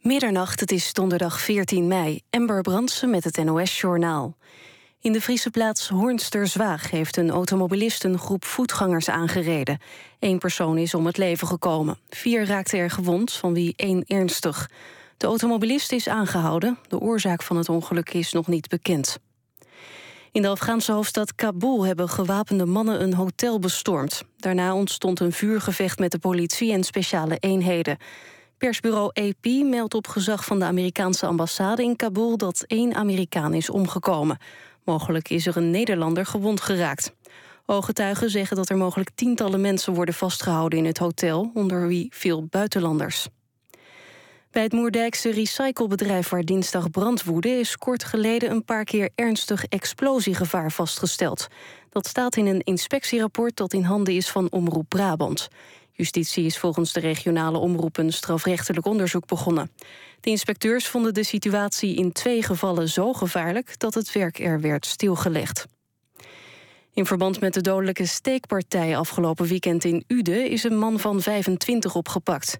Middernacht, het is donderdag 14 mei. Ember Brandsen met het NOS-journaal. In de Friese plaats Hoornster-Zwaag heeft een automobilist een groep voetgangers aangereden. Eén persoon is om het leven gekomen. Vier raakten er gewond, van wie één ernstig. De automobilist is aangehouden. De oorzaak van het ongeluk is nog niet bekend. In de Afghaanse hoofdstad Kabul hebben gewapende mannen een hotel bestormd. Daarna ontstond een vuurgevecht met de politie en speciale eenheden. Persbureau AP meldt op gezag van de Amerikaanse ambassade in Kabul dat één Amerikaan is omgekomen. Mogelijk is er een Nederlander gewond geraakt. Ooggetuigen zeggen dat er mogelijk tientallen mensen worden vastgehouden in het hotel, onder wie veel buitenlanders. Bij het Moerdijkse recyclebedrijf waar dinsdag brand woedde... is kort geleden een paar keer ernstig explosiegevaar vastgesteld. Dat staat in een inspectierapport dat in handen is van Omroep Brabant. Justitie is volgens de regionale omroep een strafrechtelijk onderzoek begonnen. De inspecteurs vonden de situatie in twee gevallen zo gevaarlijk... dat het werk er werd stilgelegd. In verband met de dodelijke steekpartij afgelopen weekend in Uden... is een man van 25 opgepakt.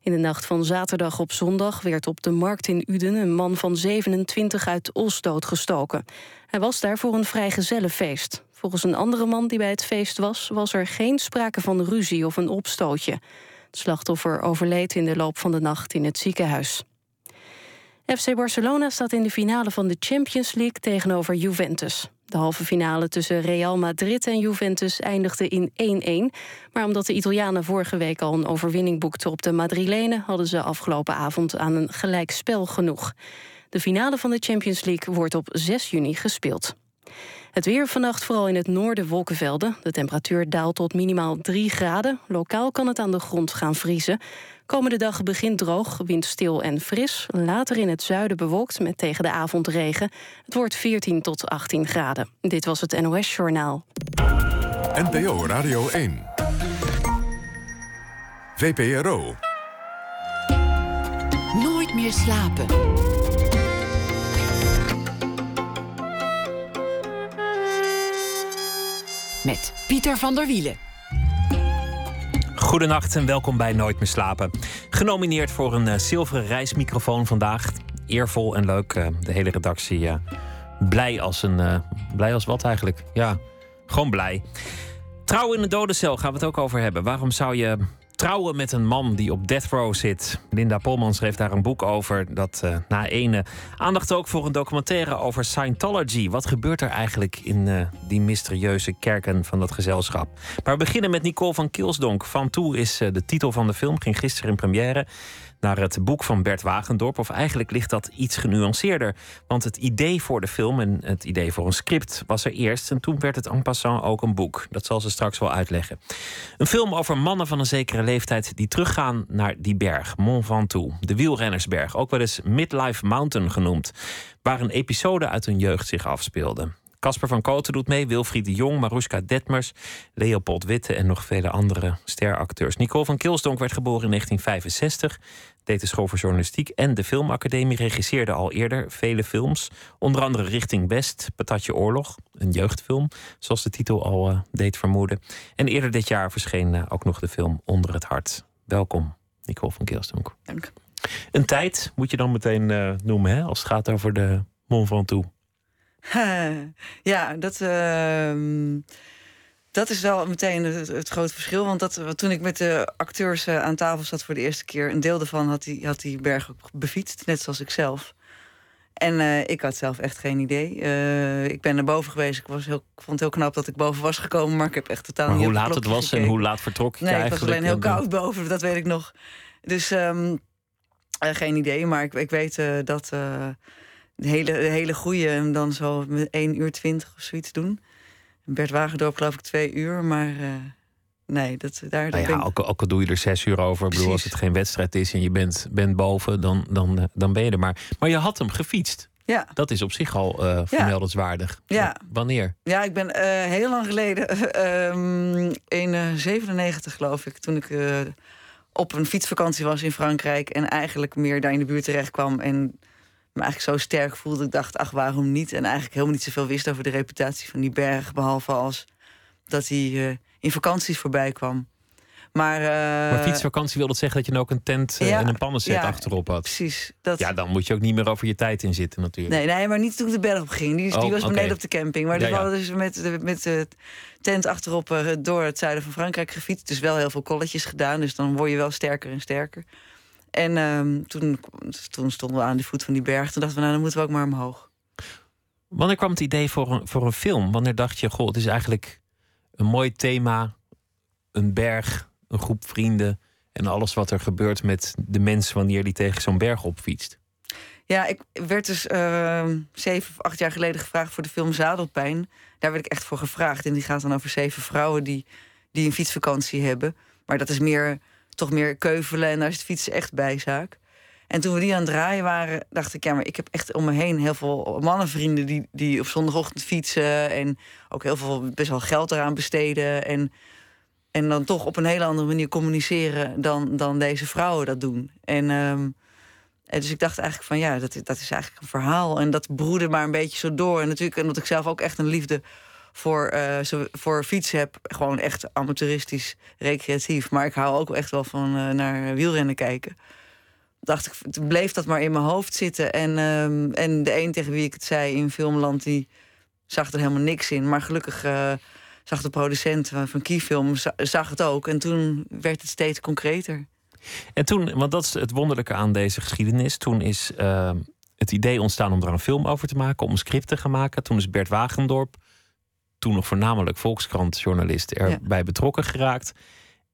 In de nacht van zaterdag op zondag werd op de markt in Uden... een man van 27 uit Os doodgestoken. Hij was daar voor een vrijgezellenfeest. Volgens een andere man die bij het feest was... was er geen sprake van ruzie of een opstootje. Het slachtoffer overleed in de loop van de nacht in het ziekenhuis. FC Barcelona staat in de finale van de Champions League tegenover Juventus. De halve finale tussen Real Madrid en Juventus eindigde in 1-1. Maar omdat de Italianen vorige week al een overwinning boekten op de Madrilenen... hadden ze afgelopen avond aan een gelijkspel genoeg. De finale van de Champions League wordt op 6 juni gespeeld. Het weer vannacht vooral in het noorden wolkenvelden. De temperatuur daalt tot minimaal 3 graden. Lokaal kan het aan de grond gaan vriezen. Komende dag begint droog, windstil en fris. Later in het zuiden bewolkt met tegen de avond regen. Het wordt 14 tot 18 graden. Dit was het NOS Journaal. NPO Radio 1. VPRO. Nooit meer slapen. Met Pieter van der Wielen. Goedenacht en welkom bij Nooit meer slapen. Genomineerd voor een uh, zilveren reismicrofoon vandaag. Eervol en leuk. Uh, de hele redactie uh, blij als een. blij als wat eigenlijk? Ja, gewoon blij. Trouwen in een dodencel gaan we het ook over hebben. Waarom zou je trouwen met een man die op death row zit. Linda Polman schreef daar een boek over. Dat uh, na ene aandacht ook voor een documentaire over Scientology. Wat gebeurt er eigenlijk in uh, die mysterieuze kerken van dat gezelschap? Maar we beginnen met Nicole van Kilsdonk. Van Toe is uh, de titel van de film. Ging gisteren in première naar het boek van Bert Wagendorp. Of eigenlijk ligt dat iets genuanceerder. Want het idee voor de film en het idee voor een script was er eerst. En toen werd het en passant ook een boek. Dat zal ze straks wel uitleggen. Een film over mannen van een zekere leeftijd die teruggaan naar die berg, Mont Ventoux. De wielrennersberg, ook wel eens Midlife Mountain genoemd. Waar een episode uit hun jeugd zich afspeelde. Casper van Koten doet mee, Wilfried de Jong, Maruska Detmers, Leopold Witte en nog vele andere steracteurs. Nicole van Kilsdonk werd geboren in 1965 deed de school voor journalistiek en de filmacademie, regisseerde al eerder vele films. Onder andere Richting West, Patatje Oorlog, een jeugdfilm, zoals de titel al uh, deed vermoeden. En eerder dit jaar verscheen uh, ook nog de film Onder het Hart. Welkom, Nicole van Keelstonk. Dank. Een tijd moet je dan meteen uh, noemen, hè, als het gaat over de Mont Ventoux. ja, dat ehm, dat is wel meteen het, het grote verschil. Want dat, toen ik met de acteurs uh, aan tafel zat voor de eerste keer... een deel daarvan had die, had die berg ook befietst, net zoals ik zelf. En uh, ik had zelf echt geen idee. Uh, ik ben naar boven geweest. Ik, was heel, ik vond het heel knap dat ik boven was gekomen. Maar ik heb echt totaal maar niet hoe laat het was gekeken. en hoe laat vertrok je Nee, eigenlijk? het was alleen heel koud boven, dat weet ik nog. Dus um, geen idee. Maar ik, ik weet dat de hele, de hele goede hem dan zo met 1 uur 20 of zoiets doen. Bert Wagendorp geloof ik twee uur, maar uh, nee, dat, daar... Nou ja, ik... ook, ook al doe je er zes uur over. Ik bedoel, als het geen wedstrijd is en je bent, bent boven, dan, dan, dan ben je er maar. Maar je had hem gefietst. Ja. Dat is op zich al uh, vermeldenswaardig. Ja. Wanneer? Ja, ik ben uh, heel lang geleden, um, in 97 geloof ik, toen ik op een fietsvakantie was in Frankrijk en eigenlijk meer daar in de buurt terecht kwam en me eigenlijk zo sterk voelde. Ik dacht, ach, waarom niet? En eigenlijk helemaal niet zoveel wist over de reputatie van die berg. Behalve als dat hij uh, in vakanties voorbij kwam. Maar, uh, maar fietsvakantie wil dat zeggen dat je dan ook een tent uh, Ja, en een pannenset ja, achterop had. precies. Dat, Ja, dan moet je ook niet meer over je tijd in zitten natuurlijk. Nee, nee, maar niet toen ik de berg op ging. Die, die Oh, was beneden op de camping. Maar Ja, die hadden dus met, de- met de tent achterop eh, door het zuiden van Frankrijk gefietst. Dus wel heel veel kolletjes gedaan. Dus dan word je wel sterker en sterker. En ehm, toen, toen stonden we aan de voet van die berg. Toen dachten we, nou, dan moeten we ook maar omhoog. Wanneer kwam het idee voor een, voor een film? Wanneer dacht je, goh, het is eigenlijk een mooi thema, een berg, een groep vrienden en alles wat er gebeurt met de mens wanneer die tegen zo'n berg opfietst? Ja, ik werd dus ehm, zeven of acht jaar geleden gevraagd voor de film Zadelpijn. Daar werd ik echt voor gevraagd. En die gaat dan over zeven vrouwen die, die een fietsvakantie hebben. Maar dat is meer, toch meer keuvelen en daar is het fietsen echt bijzaak. En toen we die aan het draaien waren, dacht ik, ja, maar ik heb echt om me heen heel veel mannenvrienden die, die op zondagochtend fietsen. En ook heel veel best wel geld eraan besteden. En, en dan toch op een hele andere manier communiceren dan, dan deze vrouwen dat doen. En, en dus ik dacht eigenlijk van ja, dat, dat is eigenlijk een verhaal. En dat broedde maar een beetje zo door. En natuurlijk omdat ik zelf ook echt een liefde voor, zo- voor fietsen heb. Gewoon echt amateuristisch, recreatief. Maar ik hou ook echt wel van eh, naar wielrennen kijken. Dacht ik, bleef dat maar in mijn hoofd zitten. En, ehm, en de een tegen wie ik het zei in Filmland, die zag er helemaal niks in. Maar gelukkig eh, zag de producent van za- zag het ook. En toen werd het steeds concreter. En toen, want dat is het wonderlijke aan deze geschiedenis. Toen is eh, het idee ontstaan om er een film over te maken, om een script te gaan maken. Toen is Bert Wagendorp, toen nog voornamelijk Volkskrant-journalist, erbij betrokken geraakt.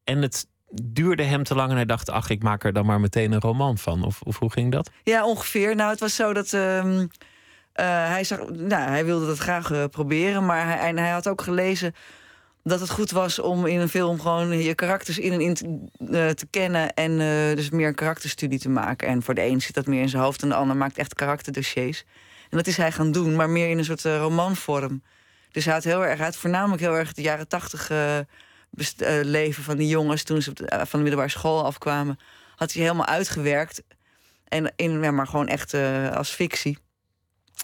En het duurde hem te lang en hij dacht, ach, ik maak er dan maar meteen een roman van. Of, of hoe ging dat? Ja, ongeveer. Nou, het was zo dat. ehm, eh, hij, zag, nou, hij wilde dat graag eh, proberen. Maar hij, en hij had ook gelezen dat het goed was om in een film gewoon je karakters in en in te, eh, te kennen. En dus meer een karakterstudie te maken. En voor de een zit dat meer in zijn hoofd en de ander maakt echt karakterdossiers. En dat is hij gaan doen, maar meer in een soort romanvorm. Dus hij had heel erg, hij had voornamelijk heel erg de jaren tachtig best- eh, leven van die jongens toen ze eh, van de middelbare school afkwamen. Had hij helemaal uitgewerkt. En in, ja, maar gewoon echt als fictie.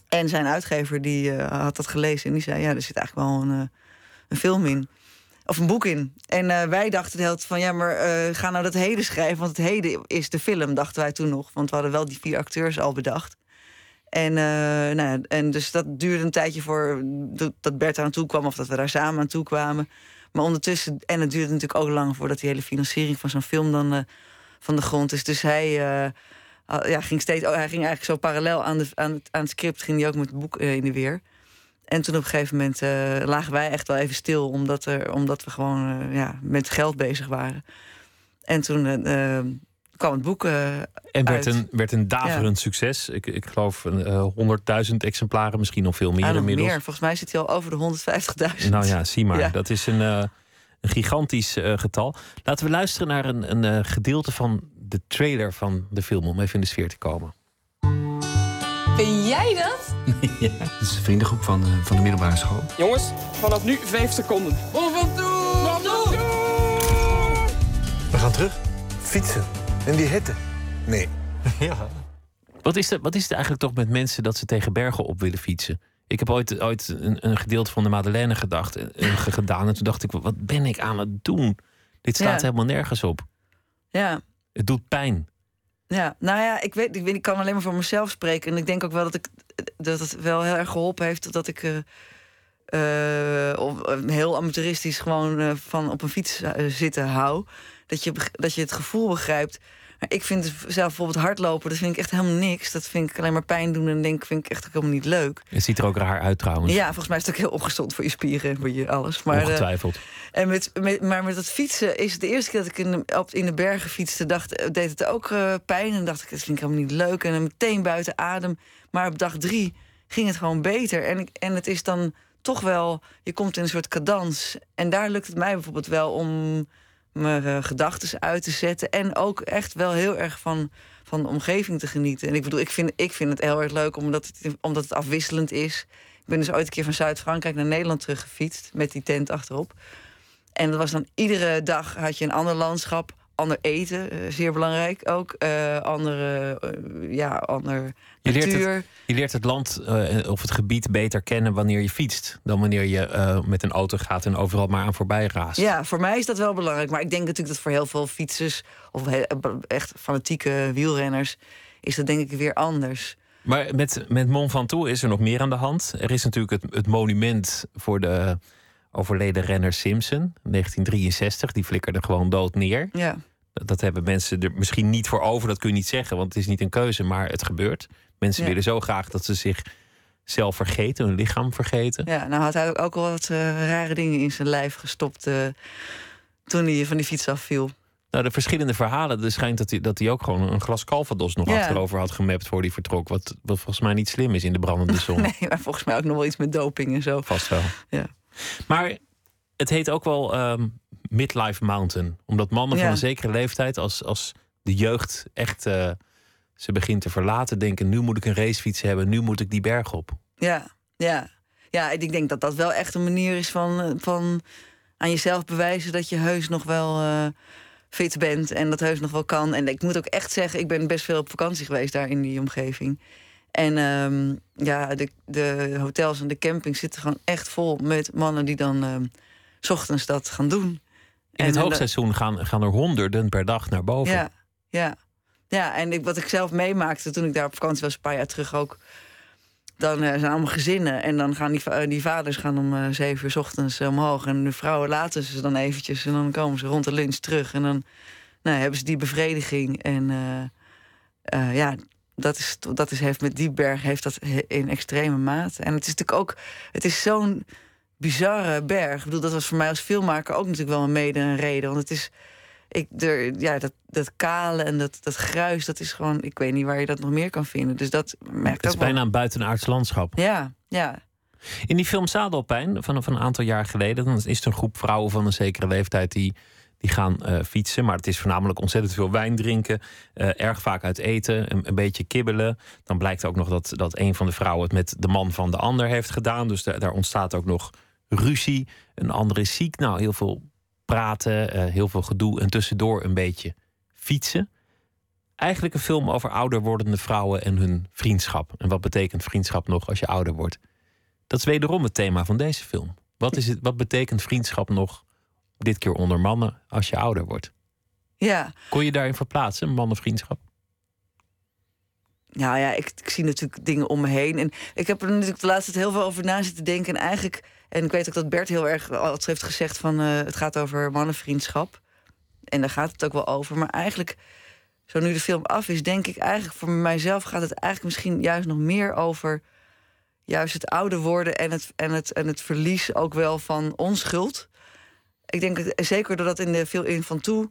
En zijn uitgever die had dat gelezen en die zei: Ja, er zit eigenlijk wel een, film in. Of een boek in. En wij dachten tijd van: Ja, maar ga nou dat heden schrijven. Want het heden is de film, dachten wij toen nog. Want we hadden wel die vier acteurs al bedacht. En, eh, nou en dus dat duurde een tijdje voor dat Bert aan toe kwam of dat we daar samen aan toe kwamen. Maar ondertussen, en het duurde natuurlijk ook lang voordat die hele financiering van zo'n film dan eh, van de grond is. Dus hij, eh, ja, ging steeds, oh, hij ging eigenlijk zo parallel aan, de, aan, het, aan het script, ging hij ook met het boek in de weer. En toen op een gegeven moment lagen wij echt wel even stil, omdat, er, omdat we gewoon ja, met geld bezig waren. En toen kwam het boek eh, En werd uit. een, werd een daverend succes. Ik, ik geloof een, eh, 100.000 exemplaren, misschien nog veel meer Ah, nog inmiddels. meer. Volgens mij zit hij al over de 150.000. Nou ja, zie maar. Ja. Dat is een, eh, een gigantisch eh, getal. Laten we luisteren naar een, een eh, gedeelte van de trailer van de film om even in de sfeer te komen. Ben jij dat? Het is een vriendengroep van, eh, van de middelbare school. Jongens, vanaf nu 5 seconden. Of aan toe! We gaan terug. Fietsen. In die hitte. Nee. Ja. Wat is, het, wat is het eigenlijk toch met mensen dat ze tegen bergen op willen fietsen? Ik heb ooit, ooit een, een gedeelte van de Madeleine gedacht, eh, ge- gedaan. En toen dacht ik, wat ben ik aan het doen? Dit staat Ja. helemaal nergens op. Ja, Het doet pijn. Ja, nou ja, ik weet, ik weet, ik kan alleen maar voor mezelf spreken. En ik denk ook wel dat ik dat het wel heel erg geholpen heeft dat ik eh, eh, eh, heel amateuristisch gewoon eh, van op een fiets eh, zitten hou. Dat je, dat je het gevoel begrijpt. Maar ik vind zelf bijvoorbeeld hardlopen, dat vind ik echt helemaal niks. Dat vind ik alleen maar pijn doen en denk, vind ik echt ook helemaal niet leuk. Het ziet er ook raar uit trouwens. Ja, volgens mij is het ook heel ongezond voor je spieren en voor je alles. Maar, eh, Ongetwijfeld. en met, met, maar met dat fietsen is het de eerste keer dat ik in de, op, in de bergen fietste, dacht, eh, deed het ook eh, pijn. En dacht ik, dat vind ik helemaal niet leuk. En dan meteen buiten adem. Maar op dag drie ging het gewoon beter. En, ik, en het is dan toch wel, je komt in een soort cadans. En daar lukt het mij bijvoorbeeld wel om mijn uh, gedachten uit te zetten. En ook echt wel heel erg van, van de omgeving te genieten. En ik bedoel, ik vind, ik vind het heel erg leuk omdat het, omdat het afwisselend is. Ik ben dus ooit een keer van Zuid-Frankrijk naar Nederland teruggefietst met die tent achterop. En dat was dan iedere dag had je een ander landschap, ander eten, eh, zeer belangrijk ook. Eh, andere, eh, ja, ander Je leert, natuur. het, je leert het land of het gebied beter kennen wanneer je fietst. Dan wanneer je met een auto gaat en overal maar aan voorbij raast. Ja, voor mij is dat wel belangrijk. Maar ik denk natuurlijk dat voor heel veel fietsers... of echt fanatieke wielrenners... is dat denk ik weer anders. Maar met, met Mont Ventoux is er nog meer aan de hand. Er is natuurlijk het, het monument voor de overleden renner Simpson. 1963, die flikkerde gewoon dood neer. Ja, Dat, dat hebben mensen er misschien niet voor over, dat kun je niet zeggen, want het is niet een keuze, maar het gebeurt. Mensen Ja. willen zo graag dat ze zichzelf vergeten, hun lichaam vergeten. ja, nou had hij ook, ook wel wat eh, rare dingen in zijn lijf gestopt... eh, toen hij van die fiets afviel. Nou, de verschillende verhalen, er schijnt dat hij, dat hij ook gewoon een glas calvados nog Ja. achterover had gemapt voor hij vertrok. Wat, wat volgens mij niet slim is in de brandende zon. Nee, maar volgens mij ook nog wel iets met doping en zo. Vast wel. Ja. Maar het heet ook wel ehm, Midlife Mountain. Omdat mannen van een zekere leeftijd, als, als de jeugd echt eh, ze begint te verlaten, denken: nu moet ik een racefiets hebben, nu moet ik die berg op. Ja, ja. Ja, ik denk dat dat wel echt een manier is van, eh, van aan jezelf bewijzen dat je heus nog wel eh, fit bent en dat heus nog wel kan. En ik moet ook echt zeggen, ik ben best veel op vakantie geweest daar in die omgeving. En ehm, ja, de, de hotels en de campings zitten gewoon echt vol met mannen die dan ehm, 's ochtends dat gaan doen. In En, het eh, hoogseizoen gaan, gaan er honderden per dag naar boven. Ja, ja. Ja, en ik, wat ik zelf meemaakte toen ik daar op vakantie was, een paar jaar terug ook. Dan eh, zijn allemaal gezinnen en dan gaan die, eh, die vaders gaan om zeven uur 's ochtends omhoog. En de vrouwen laten ze dan eventjes en dan komen ze rond de lunch terug. En dan nou, hebben ze die bevrediging. En ja, dat, is, dat is, heeft met die berg heeft dat in extreme mate. En het is natuurlijk ook, het is zo'n bizarre berg. Ik bedoel, dat was voor mij als filmmaker ook natuurlijk wel een mede een reden. Want het is, ik, er, ja, dat, dat kale en dat, dat gruis, dat is gewoon, ik weet niet waar je dat nog meer kan vinden. Dus dat merkt Het is wel. bijna een buitenaards landschap. Ja, ja. In die film Zadelpijn van, van een aantal jaar geleden, dan is er een groep vrouwen van een zekere leeftijd die, die gaan eh, fietsen. Maar het is voornamelijk ontzettend veel wijn drinken, eh, erg vaak uit eten, een, beetje kibbelen. Dan blijkt ook nog dat, dat een van de vrouwen het met de man van de ander heeft gedaan. Dus daar, ontstaat ook nog ruzie. Een andere is ziek. Nou, heel veel praten, eh, heel veel gedoe en tussendoor een beetje fietsen. Eigenlijk een film over ouder wordende vrouwen en hun vriendschap. En wat betekent vriendschap nog als je ouder wordt? Dat is wederom het thema van deze film. Wat, is het, wat betekent vriendschap nog, dit keer onder mannen, als je ouder wordt? Ja, Kon je daarin verplaatsen, mannenvriendschap? nou ja, ik, ik zie natuurlijk dingen om me heen. En ik heb er natuurlijk de laatste tijd heel veel over na zitten denken. En eigenlijk, en ik weet ook dat Bert heel erg altijd heeft gezegd van eh, het gaat over mannenvriendschap. En daar gaat het ook wel over. Maar eigenlijk, zo nu de film af is, denk ik eigenlijk voor mijzelf gaat het eigenlijk misschien juist nog meer over juist het ouder worden en het, en het, en het verlies ook wel van onschuld. Ik denk zeker doordat in de veel van toe,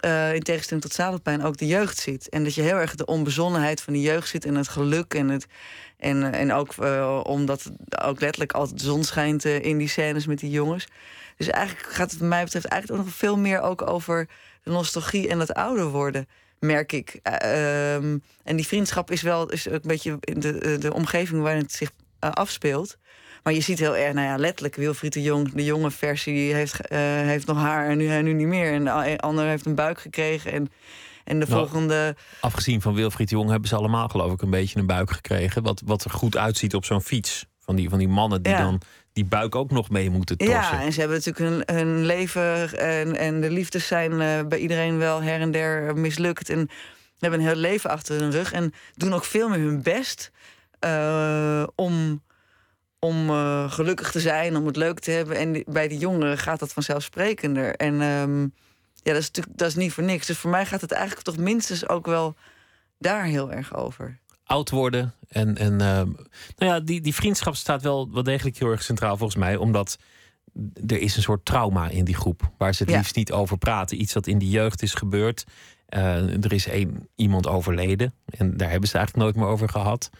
eh, in tegenstelling tot zadelpijn, ook de jeugd zit. En dat je heel erg de onbezonnenheid van de jeugd zit en het geluk en het. En, eh, en ook eh, omdat ook letterlijk altijd de zon schijnt in die scènes met die jongens. Dus eigenlijk gaat het, wat mij betreft, eigenlijk ook nog veel meer ook over de nostalgie en het ouder worden, merk ik. Eh, ehm, en die vriendschap is wel is ook een beetje in de, de omgeving waarin het zich afspeelt. Maar je ziet heel erg, nou ja, letterlijk Wilfried de Jong, de jonge versie, heeft, eh, heeft nog haar en nu, en nu niet meer. En de ander heeft een buik gekregen. En, en de Nou, volgende. Afgezien van Wilfried de Jong hebben ze allemaal, geloof ik, een beetje een buik gekregen. Wat, wat er goed uitziet op zo'n fiets. Van die, van die mannen die Ja. dan die buik ook nog mee moeten torsen. Ja, en ze hebben natuurlijk hun, hun leven en, en de liefdes zijn eh, bij iedereen wel her en der mislukt. En hebben een heel leven achter hun rug. En doen ook veel meer hun best eh, om, om eh, gelukkig te zijn, om het leuk te hebben. En die- bij de jongeren gaat dat vanzelfsprekender. En ehm, ja, dat is natuurlijk dat is niet voor niks. Dus voor mij gaat het eigenlijk toch minstens ook wel daar heel erg over. oud worden. En, en ehm, nou ja, die, die vriendschap staat wel wel degelijk heel erg centraal volgens mij. Omdat er is een soort trauma in die groep. Waar ze het Ja. liefst niet over praten. Iets dat in die jeugd is gebeurd. Eh, er is één, iemand overleden. En daar hebben ze het eigenlijk nooit meer over gehad.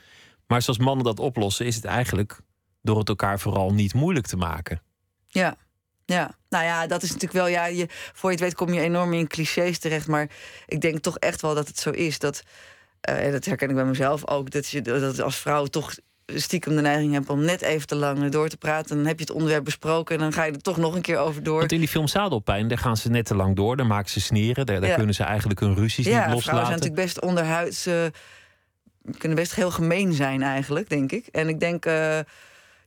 Maar zoals mannen dat oplossen, is het eigenlijk door het elkaar vooral niet moeilijk te maken. Ja. Ja, nou ja, dat is natuurlijk wel, ja, je, voor je het weet kom je enorm in clichés terecht. Maar ik denk toch echt wel dat het zo is dat, eh, en dat herken ik bij mezelf ook, dat je dat als vrouw toch stiekem de neiging heb om net even te lang door te praten. Dan heb je het onderwerp besproken en dan ga je er toch nog een keer over door. Want in die film Zadelpijn, daar gaan ze net te lang door. Daar maken ze sneren. Daar, daar Ja. kunnen ze eigenlijk hun ruzies ja, niet vrouwen zijn loslaten. natuurlijk best onderhuids. eh, kunnen best heel gemeen zijn eigenlijk, denk ik. En ik denk, eh,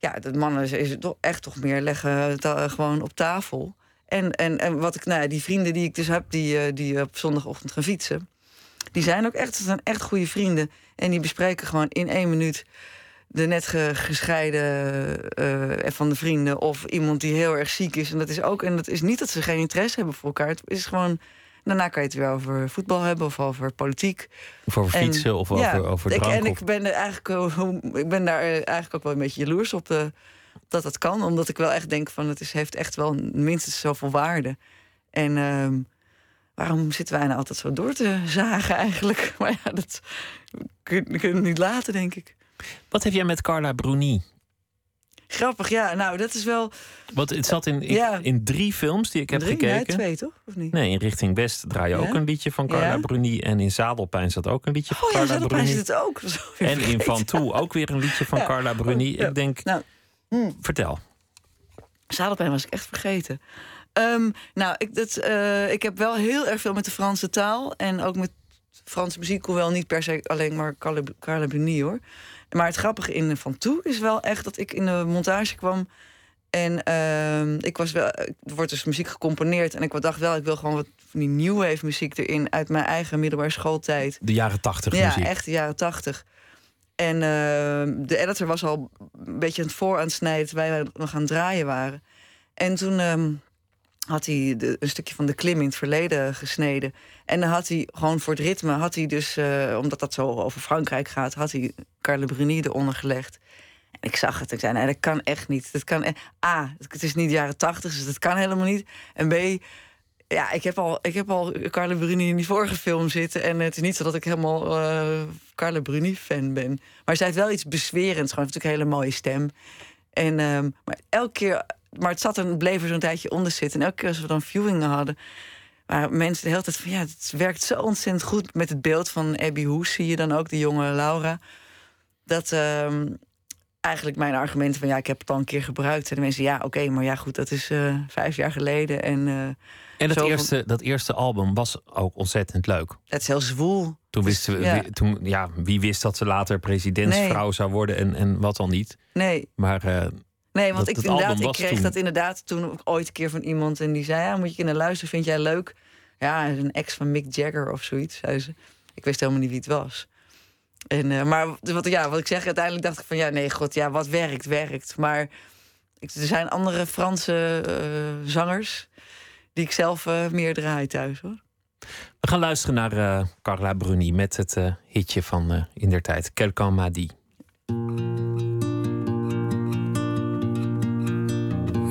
ja, dat mannen is, het toch echt toch meer leggen eh, gewoon op tafel. En, en, en wat ik, nou ja, die vrienden die ik dus heb, die, eh, die op zondagochtend gaan fietsen, die zijn ook echt, dat zijn echt goede vrienden. En die bespreken gewoon in één minuut de net ge- gescheiden eh, van de vrienden of iemand die heel erg ziek is. En dat is ook, en dat is niet dat ze geen interesse hebben voor elkaar. Het is gewoon, daarna kan je het weer over voetbal hebben of over politiek. Of over En- fietsen of ja, over, over ik, drank. En of- ik ben, er eigenlijk, eh, hoe- ik ben daar eh, eigenlijk ook wel een beetje jaloers op de, dat dat kan. Omdat ik wel echt denk van het is, heeft echt wel minstens zoveel waarde. En ehm, waarom zitten wij nou altijd zo door te zagen eigenlijk? Maar ja, dat kun je, kun je het niet laten, denk ik. Wat heb jij met Carla Bruni? Grappig, ja. Nou, dat is wel... Want het zat in, in, Ja. in drie films die ik heb drie, gekeken. nee, twee, toch? Of niet? Nee, in Richting West draai je ook een liedje van Carla Ja? Bruni. En in Zadelpijn zat ook een liedje van Oh ja, Carla Zadelpijn Bruni. zit het ook. En in. Van Toe ook weer een liedje van. Carla Bruni. Oh. Ik denk, Nou, hmm. vertel. Zadelpijn was ik echt vergeten. Ehm, nou, ik, dat, eh, ik heb wel heel erg veel met de Franse taal. En ook met Franse muziek, hoewel niet per se alleen maar Carla, Carla Bruni hoor. Maar het grappige in Van Toe is wel echt dat ik in de montage kwam. En ehm, ik was wel, er wordt dus muziek gecomponeerd. En ik dacht wel, ik wil gewoon wat van die new wave muziek erin uit mijn eigen middelbare schooltijd. De jaren tachtig Ja, muziek. echt de jaren tachtig. En ehm, de editor was al een beetje aan het voor aan het snijden... terwijl wij nog aan het draaien waren. En toen ehm, had hij een stukje van de klim in het verleden gesneden. En dan had hij gewoon voor het ritme... had hij dus, eh, omdat dat zo over Frankrijk gaat... had hij Carle Bruni eronder gelegd. En ik zag het. Ik zei, nee, dat kan echt niet. Dat kan, e- A, het is niet jaren tachtig, dus dat kan helemaal niet. En B, ja, ik heb al, ik heb al Bruni in die vorige film zitten. En het is niet zo dat ik helemaal eh Carla Bruni-fan ben. Maar zij heeft wel iets bezwerends. Gewoon natuurlijk een hele mooie stem. En, ehm, maar elke keer... Maar het zat er, bleef er zo'n tijdje onder zitten. En elke keer als we dan viewingen hadden... waren mensen de hele tijd van... ja, het werkt zo ontzettend goed met het beeld van Abby Hoes. Zie je dan ook, de jonge Laura. Dat... ehm, eigenlijk mijn argument van ja, ik heb het al een keer gebruikt. En de mensen, ja, oké, maar ja, goed, dat is eh, vijf jaar geleden. En eh, En dat van- eerste, dat eerste album was ook ontzettend leuk. het is heel zwoel. Toen Dus, wisten we, ja. wie, toen, ja, wie wist dat ze later presidentsvrouw zou worden en, en wat dan niet. Nee, Maar eh, nee, want Dat- ik, inderdaad, ik kreeg toen- dat inderdaad toen ooit een keer van iemand. En die zei, ja, moet je naar luisteren, vind jij leuk? Ja, een ex van Mick Jagger of zoiets, zei ze. Ik wist helemaal niet wie het was. En, eh, maar wat, ja, wat ik zeg, uiteindelijk dacht ik van... ja, nee, god, ja, wat werkt, werkt. Maar ik, er zijn andere Franse eh, zangers... die ik zelf eh, meer draai thuis, hoor. we gaan luisteren naar Carla Bruni met het hitje van in der tijd. Quelqu'un m'a dit.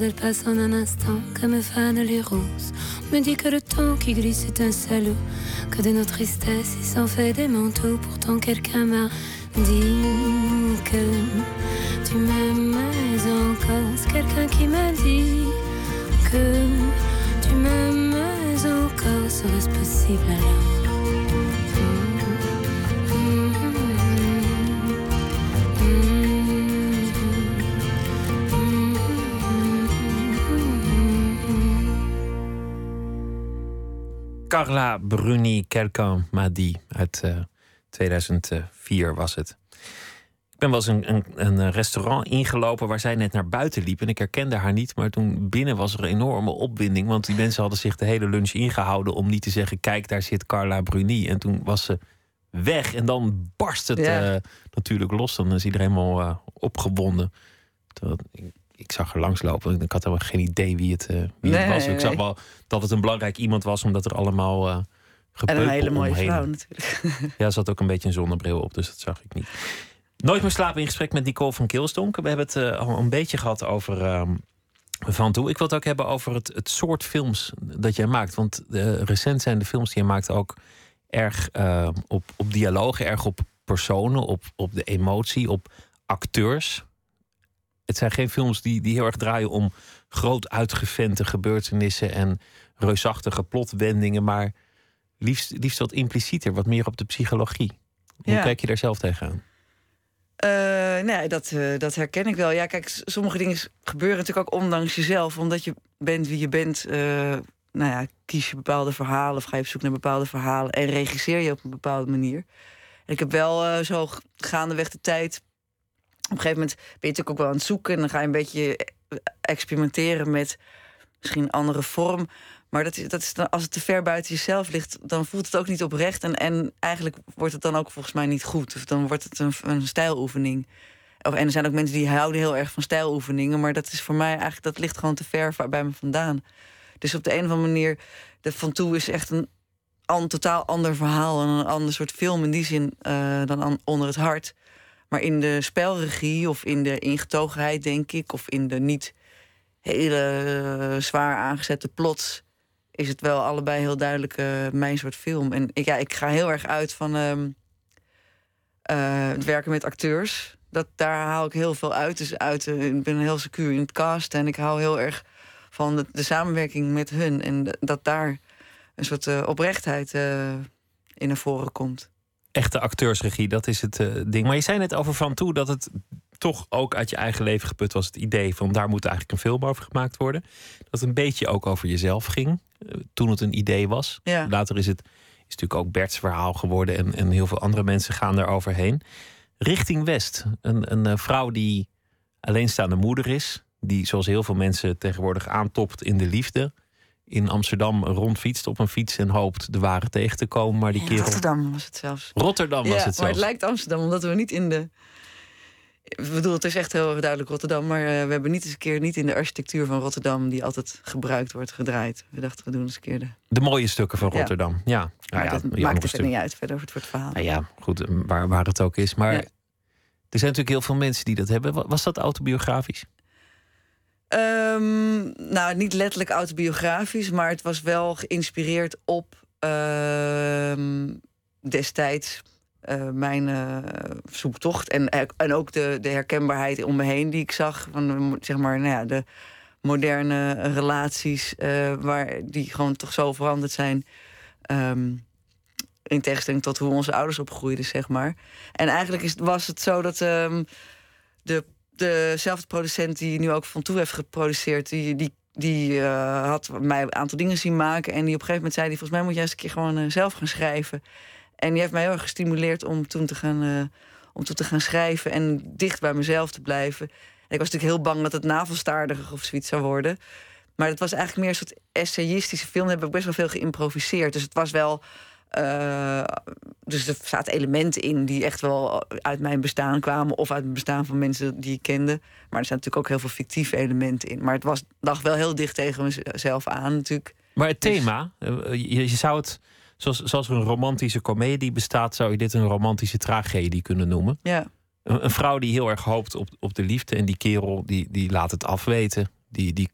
Elles passent en un instant comme fanent les roses. Me dit que le temps qui glisse est un salaud, que de nos tristesses il s'en fait des manteaux. Pourtant quelqu'un m'a dit que tu m'aimes encore. C'est quelqu'un qui m'a dit que tu m'aimes encore. Serait-ce possible alors? Carla Bruni, Quelqu'un m'a dit. Uit uh, 2004 was het. Ik ben wel eens een, een, een, restaurant ingelopen waar zij net naar buiten liep. En ik herkende haar niet, maar toen binnen was er een enorme opwinding. Want die mensen hadden zich de hele lunch ingehouden om niet te zeggen: Kijk, daar zit Carla Bruni. En toen was ze weg. En dan barst het ja. uh, natuurlijk los. Dan is iedereen helemaal uh, opgewonden. Terwijl, ik, ik, zag er langslopen. Ik had helemaal geen idee wie het, uh, wie nee, het was. nee, Ik zag wel dat het een belangrijk iemand was, omdat er allemaal. Uh, En een hele mooie vrouw natuurlijk. Ja, er zat ook een beetje een zonnebril op, dus dat zag ik niet. Nooit meer slapen in gesprek met Nicole van Kilstonk. We hebben het uh, al een beetje gehad over uh, Van Toe. Ik wil het ook hebben over het, het soort films dat jij maakt. Want uh, recent zijn de films die je maakt ook erg uh, op, op dialogen, erg op personen, op, op de emotie, op acteurs. Het zijn geen films die, die heel erg draaien om groot uitgevente gebeurtenissen en reusachtige plotwendingen, maar liefst, liefst wat implicieter, wat meer op de psychologie. Hoe Ja. kijk je daar zelf tegenaan? Eh, nee, dat, eh, dat herken ik wel. Ja, kijk, sommige dingen gebeuren natuurlijk ook ondanks jezelf. Omdat je bent wie je bent. eh, nou ja, kies je bepaalde verhalen of ga je op zoek naar bepaalde verhalen. En regisseer je op een bepaalde manier. En ik heb wel zo gaandeweg de tijd... Op een gegeven moment ben je natuurlijk ook wel aan het zoeken. En dan ga je een beetje eh, experimenteren met misschien een andere vorm. Maar dat is, dat is dan, als het te ver buiten jezelf ligt, dan voelt het ook niet oprecht. En, en eigenlijk wordt het dan ook volgens mij niet goed. Of dan wordt het een, een stijloefening. Of, en er zijn ook mensen die houden heel erg van stijloefeningen. Maar dat is voor mij eigenlijk, dat ligt gewoon te ver bij me vandaan. Dus op de een of andere manier, de Van Toe is echt een, an- totaal ander verhaal. En een ander soort film in die zin eh, dan an- onder het hart. Maar in de spelregie of in de ingetogenheid, denk ik, of in de niet hele eh, zwaar aangezette plots, is het wel allebei heel duidelijk eh, mijn soort film. En ik, ja, ik ga heel erg uit van ehm, eh, het werken met acteurs. Dat, daar haal ik heel veel uit. Dus uit ik ben heel secuur in het cast en ik hou heel erg van de, de samenwerking met hun. En dat daar een soort oprechtheid in naar voren komt. Echte acteursregie, dat is het eh, ding. Maar je zei net over Van Toe dat het toch ook uit je eigen leven geput was. Het idee van daar moet eigenlijk een film over gemaakt worden. Dat het een beetje ook over jezelf ging. eh, toen het een idee was. Ja. Later is het is natuurlijk ook Bert's verhaal geworden. En, en heel veel andere mensen gaan daar overheen. Richting West. Een, een eh, vrouw die alleenstaande moeder is. Die zoals heel veel mensen tegenwoordig aantopt in de liefde. In Amsterdam rondfietst op een fiets en hoopt de ware tegen te komen. Maar die In kerel... Rotterdam was het zelfs. Rotterdam was ja, het maar het zelfs. lijkt Amsterdam, omdat we niet in de... Ik bedoel, het is echt heel erg duidelijk Rotterdam... maar eh, we hebben niet eens een keer niet in de architectuur van Rotterdam... die altijd gebruikt wordt, gedraaid. We dachten, we doen eens een keer de... De mooie stukken van Ja. Rotterdam. Ja, ja. Ja, dat maakt het er niet uit verder over het verhaal. Nou ja, goed, eh, waar, waar het ook is. Maar Ja. er zijn natuurlijk heel veel mensen die dat hebben. Wa- Was dat autobiografisch? Ehm, nou, niet letterlijk autobiografisch, maar het was wel geïnspireerd op ehm, destijds eh, mijn eh, zoektocht. En, en ook de, de herkenbaarheid om me heen die ik zag. Van zeg maar, nou ja, de moderne relaties, eh, waar die gewoon toch zo veranderd zijn. Ehm, in tegenstelling tot hoe onze ouders opgroeiden, zeg maar. En eigenlijk is, was het zo dat de, dezelfde producent die nu ook van toe heeft geproduceerd, die, die, die eh, had mij een aantal dingen zien maken. En die op een gegeven moment zei: die, Volgens mij moet jij eens een keer gewoon eh, zelf gaan schrijven. En die heeft mij heel erg gestimuleerd om toen te gaan, eh, om toen te gaan schrijven en dicht bij mezelf te blijven. En ik was natuurlijk heel bang dat het navelstaardig of zoiets zou worden. Maar het was eigenlijk meer een soort essayistische film. Daar heb ik best wel veel geïmproviseerd. Dus het was wel. Eh, dus er zaten elementen in die echt wel uit mijn bestaan kwamen. Of uit het bestaan van mensen die ik kende. Maar er zijn natuurlijk ook heel veel fictieve elementen in. Maar het was, lag wel heel dicht tegen mezelf aan, natuurlijk. Maar het Dus- thema, eh, je, je zou het, zoals, zoals er een romantische komedie bestaat, zou je dit een romantische tragedie kunnen noemen. Ja. Een, een vrouw die heel erg hoopt op, op de liefde. En die kerel die, die laat het afweten. Die, die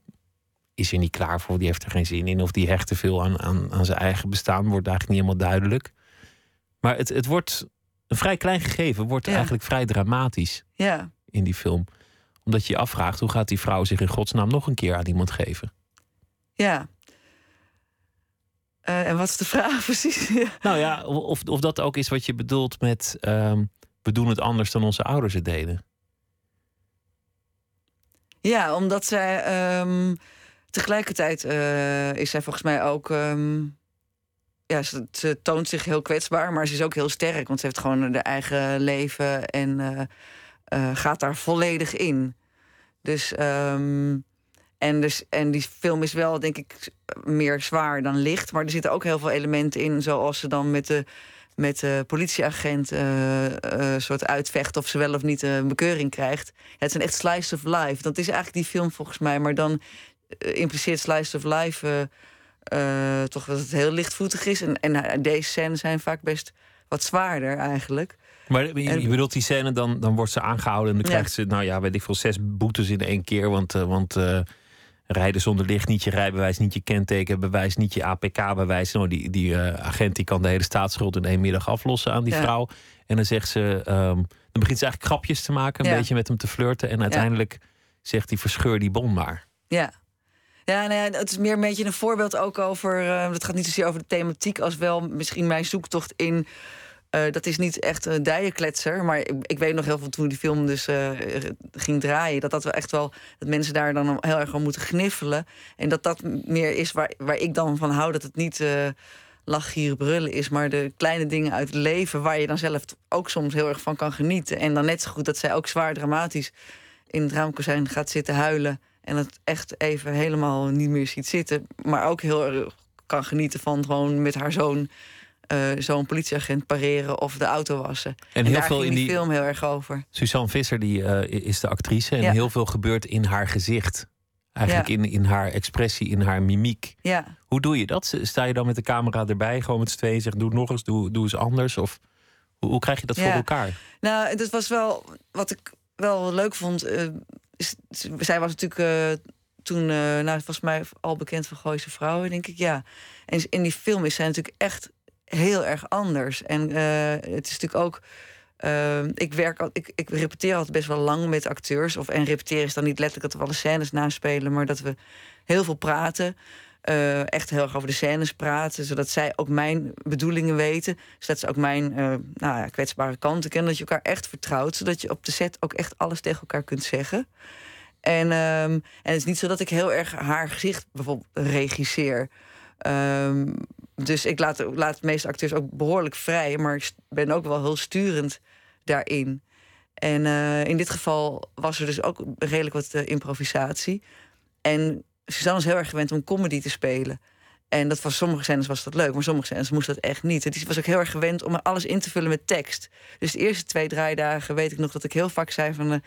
is er niet klaar voor. Die heeft er geen zin in. Of die hecht te veel aan, aan, aan zijn eigen bestaan. Wordt eigenlijk niet helemaal duidelijk. Maar het, het wordt een vrij klein gegeven. Wordt Ja. eigenlijk vrij dramatisch Ja, in die film. Omdat je je afvraagt hoe gaat die vrouw zich in godsnaam nog een keer aan iemand geven. ja. Eh, en wat is de vraag precies? Nou ja, of, of dat ook is wat je bedoelt met ehm, we doen het anders dan onze ouders het deden. Ja, omdat zij ehm, tegelijkertijd eh, is zij volgens mij ook. ehm, ja, ze, toont zich heel kwetsbaar, maar ze is ook heel sterk. Want ze heeft gewoon haar eigen leven en eh, eh, gaat daar volledig in. Dus, ehm, en dus. En die film is wel, denk ik, meer zwaar dan licht. Maar er zitten ook heel veel elementen in, zoals ze dan met de met politieagent eh, soort uitvecht of ze wel of niet een bekeuring krijgt. Het is een echt slice of life. Dat is eigenlijk die film volgens mij, maar dan impliceert slice of life eh, eh, toch dat het heel lichtvoetig is. En, en eh, deze scènes zijn vaak best wat zwaarder eigenlijk. Maar je, bedoelt die scène, dan, dan wordt ze aangehouden en dan Ja. krijgt ze, nou ja, weet ik veel, zes boetes in één keer. Want, eh, want eh, rijden zonder licht, niet je rijbewijs, niet je kentekenbewijs, niet je APK-bewijs. Nou, die die eh, agent die kan de hele staatsschuld in één middag aflossen aan die Ja. vrouw. En dan zegt ze, ehm, dan begint ze eigenlijk grapjes te maken, een Ja. beetje met hem te flirten. En uiteindelijk zegt hij, verscheur die bon maar. Ja. Ja, nou het is meer een beetje een voorbeeld ook over. eh het gaat niet zozeer over de thematiek als wel misschien mijn zoektocht in. eh, dat is niet echt een dijenkletser. Maar ik, weet nog heel veel toen die film dus eh, ging draaien. Dat dat wel echt wel. Dat mensen daar dan heel erg aan moeten gniffelen. En dat dat meer is waar, waar ik dan van hou. Dat het niet eh lach, gieren, brullen is. Maar de kleine dingen uit het leven. Waar je dan zelf ook soms heel erg van kan genieten. En dan net zo goed dat zij ook zwaar dramatisch in het raamkozijn gaat zitten huilen. En het echt even helemaal niet meer ziet zitten. Maar ook heel erg kan genieten van gewoon met haar zoon. eh, zo'n politieagent pareren of de auto wassen. En, heel veel in die, die- film heel erg over. Suzanne Visser die, eh, is de actrice en Ja. heel veel gebeurt in haar gezicht. Eigenlijk Ja. in, in haar expressie, in haar mimiek. Ja. Hoe doe je dat? Sta je dan met de camera erbij, gewoon met z'n tweeën, zegt doe het nog eens, doe, doe eens anders? Of hoe, hoe krijg je dat Ja. voor elkaar? Nou, dat was wel wat ik wel leuk vond. eh, zij was natuurlijk eh, toen, eh, nou, volgens mij al bekend van Gooise Vrouwen, denk ik. Ja. En in die film is zij natuurlijk echt heel erg anders. En eh, het is natuurlijk ook. eh, ik, werk ik, ik repeteer altijd best wel lang met acteurs. Of, en repeteren is dan niet letterlijk dat we alle scènes naspelen, maar dat we heel veel praten. Eh, echt heel erg over de scènes praten, zodat zij ook mijn bedoelingen weten. Zodat ze ook mijn eh, nou ja, kwetsbare kanten kennen. Dat je elkaar echt vertrouwt, zodat je op de set ook echt alles tegen elkaar kunt zeggen. En, ehm, en het is niet zo dat ik heel erg haar gezicht bijvoorbeeld regisseer. Ehm, dus ik laat, laat de meeste acteurs ook behoorlijk vrij, maar ik ben ook wel heel sturend daarin. En eh, in dit geval was er dus ook redelijk wat improvisatie. En Suzanne is heel erg gewend om comedy te spelen. En dat was sommige scènes was dat leuk, maar sommige scènes moest dat echt niet. Die was ook heel erg gewend om alles in te vullen met tekst. Dus de eerste twee draaidagen weet ik nog dat ik heel vaak zei van... eh,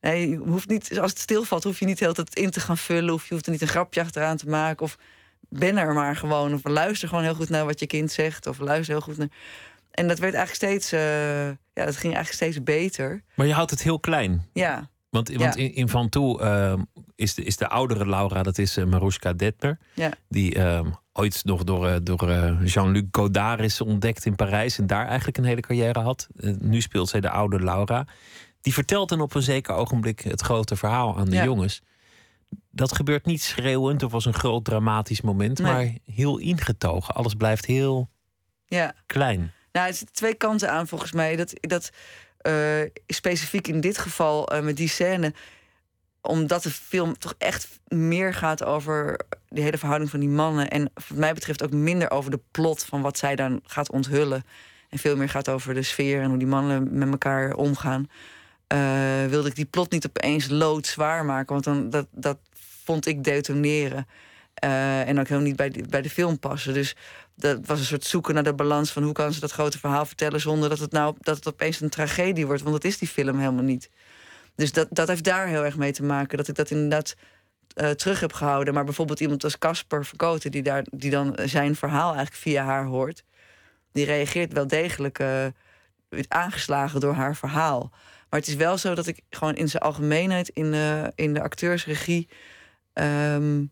nee, je hoeft niet, als het stilvalt, hoef je niet de hele tijd in te gaan vullen... of je hoeft er niet een grapje achteraan te maken... of ben er maar gewoon, of luister gewoon heel goed naar wat je kind zegt... of luister heel goed naar... En dat werd eigenlijk steeds, eh, ja, dat ging eigenlijk steeds beter. Maar je houdt het heel klein. Ja, Want, want in, in Van Toe ehm, is, de, is de oudere Laura, dat is uh, Marushka Detmer. ja, Die ehm, ooit nog door, eh, door eh, Jean-Luc Godard is ontdekt in Parijs. En daar eigenlijk een hele carrière had. Eh, nu speelt zij de oude Laura. Die vertelt dan op een zeker ogenblik het grote verhaal aan de jongens. Dat gebeurt niet schreeuwend of als een groot dramatisch moment. Nee. Maar heel ingetogen. Alles blijft heel ja. klein. Nou, er zitten twee kanten aan volgens mij. Dat, dat eh, specifiek in dit geval eh, met die scène omdat de film toch echt meer gaat over de hele verhouding van die mannen. En wat mij betreft ook minder over de plot van wat zij dan gaat onthullen. En veel meer gaat over de sfeer en hoe die mannen met elkaar omgaan. eh, wilde ik die plot niet opeens loodzwaar maken. Want dan, dat, dat vond ik detoneren. En ook helemaal niet bij de, bij de film passen. Dus dat was een soort zoeken naar de balans van hoe kan ze dat grote verhaal vertellen zonder dat het nou dat het opeens een tragedie wordt. Want dat is die film helemaal niet. Dus dat, dat heeft daar heel erg mee te maken. Dat ik dat inderdaad eh, terug heb gehouden. Maar bijvoorbeeld iemand als Casper Verkoten, die, daar, die dan zijn verhaal eigenlijk via haar hoort, die reageert wel degelijk eh, aangeslagen door haar verhaal. Maar het is wel zo dat ik gewoon in zijn algemeenheid, in de, in de acteursregie. ehm,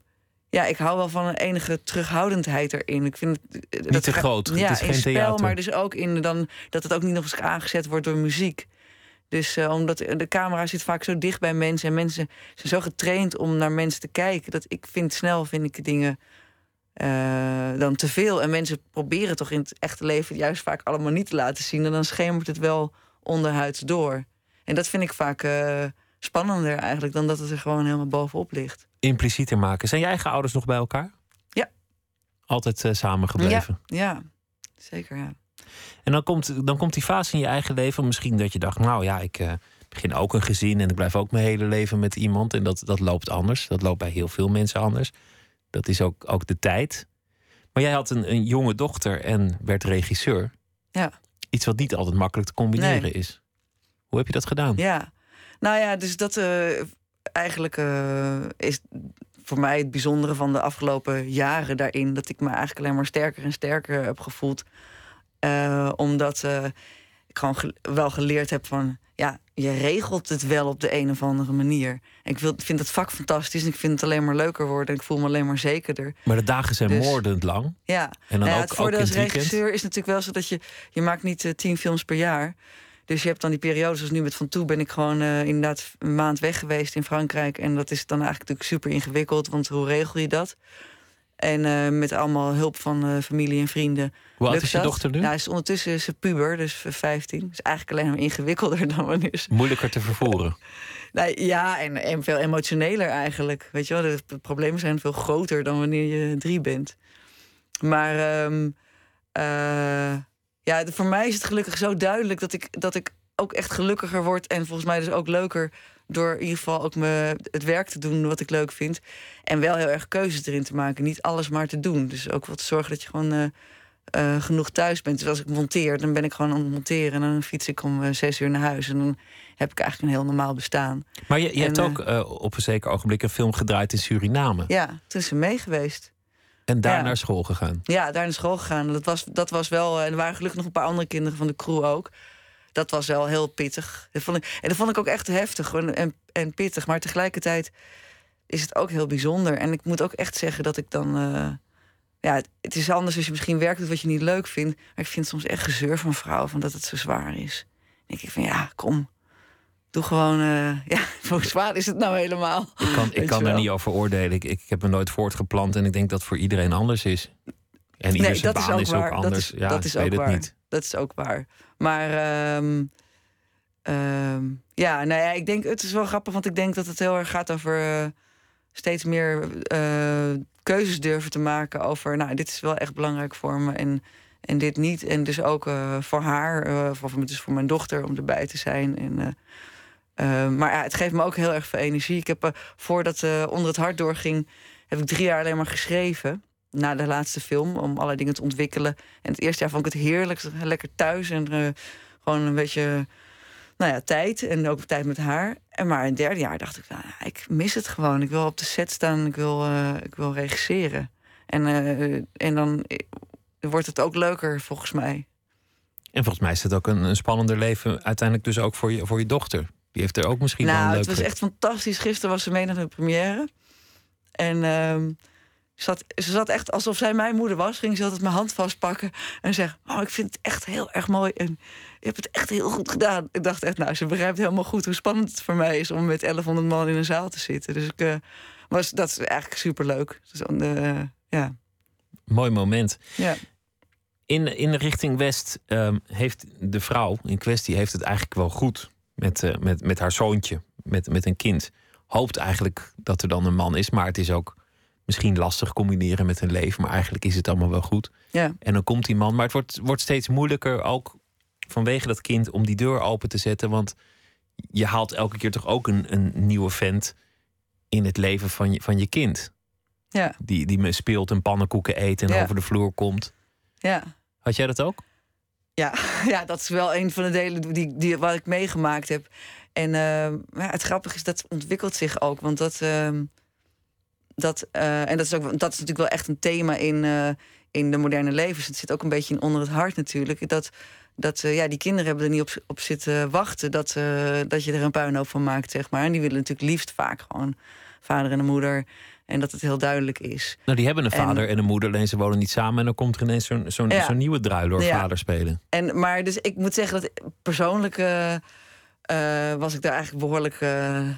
ja, ik hou wel van een enige terughoudendheid erin. Ik vind het, eh, Niet te ga- groot, het Ja, is in geen spel, theater. maar dus ook in dan dat het ook niet nog eens aangezet wordt door muziek. Dus eh, omdat de camera zit vaak zo dicht bij mensen en mensen zijn zo getraind om naar mensen te kijken dat ik vind snel vind ik dingen eh, dan te veel. En mensen proberen toch in het echte leven juist vaak allemaal niet te laten zien. En dan schemert het wel onderhuids door. En dat vind ik vaak eh, spannender eigenlijk dan dat het er gewoon helemaal bovenop ligt. Implicieter maken. Zijn je eigen ouders nog bij elkaar? Ja. Altijd eh, samen gebleven? Ja, ja, zeker ja. En dan komt, dan komt die fase in je eigen leven. Misschien dat je dacht, nou ja, ik eh, begin ook een gezin en ik blijf ook mijn hele leven met iemand. En dat, dat loopt anders. Dat loopt bij heel veel mensen anders. Dat is ook, ook de tijd. Maar jij had een, een jonge dochter en werd regisseur. Ja. Iets wat niet altijd makkelijk te combineren Nee. is. Hoe heb je dat gedaan? Ja, nou ja, dus dat eh, eigenlijk eh, is voor mij het bijzondere van de afgelopen jaren daarin. Dat ik me eigenlijk alleen maar sterker en sterker heb gevoeld. Eh, omdat ik gewoon ge- wel geleerd heb van... ja, je regelt het wel op de een of andere manier. En ik wil, vind het vak fantastisch en ik vind het alleen maar leuker worden. En ik voel me alleen maar zekerder. Maar de dagen zijn Dus- moordend lang. Ja, En dan Nou ja, ook- het voordeel als regisseur is natuurlijk wel zo dat je... je maakt niet eh, tien films per jaar. Dus je hebt dan die periodes, zoals nu met Van Toe... ben ik gewoon eh, inderdaad een maand weg geweest in Frankrijk. En dat is dan eigenlijk natuurlijk super ingewikkeld. Want hoe regel je dat? En eh, met allemaal hulp van eh, familie en vrienden. Hoe oud is je dat. dochter nu? Nou, is ondertussen is ze puber, dus 15. Dus eigenlijk alleen maar ingewikkelder dan wanneer ze... Moeilijker te vervoeren. Nee, ja, en, en veel emotioneler eigenlijk. Weet je wel, de, de problemen zijn veel groter dan wanneer je drie bent. Maar ehm, eh, ja, de- voor mij is het gelukkig zo duidelijk dat ik, dat ik ook echt gelukkiger word. En volgens mij dus ook leuker door in ieder geval ook me, het werk te doen wat ik leuk vind. En wel heel erg keuzes erin te maken. Niet alles maar te doen. Dus ook wat zorgen dat je gewoon eh, eh, genoeg thuis bent. Dus als ik monteer, dan ben ik gewoon aan het monteren. En dan fiets ik om eh, zes uur naar huis. En dan heb ik eigenlijk een heel normaal bestaan. Maar je, je hebt ook op een zeker ogenblik een film gedraaid in Suriname. Ja, toen is ze mee geweest. En daar Ja. naar school gegaan. Ja, daar naar school gegaan. Dat was, dat was wel. En er waren gelukkig nog een paar andere kinderen van de crew ook. Dat was wel heel pittig. Dat vond ik, en dat vond ik ook echt heftig en, en pittig. Maar tegelijkertijd is het ook heel bijzonder. En ik moet ook echt zeggen dat ik dan. eh, ja, het, het is anders als je misschien werk doet wat je niet leuk vindt. Maar ik vind soms echt gezeur van vrouwen van dat het zo zwaar is. Dan denk ik van ja, kom. Doe gewoon. eh, ja, hoe zwaar is het nou helemaal? Ik kan, ik kan er niet over oordelen. Ik, ik heb me nooit voortgeplant en ik denk dat voor iedereen anders is. En ieder zijn baan is ook, anders. Dat is, ja, dat is ook waar. niet. Dat is ook waar. Maar ehm, ehm, ja, nou ja, ik denk, het is wel grappig, want ik denk dat het heel erg gaat over eh, steeds meer eh, keuzes durven te maken over, nou, dit is wel echt belangrijk voor me en, en dit niet. En dus ook voor haar, voor, dus voor mijn dochter om erbij te zijn. En, eh, eh, maar het geeft me ook heel erg veel energie. Ik heb eh, voordat eh, onder het hart doorging, heb ik drie jaar alleen maar geschreven. Na de laatste film, om allerlei dingen te ontwikkelen. En het eerste jaar vond ik het heerlijk. Lekker thuis en eh, gewoon een beetje nou ja, tijd. En ook tijd met haar. En maar in het derde jaar dacht ik, nou, ik mis het gewoon. Ik wil op de set staan, ik wil, ik wil regisseren. En, en dan wordt het ook leuker, volgens mij. En volgens mij is het ook een, een spannender leven uiteindelijk dus ook voor je, voor je dochter. Die heeft er ook misschien wel een Nou, het was echt fantastisch. Gisteren was ze mee naar de première. En ehm, ze, zat, ze zat echt alsof zij mijn moeder was. Ging ze altijd mijn hand vastpakken en zeggen... Oh, ik vind het echt heel erg mooi. En je hebt het echt heel goed gedaan. Ik dacht echt, nou, ze begrijpt helemaal goed hoe spannend het voor mij is... om met 1100 man in een zaal te zitten. Dus ik, eh, was, dat is eigenlijk superleuk. Dus, eh, ja. Mooi moment. Ja. In, in de richting West ehm, heeft de vrouw in kwestie heeft het eigenlijk wel goed met, eh, met, met haar zoontje, met, met een kind. Hoopt eigenlijk dat er dan een man is, maar het is ook misschien lastig combineren met een leven. Maar eigenlijk is het allemaal wel goed. Ja. En dan komt die man. Maar het wordt, wordt steeds moeilijker ook vanwege dat kind om die deur open te zetten. Want je haalt elke keer toch ook een, een nieuwe vent in het leven van je, van je kind. Ja. Die, die me speelt en pannenkoeken eet en Ja. over de vloer komt. ja. Had jij dat ook? Ja, ja, dat is wel een van de delen die, die, wat ik meegemaakt heb. En eh, ja, het grappige is, dat ontwikkelt zich ook. Want dat. ehm, dat, eh, en dat is, ook, dat is natuurlijk wel echt een thema in, eh, in de moderne levens. Het zit ook een beetje in onder het hart natuurlijk. Dat, dat ja, die kinderen hebben er niet op, op zitten wachten dat, dat je er een puinhoop van maakt, zeg maar. En die willen natuurlijk liefst vaak gewoon vader en moeder. En dat het heel duidelijk is. Nou, die hebben een vader en, een moeder, alleen ze wonen niet samen. En dan komt er ineens zo'n zo'n Ja. zo'n nieuwe druiler door Ja. vader spelen. En, maar dus ik moet zeggen dat persoonlijk eh, eh, was ik daar eigenlijk behoorlijk. eh,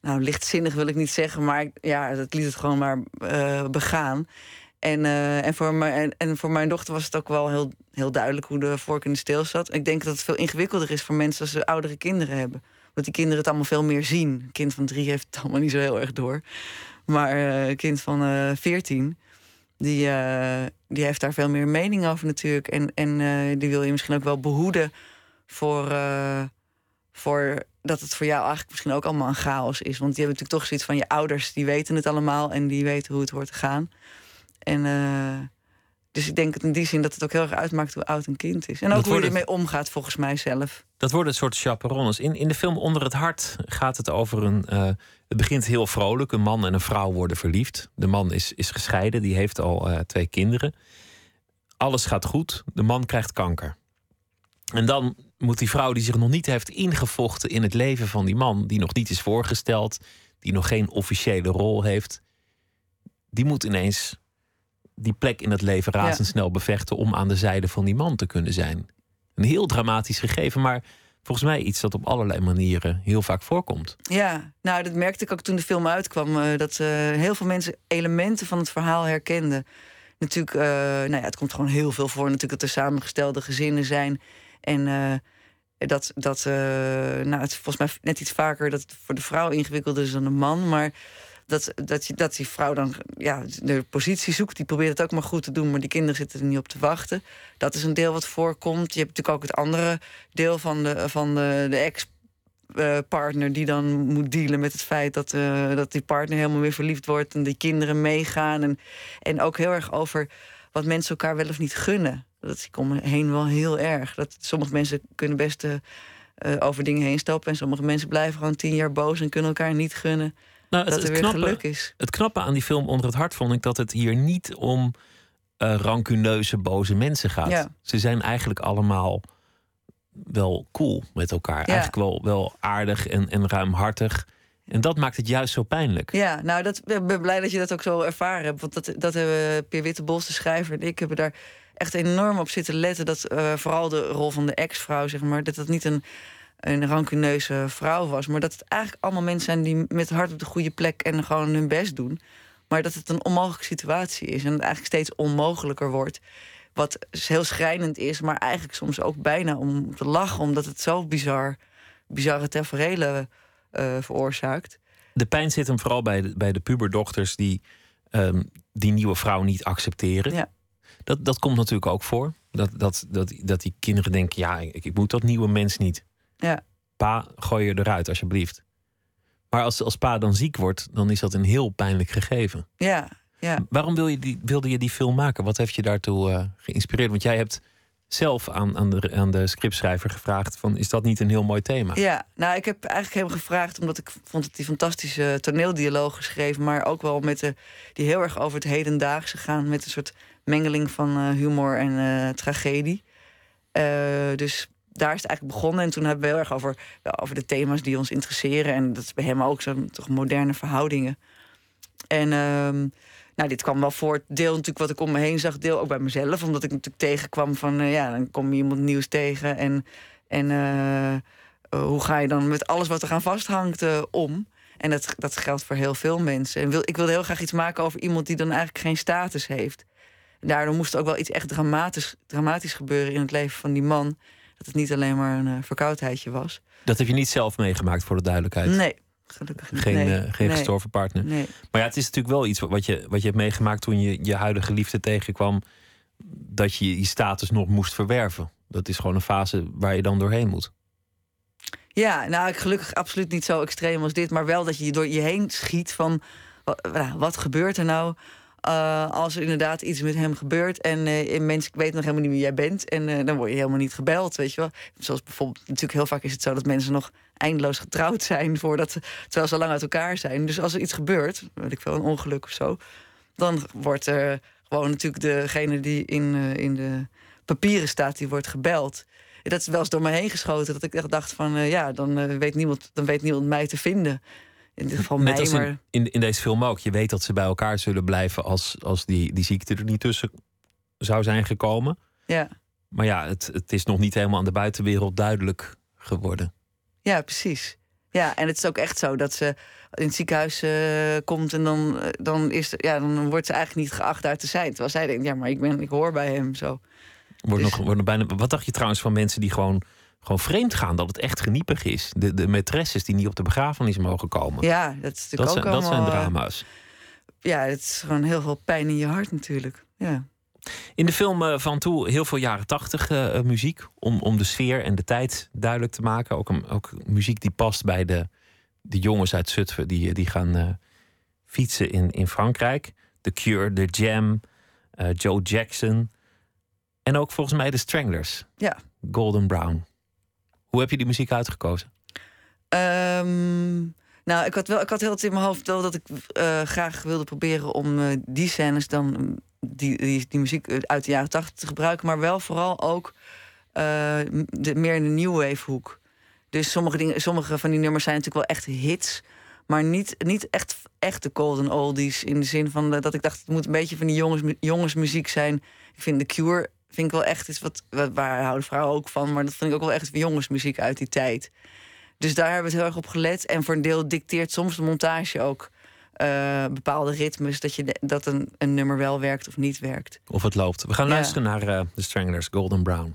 nou, lichtzinnig wil ik niet zeggen, maar ja, dat liet het gewoon maar begaan. En, en, voor mijn, en, en voor mijn dochter was het ook wel heel, heel duidelijk hoe de vork in de steel zat. Ik denk dat het veel ingewikkelder is voor mensen als ze oudere kinderen hebben. Dat die kinderen het allemaal veel meer zien. Een kind van drie heeft het allemaal niet zo heel erg door. Maar eh, een kind van eh, veertien, die, eh, die heeft daar veel meer mening over natuurlijk. En, en eh, die wil je misschien ook wel behoeden voor, eh, voor dat het voor jou eigenlijk misschien ook allemaal een chaos is. Want die hebben natuurlijk toch zoiets van je ouders, die weten het allemaal en die weten hoe het hoort te gaan. En eh, dus ik denk het in die zin dat het ook heel erg uitmaakt hoe oud een kind is. En ook Dat hoe je ermee omgaat, volgens mij zelf. Dat worden een soort chaperones. In, in de film Onder het Hart gaat het over een. eh, het begint heel vrolijk. Een man en een vrouw worden verliefd. De man is, is gescheiden, die heeft al eh, twee kinderen. Alles gaat goed. De man krijgt kanker. En dan moet die vrouw die zich nog niet heeft ingevochten in het leven van die man, die nog niet is voorgesteld, die nog geen officiële rol heeft, die moet ineens die plek in het leven Ja. razendsnel bevechten om aan de zijde van die man te kunnen zijn. Een heel dramatisch gegeven, maar volgens mij iets dat op allerlei manieren heel vaak voorkomt. Ja, nou, dat merkte ik ook toen de film uitkwam. eh, dat eh, heel veel mensen elementen van het verhaal herkenden. Natuurlijk, eh, nou ja, het komt gewoon heel veel voor. Natuurlijk dat er samengestelde gezinnen zijn. En dat, dat nou, het is volgens mij net iets vaker dat het voor de vrouw ingewikkelder is dan de man. Maar dat, dat, dat die vrouw dan ja, de positie zoekt. Die probeert het ook maar goed te doen, maar die kinderen zitten er niet op te wachten. Dat is een deel wat voorkomt. Je hebt natuurlijk ook het andere deel van de, van de, de ex partner die dan moet dealen met het feit dat, eh, dat die partner helemaal weer verliefd wordt en die kinderen meegaan. En, en ook heel erg over wat mensen elkaar wel of niet gunnen. Dat me heen wel heel erg. Dat sommige mensen kunnen best eh, eh, over dingen heen stappen. En sommige mensen blijven gewoon tien jaar boos en kunnen elkaar niet gunnen Nou, dat er weer geluk is. Het knappe aan die film Onder het Hart vond ik dat het hier niet om eh rancuneuze, boze mensen gaat. Ja. Ze zijn eigenlijk allemaal wel cool met elkaar. Eigenlijk wel, wel aardig en, en ruimhartig. En dat maakt het juist zo pijnlijk. Ja, nou, dat, ik ben blij dat je dat ook zo ervaren hebt. Want dat, dat hebben Peer Wittebos, de schrijver, en ik hebben daar echt enorm op zitten letten. Dat eh, vooral de rol van de ex-vrouw, zeg maar, dat dat niet een, een rancuneuze vrouw was. Maar dat het eigenlijk allemaal mensen zijn die met hart op de goede plek en gewoon hun best doen. Maar dat het een onmogelijke situatie is en het eigenlijk steeds onmogelijker wordt. Wat heel schrijnend is, maar eigenlijk soms ook bijna om te lachen, omdat het zo bizar, bizarre tafereelen eh veroorzaakt. De pijn zit hem vooral bij de, bij de puberdochters die ehm, die nieuwe vrouw niet accepteren. Ja. Dat, dat komt natuurlijk ook voor. Dat, dat, dat, dat die kinderen denken, ja, ik, ik moet dat nieuwe mens niet. Ja. Pa, gooi je eruit alsjeblieft. Maar als, als pa dan ziek wordt, dan is dat een heel pijnlijk gegeven. Ja, ja. Waarom wil je die, wilde je die film maken? Wat heeft je daartoe eh, geïnspireerd? Want jij hebt zelf aan, aan, de, aan de scriptschrijver gevraagd: van, is dat niet een heel mooi thema? Ja, nou, ik heb eigenlijk hem gevraagd omdat ik vond dat hij fantastische toneeldialogen schreef, maar ook wel met de, die heel erg over het hedendaagse gaan, met een soort mengeling van eh, humor en eh, tragedie. Dus daar is het eigenlijk begonnen. En toen hebben we heel erg over, over de thema's die ons interesseren. En dat is bij hem ook zo toch moderne verhoudingen. En ehm, nou, dit kwam wel voort. Deel natuurlijk wat ik om me heen zag, deel ook bij mezelf. Omdat ik natuurlijk tegenkwam van, eh, ja, dan kom je iemand nieuws tegen. En, en eh, eh, hoe ga je dan met alles wat er aan vasthangt om? En dat, dat geldt voor heel veel mensen. En wil, ik wilde heel graag iets maken over iemand die dan eigenlijk geen status heeft. Daardoor moest er ook wel iets echt dramatisch, dramatisch gebeuren in het leven van die man. Dat het niet alleen maar een eh, verkoudheidje was. Dat heb je niet zelf meegemaakt, voor de duidelijkheid. Nee, gelukkig niet. Geen, nee. eh, geen nee. gestorven partner. Nee. Maar ja, het is natuurlijk wel iets wat je, wat je hebt meegemaakt toen je je huidige liefde tegenkwam. Dat je je status nog moest verwerven. Dat is gewoon een fase waar je dan doorheen moet. Ja, nou, ik gelukkig absoluut niet zo extreem als dit. Maar wel dat je door je heen schiet van... Wat, wat gebeurt er nou eh, als er inderdaad iets met hem gebeurt... en, en mensen weten nog helemaal niet wie jij bent... en eh, dan word je helemaal niet gebeld, weet je wel. Zoals bijvoorbeeld, natuurlijk heel vaak is het zo... dat mensen nog eindeloos getrouwd zijn... Voordat, terwijl ze lang uit elkaar zijn. Dus als er iets gebeurt, weet ik veel, een ongeluk of zo... dan wordt er gewoon natuurlijk degene die in, in de papieren staat, die wordt gebeld. Dat is wel eens door me heen geschoten. Dat ik echt dacht van ja, dan, weet niemand, dan weet niemand mij te vinden. In dit geval Net mij, als maar in, in, deze film ook. Je weet dat ze bij elkaar zullen blijven als, als die, die ziekte er niet tussen zou zijn gekomen. ja. Maar ja, het, het is nog niet helemaal aan de buitenwereld duidelijk geworden. ja, precies. Ja, en het is ook echt zo dat ze in het ziekenhuis eh, komt en dan, eh, dan, is, ja, dan wordt ze eigenlijk niet geacht daar te zijn. Terwijl zij denkt, ja, maar ik, ben, ik hoor bij hem zo. Wordt Dus- nog, wordt nog bijna, wat dacht je trouwens van mensen die gewoon, gewoon vreemd gaan? Dat het echt geniepig is. De, de maîtresses die niet op de begrafenis mogen komen. Ja, dat is natuurlijk dat, ook zijn, dat zijn allemaal, eh, drama's. Ja, het is gewoon heel veel pijn in je hart natuurlijk. Ja. In de film eh, Van Toe heel veel jaren tachtig eh, muziek. Om, om de sfeer en de tijd duidelijk te maken. Ook, een, ook muziek die past bij de, de jongens uit Zutphen. Die, die gaan fietsen in, in Frankrijk. The Cure, The Jam, Joe Jackson. En ook volgens mij de Stranglers. Ja. Golden Brown. Hoe heb je die muziek uitgekozen? Ehm, nou, ik had wel, ik had heel het in mijn hoofd wel dat ik eh, graag wilde proberen om eh, die scènes dan die, die, die muziek uit de jaren tachtig te gebruiken, maar wel vooral ook eh, de, meer in de new wave hoek. Dus sommige, dingen, sommige van die nummers zijn natuurlijk wel echt hits, maar niet, niet echt, echt de golden oldies in de zin van dat ik dacht het moet een beetje van die jongens, jongensmuziek zijn. Ik vind The Cure vind ik wel echt iets wat, waar houden vrouwen ook van, maar dat vind ik ook wel echt jongensmuziek uit die tijd. Dus daar hebben we het heel erg op gelet. En voor een deel dicteert soms de montage ook eh, bepaalde ritmes. Dat, je dat een, een nummer wel werkt of niet werkt. Of het loopt. We gaan Ja. luisteren naar eh, de Stranglers, Golden Brown.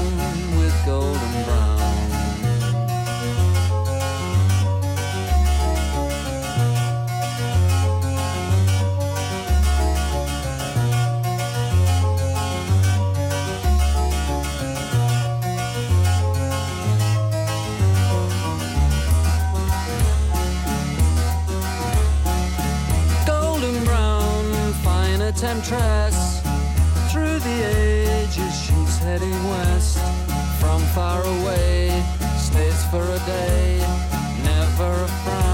golden brown golden brown, fine temptress. Through the ages, she's heading west. Far away, stays for a day. Never a frown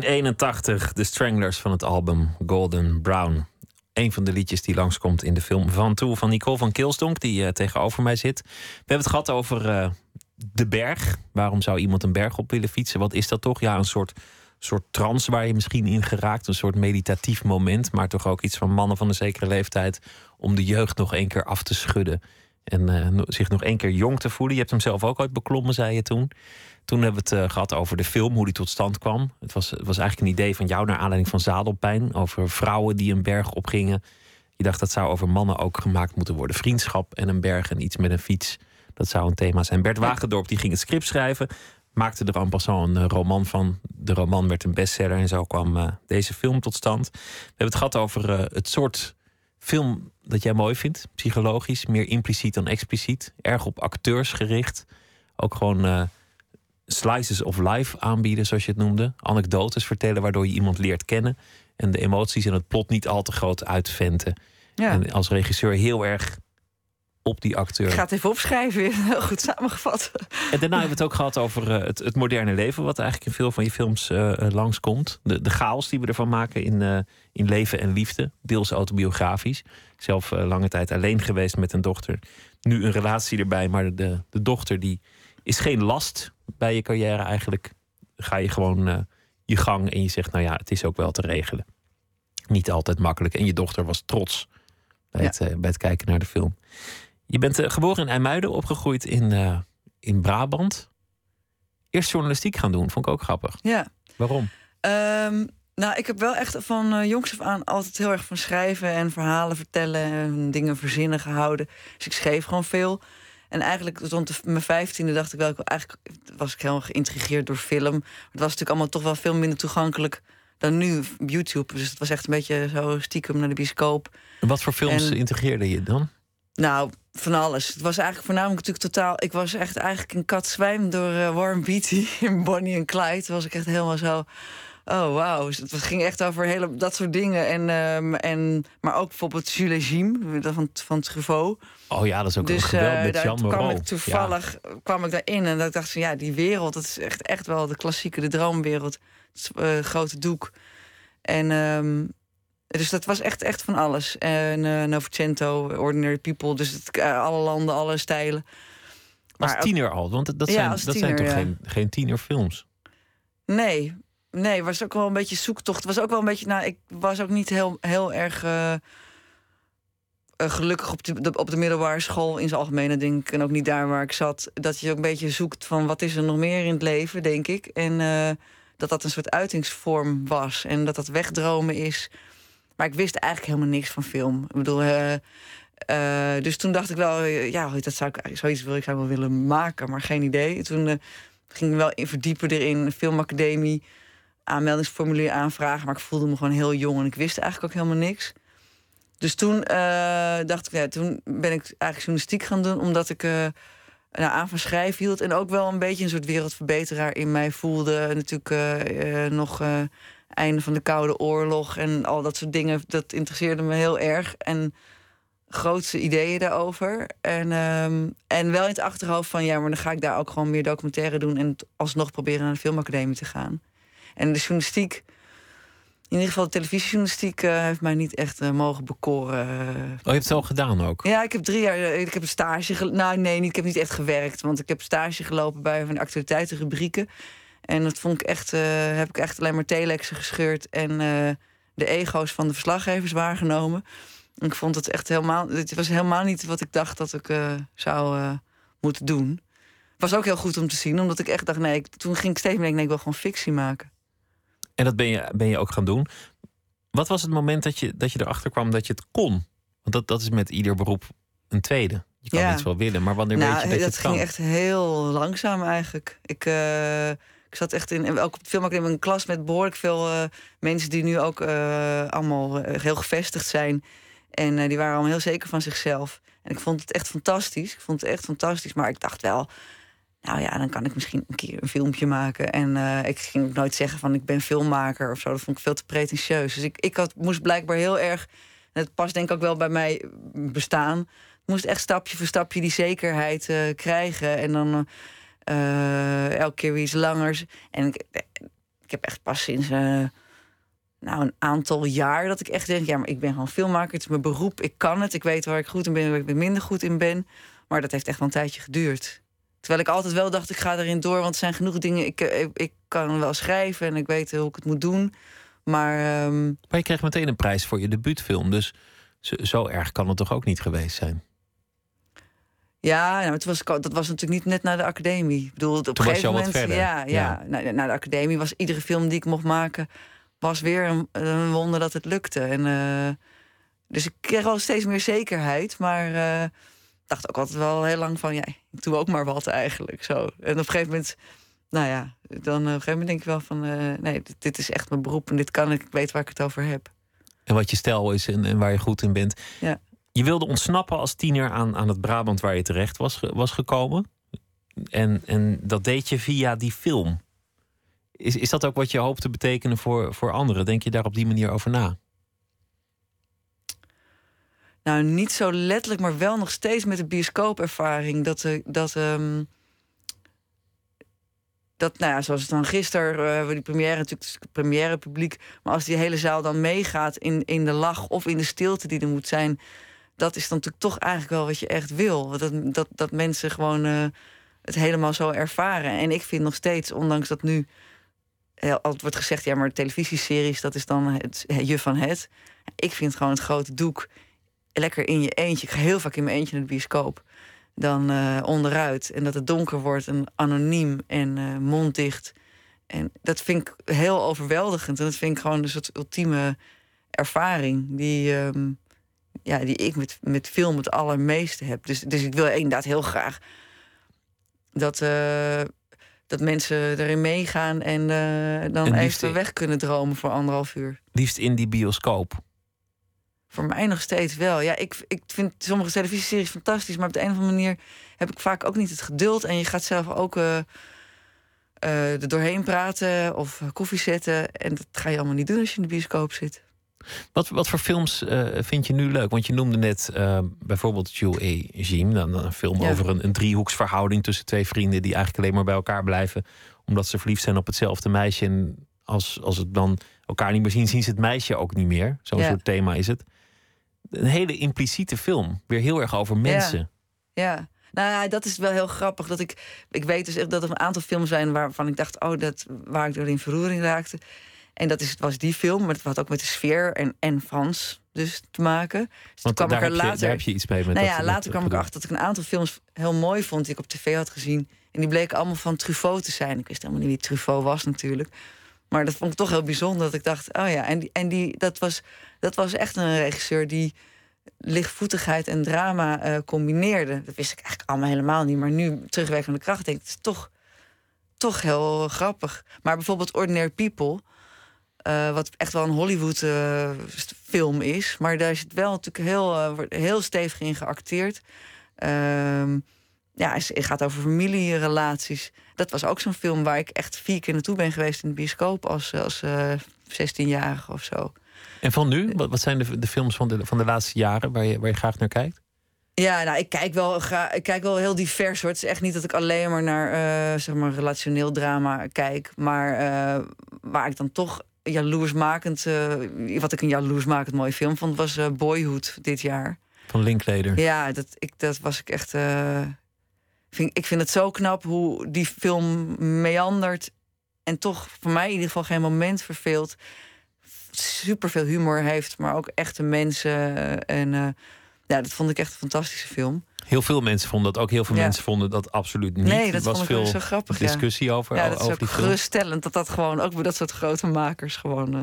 1981, de Stranglers van het album Golden Brown. Een van de liedjes die langskomt in de film Van Toe van Nicole van Kilsdonk, die uh, tegenover mij zit. We hebben het gehad over uh, de berg. Waarom zou iemand een berg op willen fietsen? Wat is dat toch? Ja, een soort, soort trance waar je misschien in geraakt. Een soort meditatief moment. Maar toch ook iets van mannen van een zekere leeftijd. Om de jeugd nog één keer af te schudden. En uh, zich nog één keer jong te voelen. Je hebt hem zelf ook ooit beklommen, zei je toen. Toen hebben we het uh, gehad over de film, hoe die tot stand kwam. Het was, was eigenlijk een idee van jou naar aanleiding van zadelpijn. Over vrouwen die een berg opgingen. Je dacht dat zou over mannen ook gemaakt moeten worden. Vriendschap en een berg en iets met een fiets. Dat zou een thema zijn. Bert Wagendorp die ging het script schrijven. Maakte er en passant een uh, roman van. De roman werd een bestseller en zo kwam uh, deze film tot stand. We hebben het gehad over het soort film dat jij mooi vindt. Psychologisch, meer impliciet dan expliciet. Erg op acteurs gericht. Ook gewoon slices of life aanbieden, zoals je het noemde. Anekdotes vertellen waardoor je iemand leert kennen. En de emoties en het plot niet al te groot uitventen. Ja. En als regisseur heel erg op die acteur. Ik ga het even opschrijven, heel goed samengevat. En daarna hebben we het ook gehad over uh, het, het, moderne leven, wat eigenlijk in veel van je films uh, langskomt. De, de chaos die we ervan maken in, uh, in leven en liefde, deels autobiografisch. Zelf lange tijd alleen geweest met een dochter. Nu een relatie erbij, maar de, de dochter die is geen last bij je carrière eigenlijk. Ga je gewoon uh, je gang en je zegt, nou ja, het is ook wel te regelen. Niet altijd makkelijk. En je dochter was trots bij, ja. het, uh, bij het kijken naar de film. Je bent uh, geboren in IJmuiden, opgegroeid in, in Brabant. Eerst journalistiek gaan doen, vond ik ook grappig. Ja. Waarom? Um, nou, ik heb wel echt van jongs af aan altijd heel erg van schrijven en verhalen vertellen en dingen verzinnen gehouden. Dus ik schreef gewoon veel. En eigenlijk rond mijn vijftiende dacht ik wel, eigenlijk was ik helemaal geïntrigeerd door film. Het was natuurlijk allemaal toch wel veel minder toegankelijk dan nu YouTube. Dus het was echt een beetje zo stiekem naar de bioscoop. En wat voor films en, integreerde je dan? Nou, van alles. Het was eigenlijk voornamelijk natuurlijk totaal. Ik was echt eigenlijk een kat zwijm door uh, Warren Beatty in Bonnie en Clyde. Was ik echt helemaal zo. Oh, wauw. Het ging echt over hele, dat soort dingen. En, um, en, maar ook bijvoorbeeld Jules Jim van, van Truffaut. Oh ja, dat is ook dus, een geweld met uh, Jean kwam ik toevallig ja. kwam ik daarin en dat ik dacht van ja, die wereld, dat is echt, echt wel de klassieke, de droomwereld. Het uh, grote doek. En um, dus dat was echt, echt van alles. En uh, Novecento, Ordinary People, dus het, alle landen, alle stijlen. Als maar tiener al, want dat, zijn, als dat tiener, zijn toch ja. geen, geen tienerfilms? Nee, nee, was ook wel een beetje zoektocht. Was ook wel een beetje, nou, ik was ook niet heel, heel erg uh, uh, gelukkig op de, op de middelbare school in zijn algemene, denk ik. En ook niet daar waar ik zat. Dat je ook een beetje zoekt van wat is er nog meer in het leven, denk ik. En uh, dat dat een soort uitingsvorm was. En dat dat wegdromen is. Maar ik wist eigenlijk helemaal niks van film. Ik bedoel, dus toen dacht ik wel, ja, dat zou ik zoiets wil ik zou wel willen maken, maar geen idee. Toen ging ik wel in verdiepen erin, filmacademie aanmeldingsformulier aanvragen. Maar ik voelde me gewoon heel jong en ik wist eigenlijk ook helemaal niks. Dus toen uh, dacht ik, ja, toen ben ik eigenlijk journalistiek gaan doen, omdat ik uh, nou, aan van schrijven hield. En ook wel een beetje een soort wereldverbeteraar in mij voelde. Natuurlijk uh, nog einde van de Koude Oorlog en al dat soort dingen. Dat interesseerde me heel erg. En grootste ideeën daarover. En, um, en wel in het achterhoofd van ja, maar dan ga ik daar ook gewoon meer documentaire doen en alsnog proberen naar de filmacademie te gaan. En de journalistiek, in ieder geval de televisiejournalistiek, uh, heeft mij niet echt uh, mogen bekoren. Oh, je hebt het al gedaan ook? Ja, ik heb drie jaar, ik heb een stage. Nou, nee, niet, ik heb niet echt gewerkt, want ik heb stage gelopen bij van de actualiteitenrubrieken. En dat vond ik echt, heb ik echt alleen maar telexen gescheurd en de ego's van de verslaggevers waargenomen. Ik vond het echt helemaal. Het was helemaal niet wat ik dacht dat ik uh, zou uh, moeten doen. Was ook heel goed om te zien, omdat ik echt dacht: nee, ik, toen ging ik steeds meer denken: nee, ik wil gewoon fictie maken. En dat ben je, ben je ook gaan doen. Wat was het moment dat je, dat je erachter kwam dat je het kon? Want dat, dat is met ieder beroep een tweede. Je kan ja. iets wel willen, maar wanneer nou, weet je dat, dat je het kan? ging echt heel langzaam eigenlijk. Ik, uh, ik zat echt in, ook op het filmacademie, een klas met behoorlijk veel uh, mensen die nu ook uh, allemaal heel gevestigd zijn. En die waren allemaal heel zeker van zichzelf. En ik vond het echt fantastisch. Ik vond het echt fantastisch. Maar ik dacht wel, nou ja, dan kan ik misschien een keer een filmpje maken. En uh, ik ging ook nooit zeggen van ik ben filmmaker of zo. Dat vond ik veel te pretentieus. Dus ik, ik had, moest blijkbaar heel erg, het past denk ik ook wel bij mij bestaan. Ik moest echt stapje voor stapje die zekerheid uh, krijgen. En dan elke keer weer iets langers. En ik, ik heb echt pas sinds nou, een aantal jaar dat ik echt denk... ja, maar ik ben gewoon filmmaker, het is mijn beroep, ik kan het. Ik weet waar ik goed in ben en waar ik minder goed in ben. Maar dat heeft echt wel een tijdje geduurd. Terwijl ik altijd wel dacht, ik ga erin door, want er zijn genoeg dingen... Ik, ik, ik kan wel schrijven en ik weet hoe ik het moet doen... Maar, um... maar je kreeg meteen een prijs voor je debuutfilm. Dus zo, zo erg kan het toch ook niet geweest zijn? Ja, nou, was, dat was natuurlijk niet net naar de academie. Ik bedoel, op een gegeven moment. Verder. Ja, ja. ja. Naar, de academie was iedere film die ik mocht maken. was weer een, een wonder dat het lukte. En, uh, dus ik kreeg wel steeds meer zekerheid. Maar uh, dacht ook altijd wel heel lang van. Ja, ik doe ook maar wat eigenlijk. Zo. En op een gegeven moment nou ja, dan op een gegeven moment denk ik wel van... Uh, nee, dit, dit, is echt mijn beroep en dit kan ik. Ik weet waar ik het over heb. En wat je stijl is en, en waar je goed in bent. Ja. Je wilde ontsnappen als tiener aan, aan het Brabant waar je terecht was, was gekomen. En, en dat deed je via die film. Is, is dat ook wat je hoopt te betekenen voor, voor anderen? Denk je daar op die manier over na? Nou, niet zo letterlijk, maar wel nog steeds met de bioscoopervaring. Dat, uh, dat um, dat, nou ja, zoals het dan gisteren, uh, die première natuurlijk, het première publiek. Maar als die hele zaal dan meegaat in, in de lach of in de stilte die er moet zijn, dat is dan natuurlijk toch eigenlijk wel wat je echt wil. Dat, dat, dat mensen gewoon uh, het helemaal zo ervaren. En ik vind nog steeds, ondanks dat nu altijd wordt gezegd, ja, maar televisieseries, dat is dan het je van het. Ik vind gewoon het grote doek lekker in je eentje. Ik ga heel vaak in mijn eentje naar de bioscoop dan uh, onderuit. En dat het donker wordt en anoniem en uh, monddicht. En dat vind ik heel overweldigend. En dat vind ik gewoon een soort ultieme ervaring die, um, ja, die ik met, met film het allermeeste heb. Dus, dus ik wil inderdaad heel graag dat, uh, dat mensen erin meegaan en dan en even weg kunnen dromen voor anderhalf uur. Liefst in die bioscoop. Voor mij nog steeds wel. Ja, ik, ik vind sommige televisieseries fantastisch, maar op de een of andere manier heb ik vaak ook niet het geduld. En je gaat zelf ook uh, uh, er doorheen praten of koffie zetten. En dat ga je allemaal niet doen als je in de bioscoop zit. Wat, wat voor films uh, vind je nu leuk? Want je noemde net bijvoorbeeld Jewel A. Jim. Dan een film ja. over een, een driehoeksverhouding tussen twee vrienden die eigenlijk alleen maar bij elkaar blijven. Omdat ze verliefd zijn op hetzelfde meisje. En als, als het dan elkaar niet meer zien, zien ze het meisje ook niet meer. Zo'n ja. soort thema is het een hele impliciete film. Weer heel erg over mensen. Ja, ja. nou ja, dat is wel heel grappig. Dat ik, ik weet dus echt dat er een aantal films zijn waarvan ik dacht, oh, dat, waar ik door in verroering raakte. En dat is, was die film, maar het had ook met de sfeer en, en Frans dus te maken. Dus Want kwam daar, ik er later, je, daar heb je iets mee met Nou ja, later kwam ik achter dat ik een aantal films heel mooi vond die ik op tv had gezien. En die bleken allemaal van Truffaut te zijn. Ik wist helemaal niet wie Truffaut was natuurlijk. Maar dat vond ik toch heel bijzonder. Dat ik dacht, oh ja, en, die, en die, dat, was, dat was echt een regisseur die lichtvoetigheid en drama uh, combineerde. Dat wist ik eigenlijk allemaal helemaal niet. Maar nu, terugwerkende kracht, denk ik, het toch, toch heel grappig. Maar bijvoorbeeld Ordinary People... Uh, wat echt wel een Hollywood uh, film is. Maar daar is het wel natuurlijk heel, heel stevig in geacteerd. Uh, ja, het gaat over familierelaties. Dat was ook zo'n film waar ik echt vier keer naartoe ben geweest in de bioscoop als, als 16-jarige of zo. En van nu? Wat, wat zijn de, de films van de, van de laatste jaren waar je, waar je graag naar kijkt? Ja, nou, ik kijk wel, ga, ik kijk wel heel divers. Hoor. Het is echt niet dat ik alleen maar naar uh, zeg maar relationeel drama kijk. Maar uh, waar ik dan toch jaloersmakend... Uh, wat ik een jaloersmakend mooie film vond... was Boyhood dit jaar. Van Linklater. Ja, dat, ik, dat was ik echt... Vind, ik vind het zo knap hoe die film meandert... en toch voor mij in ieder geval geen moment verveelt super veel humor heeft, maar ook echte mensen. En uh, ja, dat vond ik echt een fantastische film. Heel veel mensen vonden dat. Ook heel veel ja. mensen vonden dat absoluut niet. Nee, dat was vond veel ik zo grappig. Discussie ja. over. Ja, dat over is ook geruststellend dat dat gewoon ook bij dat soort grote makers gewoon uh,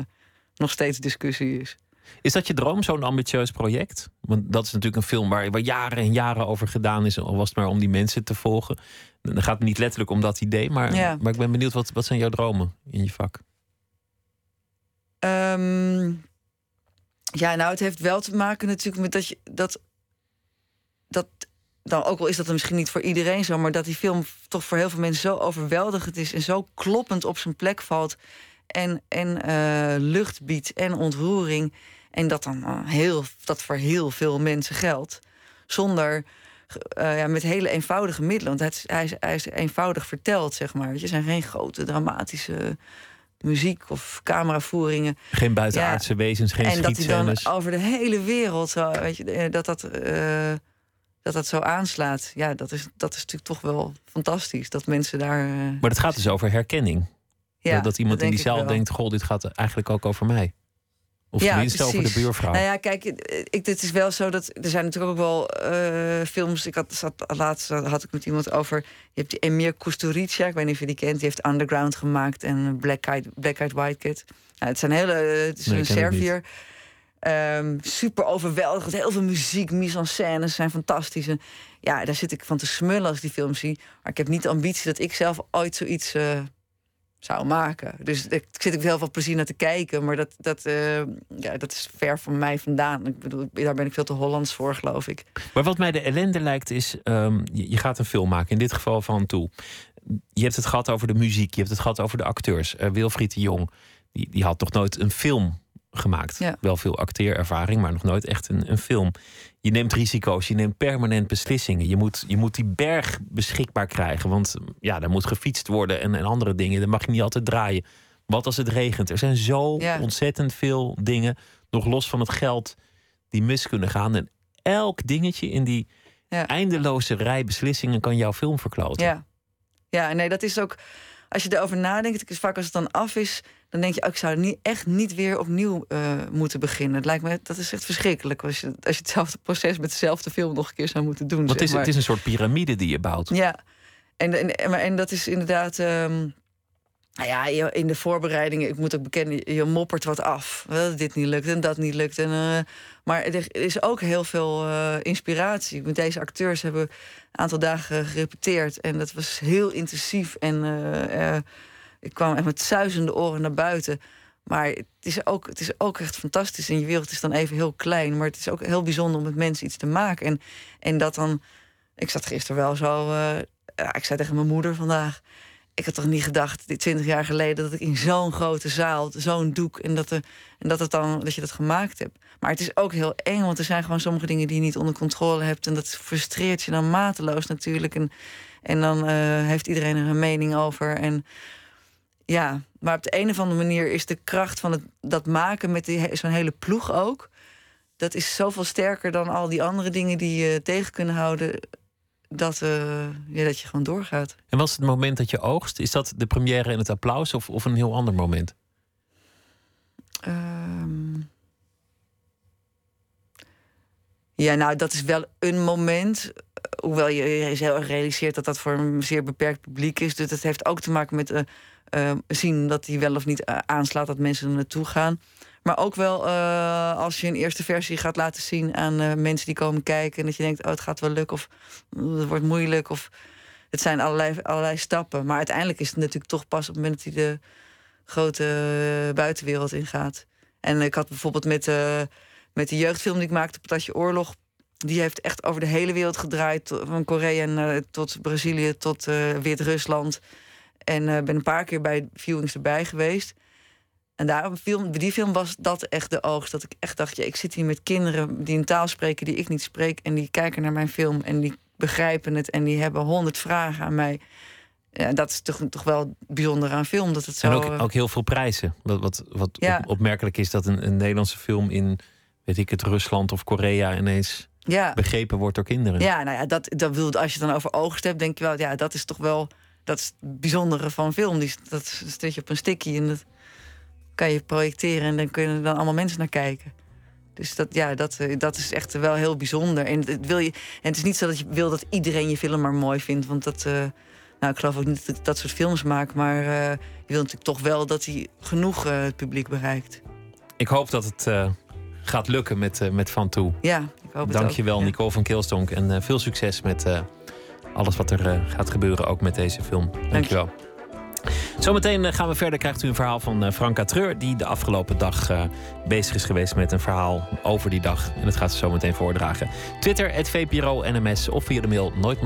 nog steeds discussie is. Is dat je droom, zo'n ambitieus project? Want dat is natuurlijk een film waar, waar jaren en jaren over gedaan is. Al was het maar om die mensen te volgen. Dan gaat het niet letterlijk om dat idee. Maar, ja. maar ik ben benieuwd, wat, wat zijn jouw dromen in je vak? Um, ja, nou, het heeft wel te maken natuurlijk met dat je dat. dat dan ook al is dat misschien niet voor iedereen zo, maar dat die film toch voor heel veel mensen zo overweldigend is en zo kloppend op zijn plek valt. En, en uh, lucht biedt en ontroering. En dat dan uh, heel, dat voor heel veel mensen geldt. Zonder uh, ja, met hele eenvoudige middelen. Want het, hij, is, hij is eenvoudig verteld, zeg maar. Het zijn geen grote dramatische muziek of cameravoeringen. Geen buitenaardse Ja. wezens, geen en dat hij dan over de hele wereld zo, weet je, eh, dat dat, eh, dat dat zo aanslaat. Ja, dat is, dat is natuurlijk toch wel fantastisch. Dat mensen daar. eh, Maar het gaat dus over herkenning. Ja, dat, dat iemand in die zaal denkt: Goh, dit gaat eigenlijk ook over mij. Of Ja, tenminste over de buurvrouw. Nou ja, kijk, eh, ik, dit is wel zo dat er zijn natuurlijk ook wel eh, films. Ik had zat, laatst had ik met iemand over. Je hebt die Emir Kusturica, ik weet niet of je die kent. Die heeft Underground gemaakt en Black Eyed, Black Eyed White Kid. Nou, het zijn hele, eh, het is Nee, een. Serviër. Ehm, super overweldigend. Heel veel muziek, mise en scène zijn fantastisch. En ja, daar zit ik van te smullen als ik die film zie. Maar ik heb niet de ambitie dat ik zelf ooit zoiets zou maken. Dus ik zit ik heel veel plezier naar te kijken. Maar dat, dat, eh, ja, dat is ver van mij vandaan. Ik bedoel, daar ben ik veel te Hollands voor, geloof ik. Maar wat mij de ellende lijkt is, ehm, je, gaat een film maken, in dit geval van toe. Je hebt het gehad over de muziek, je hebt het gehad over de acteurs. Eh, Wilfried de Jong, die, die had toch nooit een film gemaakt. Ja. Wel veel acteerervaring, maar nog nooit echt een, een film. Je neemt risico's, je neemt permanent beslissingen. Je moet, je moet die berg beschikbaar krijgen, want ja, er moet gefietst worden en, en andere dingen. Dan mag je niet altijd draaien. Wat als het regent? Er zijn zo Ja. ontzettend veel dingen, nog los van het geld, die mis kunnen gaan. En elk dingetje in die Ja. eindeloze rij beslissingen kan jouw film verkloten. Ja. ja, nee, dat is ook... Als je erover nadenkt, het is vaak als het dan af is... dan denk je, oh, ik zou niet, echt niet weer opnieuw eh, moeten beginnen. Het lijkt me, dat is echt verschrikkelijk... als je, als je hetzelfde proces met dezelfde film nog een keer zou moeten doen. Want het zeg is, maar. het is een soort piramide die je bouwt. Ja, en, en, en dat is inderdaad. ehm, nou ja, in de voorbereidingen, ik moet ook bekennen, je- moppert wat af. Wel, dit niet lukt en dat niet lukt. En, eh, maar er is ook heel veel eh, inspiratie. Met deze acteurs hebben een aantal dagen gerepeteerd. En dat was heel intensief. En eh, ik kwam echt met zuizende oren naar buiten. Maar het is, ook, het is ook echt fantastisch. En je wereld is dan even heel klein. Maar het is ook heel bijzonder om met mensen iets te maken. En, en dat dan. Ik zat gisteren wel zo. ik zei tegen mijn moeder vandaag. Ik had toch niet gedacht, 20 jaar geleden, dat ik in zo'n grote zaal, zo'n doek, en dat, er, en dat, het dan, dat je dat gemaakt hebt. Maar het is ook heel eng, want er zijn gewoon sommige dingen die je niet onder controle hebt. En dat frustreert je dan mateloos natuurlijk. En, en dan eh, heeft iedereen er een mening over. En ja, maar op de een of andere manier is de kracht van het, dat maken met zo'n hele ploeg ook. Dat is zoveel sterker dan al die andere dingen die je tegen kunnen houden. Dat, eh, ja, dat je gewoon doorgaat. En was het moment dat je oogst, is dat de première en het applaus of, of een heel ander moment? Ehm. Ja, nou, dat is wel een moment. Hoewel je heel erg realiseert dat dat voor een zeer beperkt publiek is. Dus dat heeft ook te maken met eh, eh, zien dat hij wel of niet aanslaat, dat mensen er naartoe gaan. Maar ook wel eh, als je een eerste versie gaat laten zien aan eh, mensen die komen kijken. En dat je denkt, oh, het gaat wel lukken of "Oeh, het wordt moeilijk. Of het zijn allerlei, allerlei stappen. Maar uiteindelijk is het natuurlijk toch pas op het moment dat hij de grote eh, buitenwereld ingaat. En ik had bijvoorbeeld met, met de jeugdfilm die ik maakte, Patatje Oorlog. Die heeft echt over de hele wereld gedraaid. Van Korea tot Brazilië tot Wit-Rusland. En ben een paar keer bij viewings erbij geweest. En daar, op film, bij die film was dat echt de oogst. Dat ik echt dacht, ja, ik zit hier met kinderen die een taal spreken die ik niet spreek. En die kijken naar mijn film en die begrijpen het. En die hebben honderd vragen aan mij. Ja, dat is toch, toch wel bijzonder aan film. Dat het zo, en ook, eh, ook heel veel prijzen. Wat, wat, wat Ja. op- opmerkelijk is dat een, een Nederlandse film in, weet ik het, Rusland of Korea ineens ja. begrepen wordt door kinderen. Ja, nou ja, dat, dat wil, als je het dan over oogst hebt, denk je wel, ja, dat is toch wel dat is het bijzondere van film. Die, dat zet je op een stickje en dat kan je projecteren en dan kunnen er dan allemaal mensen naar kijken. Dus dat, ja, dat, eh, dat is echt wel heel bijzonder. En het, wil je, en het is niet zo dat je wil dat iedereen je film maar mooi vindt. Want dat, eh, nou, ik geloof ook niet dat ik dat soort films maak. Maar eh, je wil natuurlijk toch wel dat hij genoeg het publiek bereikt. Ik hoop dat het gaat lukken met, met Van Toe. Ja, ik hoop het ook. Dankjewel, Ja. Nicole van Keelstonk. En veel succes met alles wat er gaat gebeuren, ook met deze film. Dankjewel. Zometeen eh, gaan we verder. Krijgt u een verhaal van eh, Franka Treur... die de afgelopen dag eh, bezig is geweest met een verhaal over die dag. En dat gaat ze zometeen voordragen. Twitter, het VPRO NMS of via de mail nooit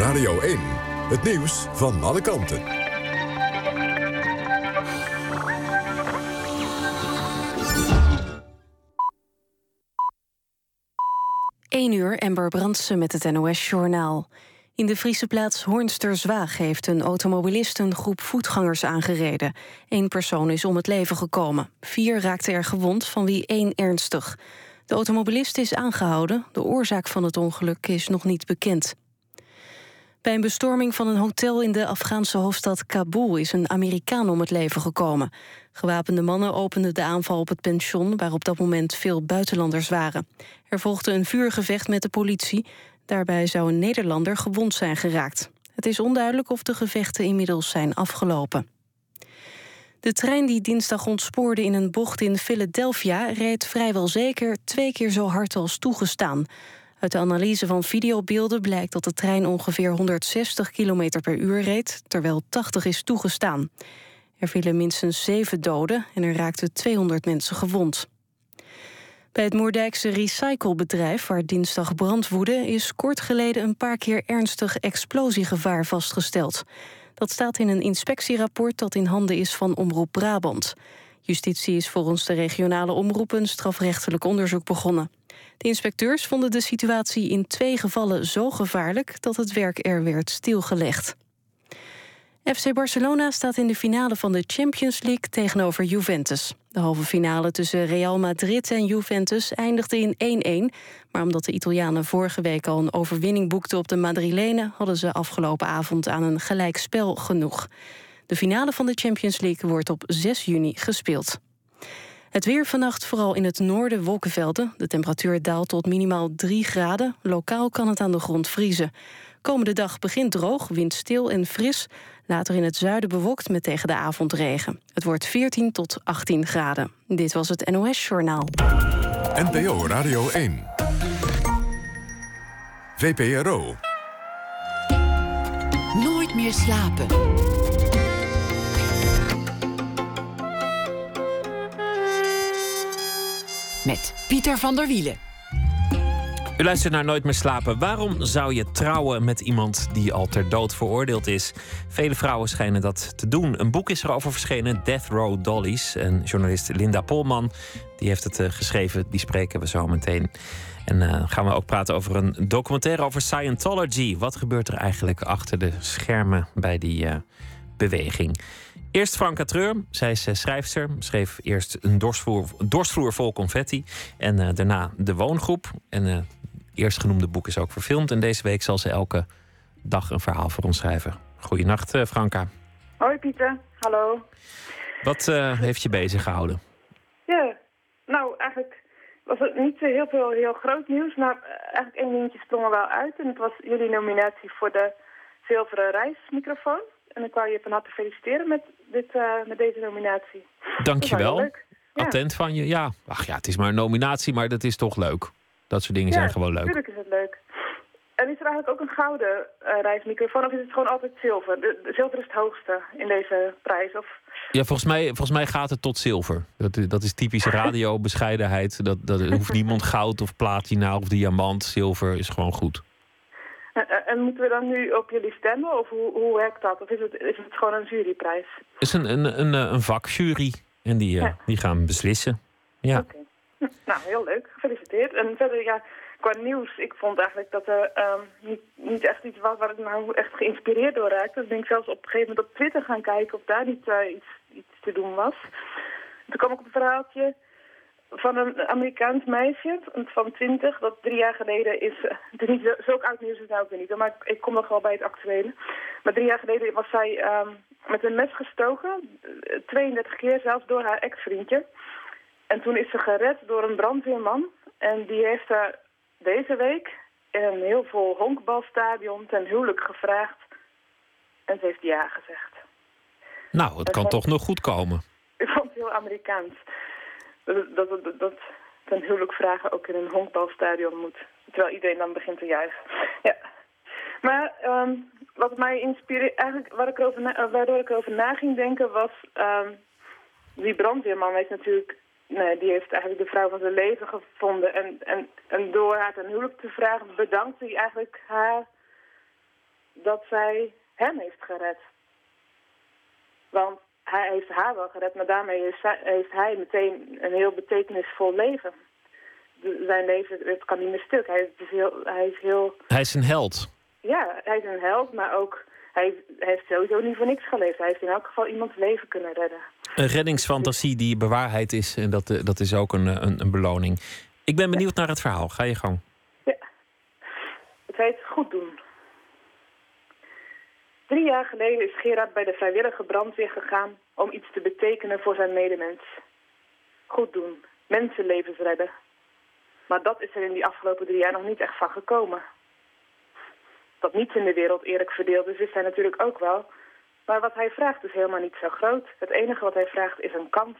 Radio 1. Het nieuws van alle kanten. 1 uur, Ember Brandsen met het NOS-journaal. In de Friese plaats Hoornster-Zwaag heeft een automobilist een groep voetgangers aangereden. Eén persoon is om het leven gekomen. Vier raakten er gewond, van wie één ernstig. De automobilist is aangehouden. De oorzaak van het ongeluk is nog niet bekend. Bij een bestorming van een hotel in de Afghaanse hoofdstad Kabul is een Amerikaan om het leven gekomen. Gewapende mannen openden de aanval op het pension, waar op dat moment veel buitenlanders waren. Er volgde een vuurgevecht met de politie. Daarbij zou een Nederlander gewond zijn geraakt. Het is onduidelijk of de gevechten inmiddels zijn afgelopen. De trein die dinsdag ontspoorde in een bocht in Philadelphia reed vrijwel zeker twee keer zo hard als toegestaan. Uit de analyse van videobeelden blijkt dat de trein ongeveer 160 km per uur reed, terwijl 80 is toegestaan. Er vielen minstens zeven doden en er raakten 200 mensen gewond. Bij het Moerdijkse recyclebedrijf, waar dinsdag brand woedde... is kort geleden een paar keer ernstig explosiegevaar vastgesteld. Dat staat in een inspectierapport dat in handen is van Omroep Brabant. Justitie is volgens de regionale omroep een strafrechtelijk onderzoek begonnen. De inspecteurs vonden de situatie in twee gevallen zo gevaarlijk... dat het werk er werd stilgelegd. FC Barcelona staat in de finale van de Champions League tegenover Juventus. De halve finale tussen Real Madrid en Juventus eindigde in 1-1. Maar omdat de Italianen vorige week al een overwinning boekten op de Madrilenen... hadden ze afgelopen avond aan een gelijkspel genoeg. De finale van de Champions League wordt op 6 juni gespeeld. Het weer vannacht vooral in het noorden wolkenvelden. De temperatuur daalt tot minimaal 3 graden. Lokaal kan het aan de grond vriezen. Komende dag begint droog, windstil en fris. Later in het zuiden bewolkt met tegen de avond regen. Het wordt 14 tot 18 graden. Dit was het NOS Journaal. NPO Radio 1. VPRO. Nooit meer slapen. Met Pieter van der Wielen. U luistert naar Nooit meer slapen. Waarom zou je trouwen met iemand die al ter dood veroordeeld is? Vele vrouwen schijnen dat te doen. Een boek is erover verschenen, Death Row Dollies. En journalist Linda Polman die heeft het uh, geschreven. Die spreken we zo meteen. En uh, gaan we ook praten over een documentaire over Scientology. Wat gebeurt er eigenlijk achter de schermen bij die uh, beweging? Eerst Franka Treur. Zij is schrijfster. Schreef eerst een dorstvloer, dorstvloer vol confetti. En daarna De Woongroep. En eerstgenoemde boek is ook verfilmd. En deze week zal ze elke dag een verhaal voor ons schrijven. Goedenacht, uh, Franka. Hoi Pieter, hallo. Wat uh, heeft je bezig gehouden? Ja, nou eigenlijk was het niet heel veel heel groot nieuws. Maar eigenlijk één dingetje sprong er wel uit. En het was jullie nominatie voor de zilveren reismicrofoon. En ik wou je van harte feliciteren met, dit, uh, met deze nominatie. Dankjewel. Ja. Attent van je. Ja, ach ja, het is maar een nominatie, maar dat is toch leuk. Dat soort dingen ja, zijn gewoon leuk. natuurlijk is het leuk. En is er eigenlijk ook een gouden uh, reismicrofoon of is het gewoon altijd zilver? De, de, zilver is het hoogste in deze prijs? Of... Ja, volgens mij, volgens mij gaat het tot zilver. Dat, dat is typische radiobescheidenheid. Dat, dat hoeft niemand goud of platina of diamant. Zilver is gewoon goed. En, en, moeten we dan nu op jullie stemmen? Of hoe, hoe werkt dat? Of is het, is het gewoon een juryprijs? Het is een, een, een, een vakjury. En die, ja. die gaan beslissen. Ja. Okay. Nou, heel leuk. Gefeliciteerd. En verder, ja, qua nieuws, ik vond eigenlijk dat er um, niet, niet echt iets was waar ik nou echt geïnspireerd door raakte. Dus ben ik zelfs op een gegeven moment op Twitter gaan kijken of daar niet uh, iets, iets te doen was. Toen kwam ik op een verhaaltje van een Amerikaans meisje van 20, dat drie jaar geleden is... Uh, het is niet zo, oud nieuws is nou ook weer niet, maar ik, ik kom nog wel bij het actuele. Maar drie jaar geleden was zij um, met een mes gestoken, 32 keer zelfs door haar ex-vriendje. En toen is ze gered door een brandweerman. En die heeft haar deze week in een heel vol honkbalstadion ten huwelijk gevraagd. En ze heeft ja gezegd. Nou, het kan toch nog goed komen. Ik vond het heel Amerikaans. Dat, dat, dat, dat ten huwelijk vragen ook in een honkbalstadion moet. Terwijl iedereen dan begint te juichen. Ja. Maar um, wat mij inspireert, eigenlijk waar ik erover na, waardoor ik erover na ging denken was... Um, die brandweerman weet natuurlijk nee, die heeft eigenlijk de vrouw van zijn leven gevonden. En, en, en door haar ten huwelijk te vragen, bedankt hij eigenlijk haar dat zij hem heeft gered. Want hij heeft haar wel gered, maar daarmee heeft zij- heeft hij meteen een heel betekenisvol leven. Zijn leven, het kan niet meer stuk. Hij is, heel, hij is heel, Hij is een held. ja, hij is een held, maar ook, hij, hij heeft sowieso niet voor niks geleefd. Hij heeft in elk geval iemands leven kunnen redden. Een reddingsfantasie die bewaarheid is. En dat, eh, dat is ook een, een, een beloning. Ik ben benieuwd naar het verhaal. Ga je gang. Het heet goed doen. Drie jaar geleden is Gerard bij de vrijwillige brandweer gegaan om iets te betekenen voor zijn medemens. Goed doen, mensenlevens redden. Maar dat is er in die afgelopen drie jaar nog niet echt van gekomen. Dat niets in de wereld eerlijk verdeeld is, wist hij natuurlijk ook wel. Maar wat hij vraagt is helemaal niet zo groot. Het enige wat hij vraagt is een kans.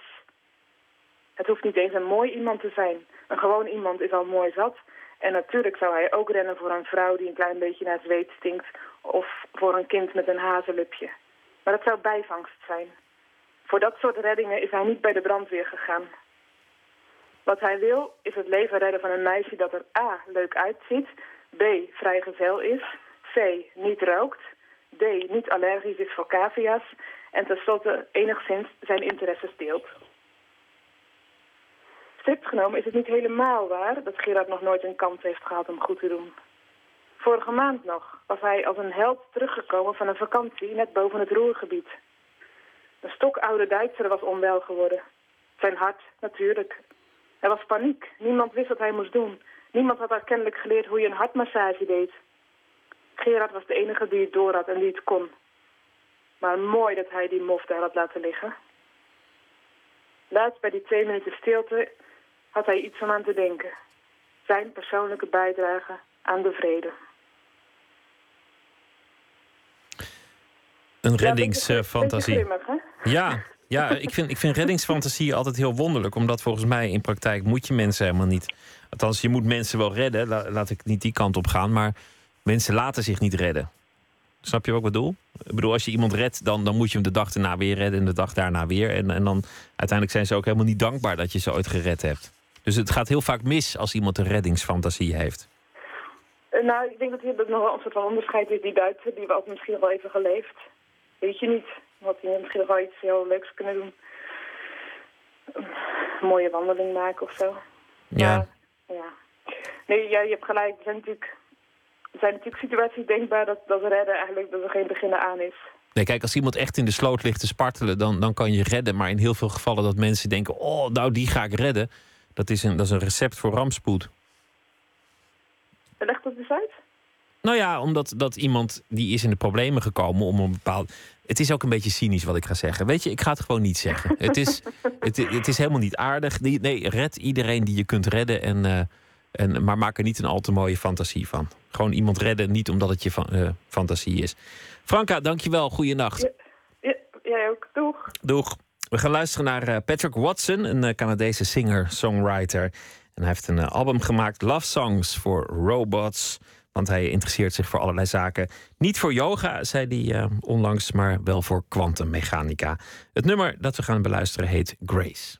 Het hoeft niet eens een mooi iemand te zijn. Een gewoon iemand is al mooi zat. En natuurlijk zou hij ook rennen voor een vrouw die een klein beetje naar zweet stinkt. Of voor een kind met een hazelupje. Maar dat zou bijvangst zijn. Voor dat soort reddingen is hij niet bij de brandweer gegaan. Wat hij wil is het leven redden van een meisje dat er A. leuk uitziet. B. vrijgezel is. C. niet rookt. D. niet allergisch is voor cavia's. En tenslotte enigszins zijn interesses deelt. Strikt genomen is het niet helemaal waar dat Gerard nog nooit een kans heeft gehad om goed te doen. Vorige maand nog was hij als een held teruggekomen van een vakantie net boven het Roergebied. Een stokoude Duitser was onwel geworden. Zijn hart, natuurlijk. Er was paniek. Niemand wist wat hij moest doen. Niemand had haar kennelijk geleerd hoe je een hartmassage deed. Gerard was de enige die het door had en die het kon. Maar mooi dat hij die mof daar had laten liggen. Laatst bij die twee minuten stilte had hij iets om aan te denken. Zijn persoonlijke bijdrage aan de vrede. Een reddingsfantasie. grimmig? Ja, ja ik, vind, ik vind reddingsfantasieën altijd heel wonderlijk. Omdat volgens mij in praktijk moet je mensen helemaal niet. Althans, je moet mensen wel redden. La- laat ik niet die kant op gaan. Maar mensen laten zich niet redden. Snap je wat ik bedoel? Ik bedoel, als je iemand redt, dan, dan moet je hem de dag erna weer redden. En de dag daarna weer. En, en dan uiteindelijk zijn ze ook helemaal niet dankbaar dat je ze ooit gered hebt. Dus het gaat heel vaak mis als iemand een reddingsfantasie heeft. Eh, Nou, ik denk dat hier ook nog wel een soort van onderscheid is. Die Duitser, die was misschien nog wel even geleefd. Weet je niet. Had hij misschien wel iets heel leuks kunnen doen. Een mooie wandeling maken of zo. Ja. Ja. Nee, ja, je hebt gelijk. Er zijn natuurlijk, er zijn natuurlijk situaties denkbaar dat, dat redden eigenlijk dat er geen beginnen aan is. Nee, kijk, als iemand echt in de sloot ligt te spartelen, dan, dan kan je redden. Maar in heel veel gevallen dat mensen denken: oh, nou, die ga ik redden. Dat is een, dat is een recept voor rampspoed. Leg dat eens uit. Nou ja, omdat dat iemand die is in de problemen gekomen om een bepaald. Het is ook een beetje cynisch wat ik ga zeggen. Weet je, ik ga het gewoon niet zeggen. Het is, het, het is helemaal niet aardig. Nee, red iedereen die je kunt redden. En, eh, en, maar maak er niet een al te mooie fantasie van. Gewoon iemand redden, niet omdat het je van, eh, fantasie is. Franka, dankjewel. Goeienacht. Ja, jij ook. Doeg. Doeg. We gaan luisteren naar eh, Patrick Watson, een eh, Canadese singer-songwriter. En hij heeft een eh, album gemaakt, Love Songs for Robots. Want hij interesseert zich voor allerlei zaken. Niet voor yoga, zei hij onlangs, maar wel voor kwantummechanica. Het nummer dat we gaan beluisteren heet Grace.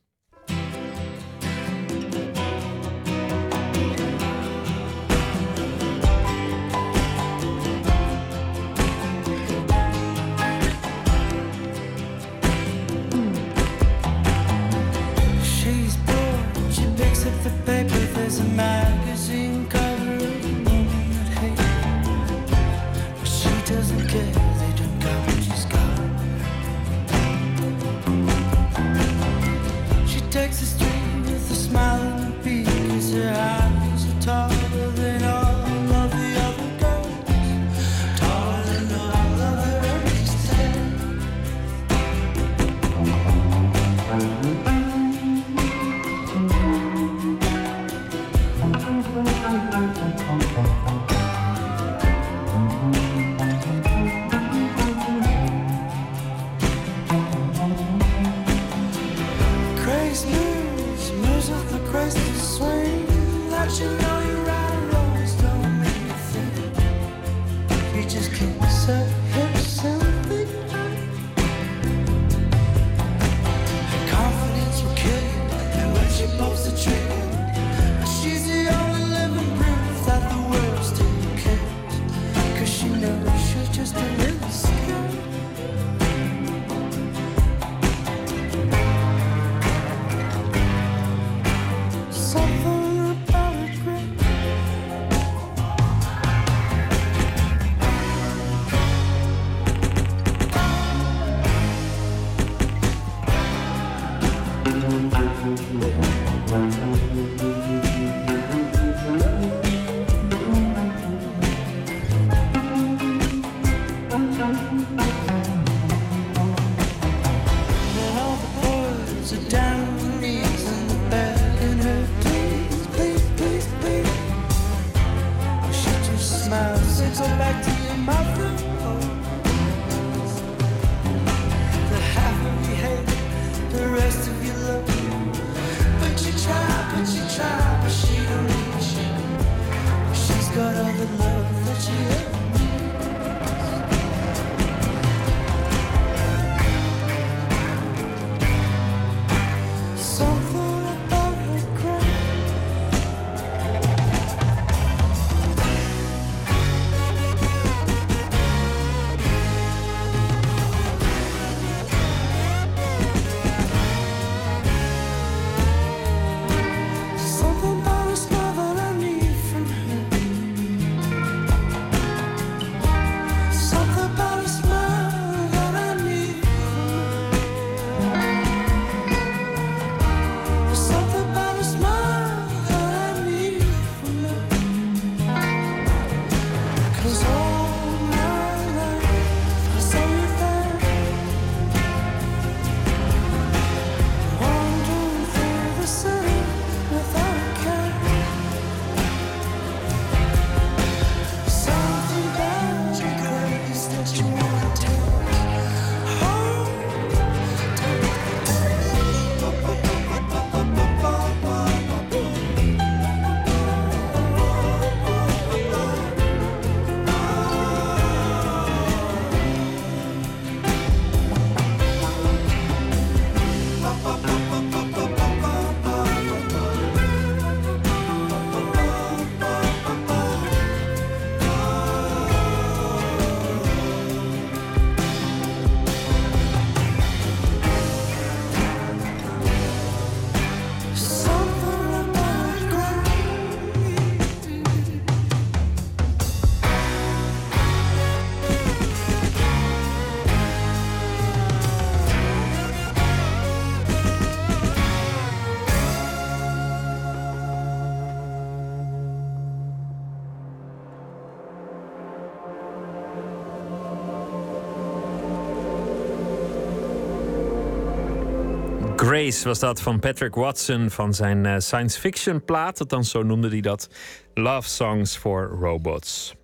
Was dat van Patrick Watson van zijn uh, science fiction plaat. dan zo noemde hij dat. Love Songs for Robots.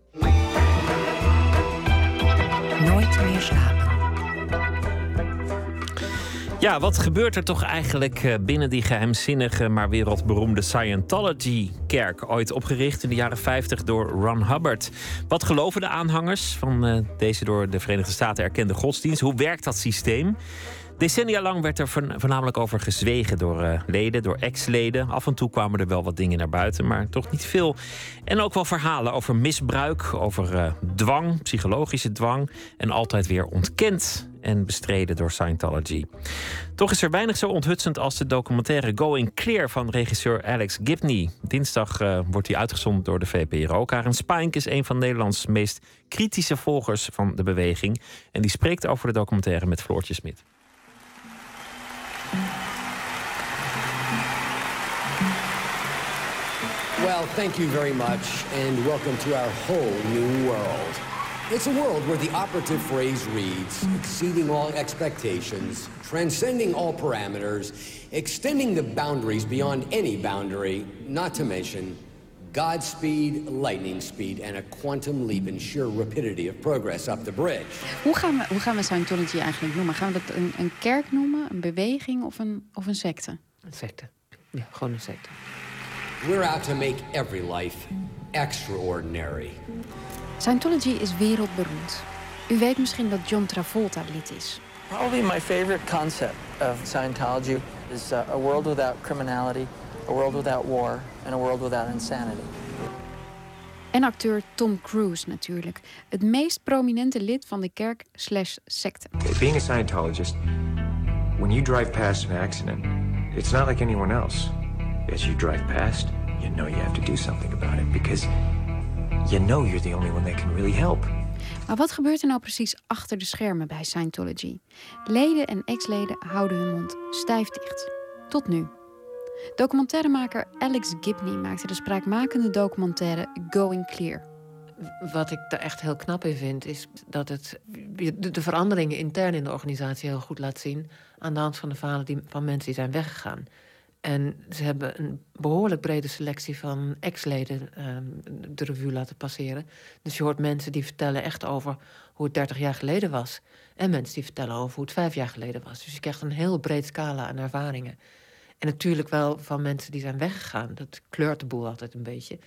Nooit meer slapen. Ja, wat gebeurt er toch eigenlijk eh, binnen die geheimzinnige, maar wereldberoemde Scientology-kerk? Ooit opgericht in de jaren 50 door Ron Hubbard. Wat geloven de aanhangers van uh, deze door de Verenigde Staten erkende godsdienst? Hoe werkt dat systeem? Decennia lang werd er voornamelijk over gezwegen door uh, leden, door ex-leden. Af en toe kwamen er wel wat dingen naar buiten, maar toch niet veel. En ook wel verhalen over misbruik, over uh, dwang, psychologische dwang. En altijd weer ontkend en bestreden door Scientology. Toch is er weinig zo onthutsend als de documentaire Going Clear van regisseur Alex Gibney. Dinsdag uh, wordt die uitgezonden door de VPRO. Karen Spink is een van Nederlands meest kritische volgers van de beweging. En die spreekt over de documentaire met Floortje Smit. Well, thank you very much, and welcome to our whole new world. It's a world where the operative phrase reads exceeding all expectations, transcending all parameters, extending the boundaries beyond any boundary, not to mention Godspeed, lightning speed and a quantum leap in sheer rapidity of progress up the bridge. Hoe gaan we, hoe gaan we Scientology eigenlijk noemen? Gaan we dat een, een kerk noemen, een beweging of een, of een secte? Een secte. Ja, gewoon een secte. We're out to make every life extraordinary. Scientology is wereldberoemd. U weet misschien dat John Travolta lid is. Probably my favorite concept of Scientology is uh, a world without criminality, a world without war and a world without insanity. En acteur Tom Cruise natuurlijk. Het meest prominente lid van de kerk slash secte. Being a Scientologist, when you drive past an accident, it's not like anyone else. As you drive past, you know you have to do something about it because you know you're the only one that can really help. Maar wat gebeurt er nou precies achter de schermen bij Scientology? Leden en ex-leden houden hun mond stijf dicht. Tot nu. Documentairemaker Alex Gibney maakte de spraakmakende documentaire Going Clear. Wat ik daar echt heel knap in vind, is dat het de veranderingen intern in de organisatie heel goed laat zien. aan de hand van de verhalen die, van mensen die zijn weggegaan. En ze hebben een behoorlijk brede selectie van ex-leden uh, de revue laten passeren. Dus je hoort mensen die vertellen echt over hoe het 30 jaar geleden was. En mensen die vertellen over hoe het vijf jaar geleden was. Dus je krijgt een heel breed scala aan ervaringen. En natuurlijk wel van mensen die zijn weggegaan. Dat kleurt de boel altijd een beetje.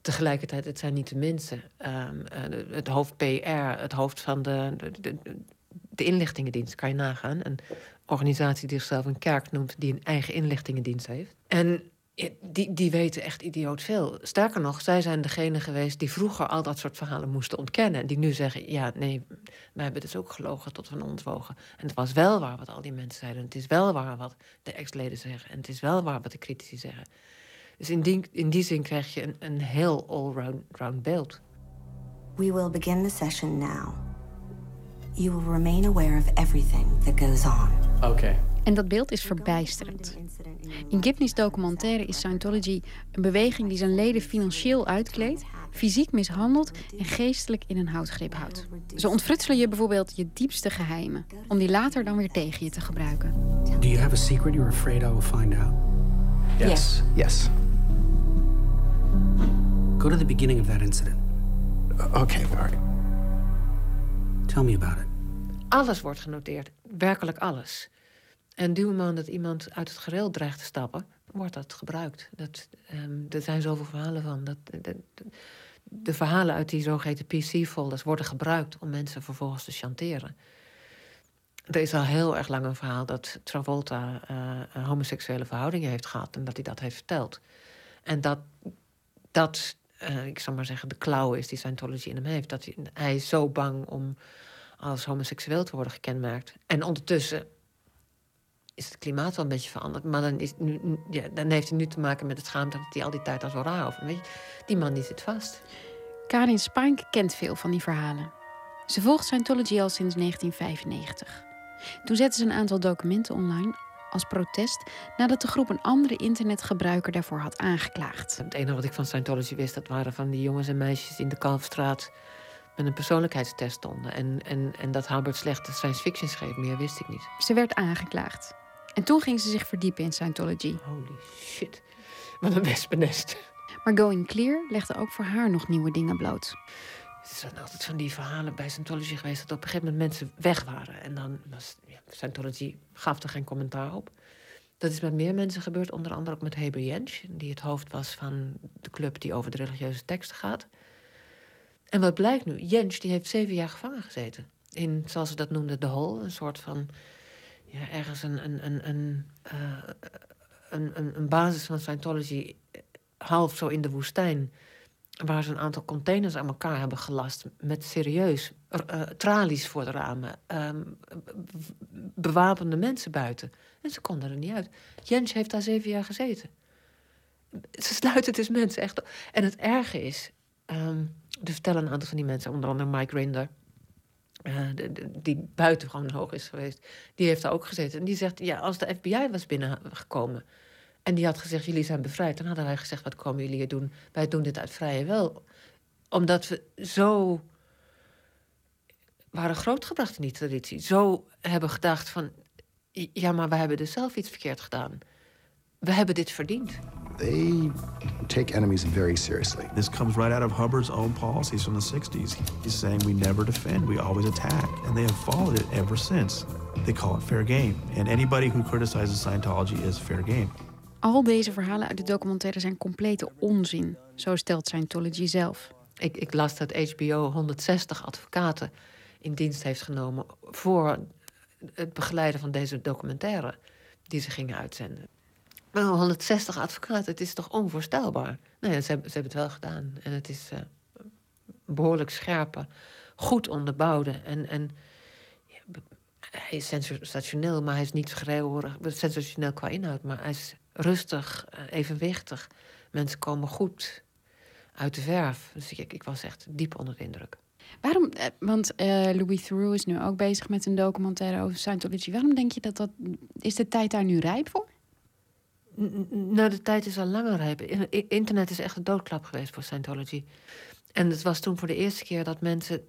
Tegelijkertijd, het zijn niet de minste. Um, het hoofd PR, het hoofd van de, de, de, inlichtingendienst, kan je nagaan. Een organisatie die zichzelf een kerk noemt, die een eigen inlichtingendienst heeft. En die, die weten echt idioot veel. Sterker nog, zij zijn degene geweest die vroeger al dat soort verhalen moesten ontkennen. En die nu zeggen: ja, nee, wij hebben dus ook gelogen tot van ons wogen. En het was wel waar wat al die mensen zeiden. Het is wel waar wat de ex-leden zeggen. En het is wel waar wat de critici zeggen. Dus in die, in die zin krijg je een, een heel all-round beeld. We will begin the session now. You will remain aware of everything that goes on. Oké. Okay. En dat beeld is verbijsterend. In Gibney's documentaire is Scientology een beweging die zijn leden financieel uitkleedt, fysiek mishandelt en geestelijk in een houtgreep houdt. Ze ontfrutselen je bijvoorbeeld je diepste geheimen, om die later dan weer tegen je te gebruiken. Do you have a secret you're afraid I will find out? Yes. Yes. Go to the beginning of that incident. Okay, all right. Tell me about it. Alles wordt genoteerd, werkelijk alles. En du moment dat iemand uit het gereel dreigt te stappen, wordt dat gebruikt. Dat, um, er zijn zoveel verhalen van. Dat, de, verhalen uit die zogeheten PC-folders worden gebruikt om mensen vervolgens te chanteren. Er is al heel erg lang een verhaal dat Travolta uh, homoseksuele verhoudingen heeft gehad en dat hij dat heeft verteld. En dat dat, uh, ik zal maar zeggen, de klauw is die Scientology in hem heeft. Dat hij, hij is zo bang om als homoseksueel te worden gekenmerkt. En ondertussen is het klimaat wel een beetje veranderd. Maar dan, is nu, ja, dan heeft hij nu te maken met het schaamte dat hij al die tijd al zo raar over. Weet je, die man die zit vast. Karin Spink kent veel van die verhalen. Ze volgt Scientology al sinds 1995. Toen zette ze een aantal documenten online als protest nadat de groep een andere internetgebruiker daarvoor had aangeklaagd. Het enige wat ik van Scientology wist, dat waren van die jongens en meisjes in de Kalfstraat met een persoonlijkheidstest stonden. En, en, en dat Albert slechte science fiction schreef, meer wist ik niet. Ze werd aangeklaagd. En toen ging ze zich verdiepen in Scientology. Holy shit. Wat een wespennest. Maar Going Clear legde ook voor haar nog nieuwe dingen bloot. Er zijn altijd van die verhalen bij Scientology geweest... dat op een gegeven moment mensen weg waren. En dan was ja, Scientology gaf er geen commentaar op. Dat is met meer mensen gebeurd, onder andere ook met Heber Jensch... die het hoofd was van de club die over de religieuze teksten gaat. En wat blijkt nu? Jensch die heeft zeven jaar gevangen gezeten. In, zoals ze dat noemden, de hol. Een soort van... Ja, ergens een, een, een, een, uh, een, een, basis van Scientology... half zo in de woestijn waar ze een aantal containers aan elkaar hebben gelast met serieus uh, tralies voor de ramen, um, bewapende mensen buiten. En ze konden er niet uit. Jens heeft daar zeven jaar gezeten. Ze sluiten dus mensen echt op. En het erge is, um, er vertellen een aantal van die mensen, onder andere Mike Rinder, uh, de, de, die buitengewoon hoog is geweest, die heeft daar ook gezeten. En die zegt, ja, als de FBI was binnengekomen en die had gezegd, jullie zijn bevrijd. Dan hadden wij gezegd, wat komen jullie hier doen? Wij doen dit uit vrije wil. Omdat we zo waren grootgebracht in die traditie. Zo hebben gedacht van, ja, maar we hebben dus zelf iets verkeerd gedaan. We hebben dit verdiend. They take enemies very seriously. This comes right out of Hubbard's own policies from the 60s. He's saying we never defend, we always attack. And they have followed it ever since. They call it fair game. And anybody who criticizes Scientology is fair game. Al deze verhalen uit de documentaire zijn complete onzin, zo stelt Scientology zelf. Ik, ik las dat HBO 160 advocaten in dienst heeft genomen voor het begeleiden van deze documentaire die ze gingen uitzenden. Maar 160 advocaten, het is toch onvoorstelbaar? Nee, ze hebben, ze hebben het wel gedaan. En het is uh, behoorlijk scherpe, goed onderbouwde. En, en hij is sensationeel, maar hij is niet schreeuwerig. Sensationeel qua inhoud, maar hij is rustig, evenwichtig. Mensen komen goed uit de verf. Dus ik, ik was echt diep onder de indruk. Waarom, want Louis Theroux is nu ook bezig met een documentaire over Scientology. Waarom denk je dat dat. Is de tijd daar nu rijp voor? Nou, de tijd is al langer rijp. Internet is echt een doodklap geweest voor Scientology. En het was toen voor de eerste keer dat mensen.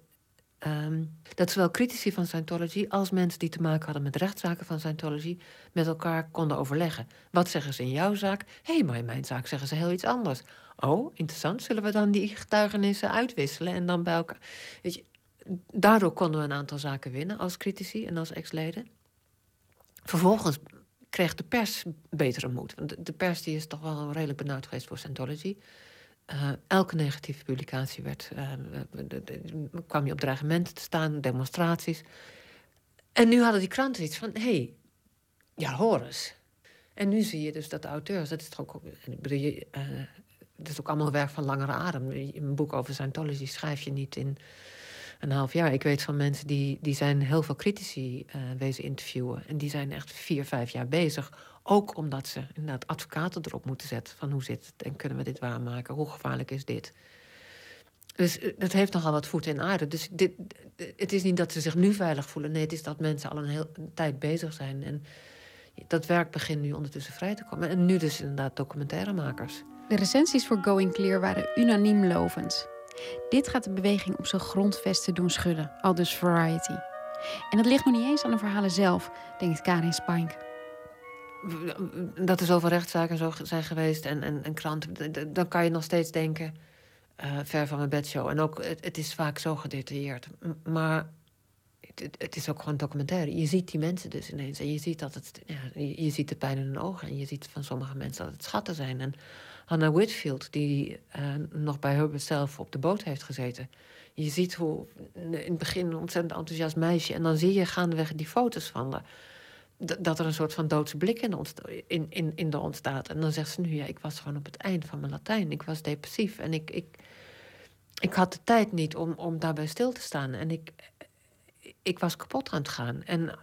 Um, dat zowel critici van Scientology als mensen die te maken hadden met rechtszaken van Scientology met elkaar konden overleggen. Wat zeggen ze in jouw zaak? Hé, hey, maar in mijn zaak zeggen ze heel iets anders. Oh, interessant. Zullen we dan die getuigenissen uitwisselen en dan bij elkaar. Weet je, daardoor konden we een aantal zaken winnen als critici en als ex-leden. Vervolgens kreeg de pers betere moed. Want de pers die is toch wel redelijk benauwd geweest voor Scientology. Uh, elke negatieve publicatie werd, de, kwam je op dreigementen te staan, demonstraties. En nu hadden die kranten iets van: hé, hey, ja, hoor eens. En nu zie je dus dat de auteurs, dat is toch ook. Uh, het is ook allemaal werk van langere adem. Een boek over Scientology schrijf je niet in een half jaar. Ik weet van mensen die, die zijn heel veel critici uh, wezen interviewen. En die zijn echt vier, vijf jaar bezig. Ook omdat ze inderdaad advocaten erop moeten zetten. Van hoe zit het en kunnen we dit waarmaken? Hoe gevaarlijk is dit? Dus het heeft nogal wat voeten in aarde. Dus dit, het is niet dat ze zich nu veilig voelen. Nee, het is dat mensen al een hele tijd bezig zijn. En dat werk begint nu ondertussen vrij te komen. En nu dus inderdaad documentairemakers. De recensies voor Going Clear waren unaniem lovend. Dit gaat de beweging op zijn grondvesten doen schudden, al dus Variety. En dat ligt nog niet eens aan de verhalen zelf, denkt Karin Spink. Dat er zoveel rechtszaken zo zijn geweest en, en, en kranten, dan kan je nog steeds denken, uh, ver van mijn bedshow. En ook, het, is vaak zo gedetailleerd. Maar het, is ook gewoon documentaire. Je ziet die mensen dus ineens. En je ziet, dat het, ja, je, je ziet de pijn in hun ogen. En je ziet van sommige mensen dat het schatten zijn. En Hannah Whitfield, die uh, nog bij Herbert zelf op de boot heeft gezeten. Je ziet hoe in het begin een ontzettend enthousiast meisje. En dan zie je gaandeweg die foto's van. Dat er een soort van doodse blik in, in, in, in de ontstaat. En dan zegt ze nu, ja, ik was gewoon op het eind van mijn Latijn. Ik was depressief en ik, ik, ik had de tijd niet om, om daarbij stil te staan. En ik, ik was kapot aan het gaan. En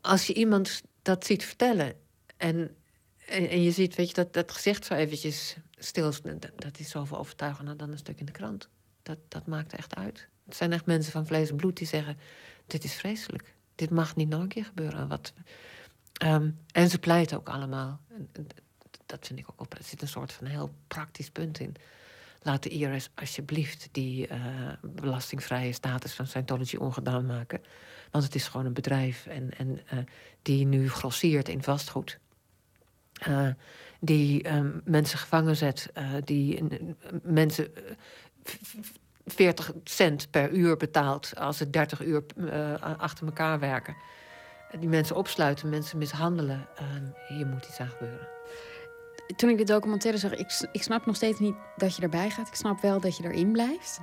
als je iemand dat ziet vertellen en en, en, je ziet, weet je, dat, dat gezicht zo eventjes stil dat, dat is zoveel overtuigender dan een stuk in de krant. Dat, dat maakt echt uit. Het zijn echt mensen van vlees en bloed die zeggen: Dit is vreselijk. Dit mag niet nog een keer gebeuren. Wat, um, en ze pleiten ook allemaal. Dat vind ik ook op. Er zit een soort van heel praktisch punt in. laat de IRS alsjeblieft die eh, belastingvrije status van Scientology ongedaan maken. Want het is gewoon een bedrijf en, en eh, die nu grosseert in vastgoed. Eh, die ehm, mensen gevangen zet, eh, die eh, mensen eh, v- v- 40 cent per uur betaalt als ze 30 uur eh, achter elkaar werken. Die mensen opsluiten, mensen mishandelen. Ehm, hier moet iets aan gebeuren. Toen ik de documentaire zag, ik, ik snap nog steeds niet dat je erbij gaat. Ik snap wel dat je erin blijft.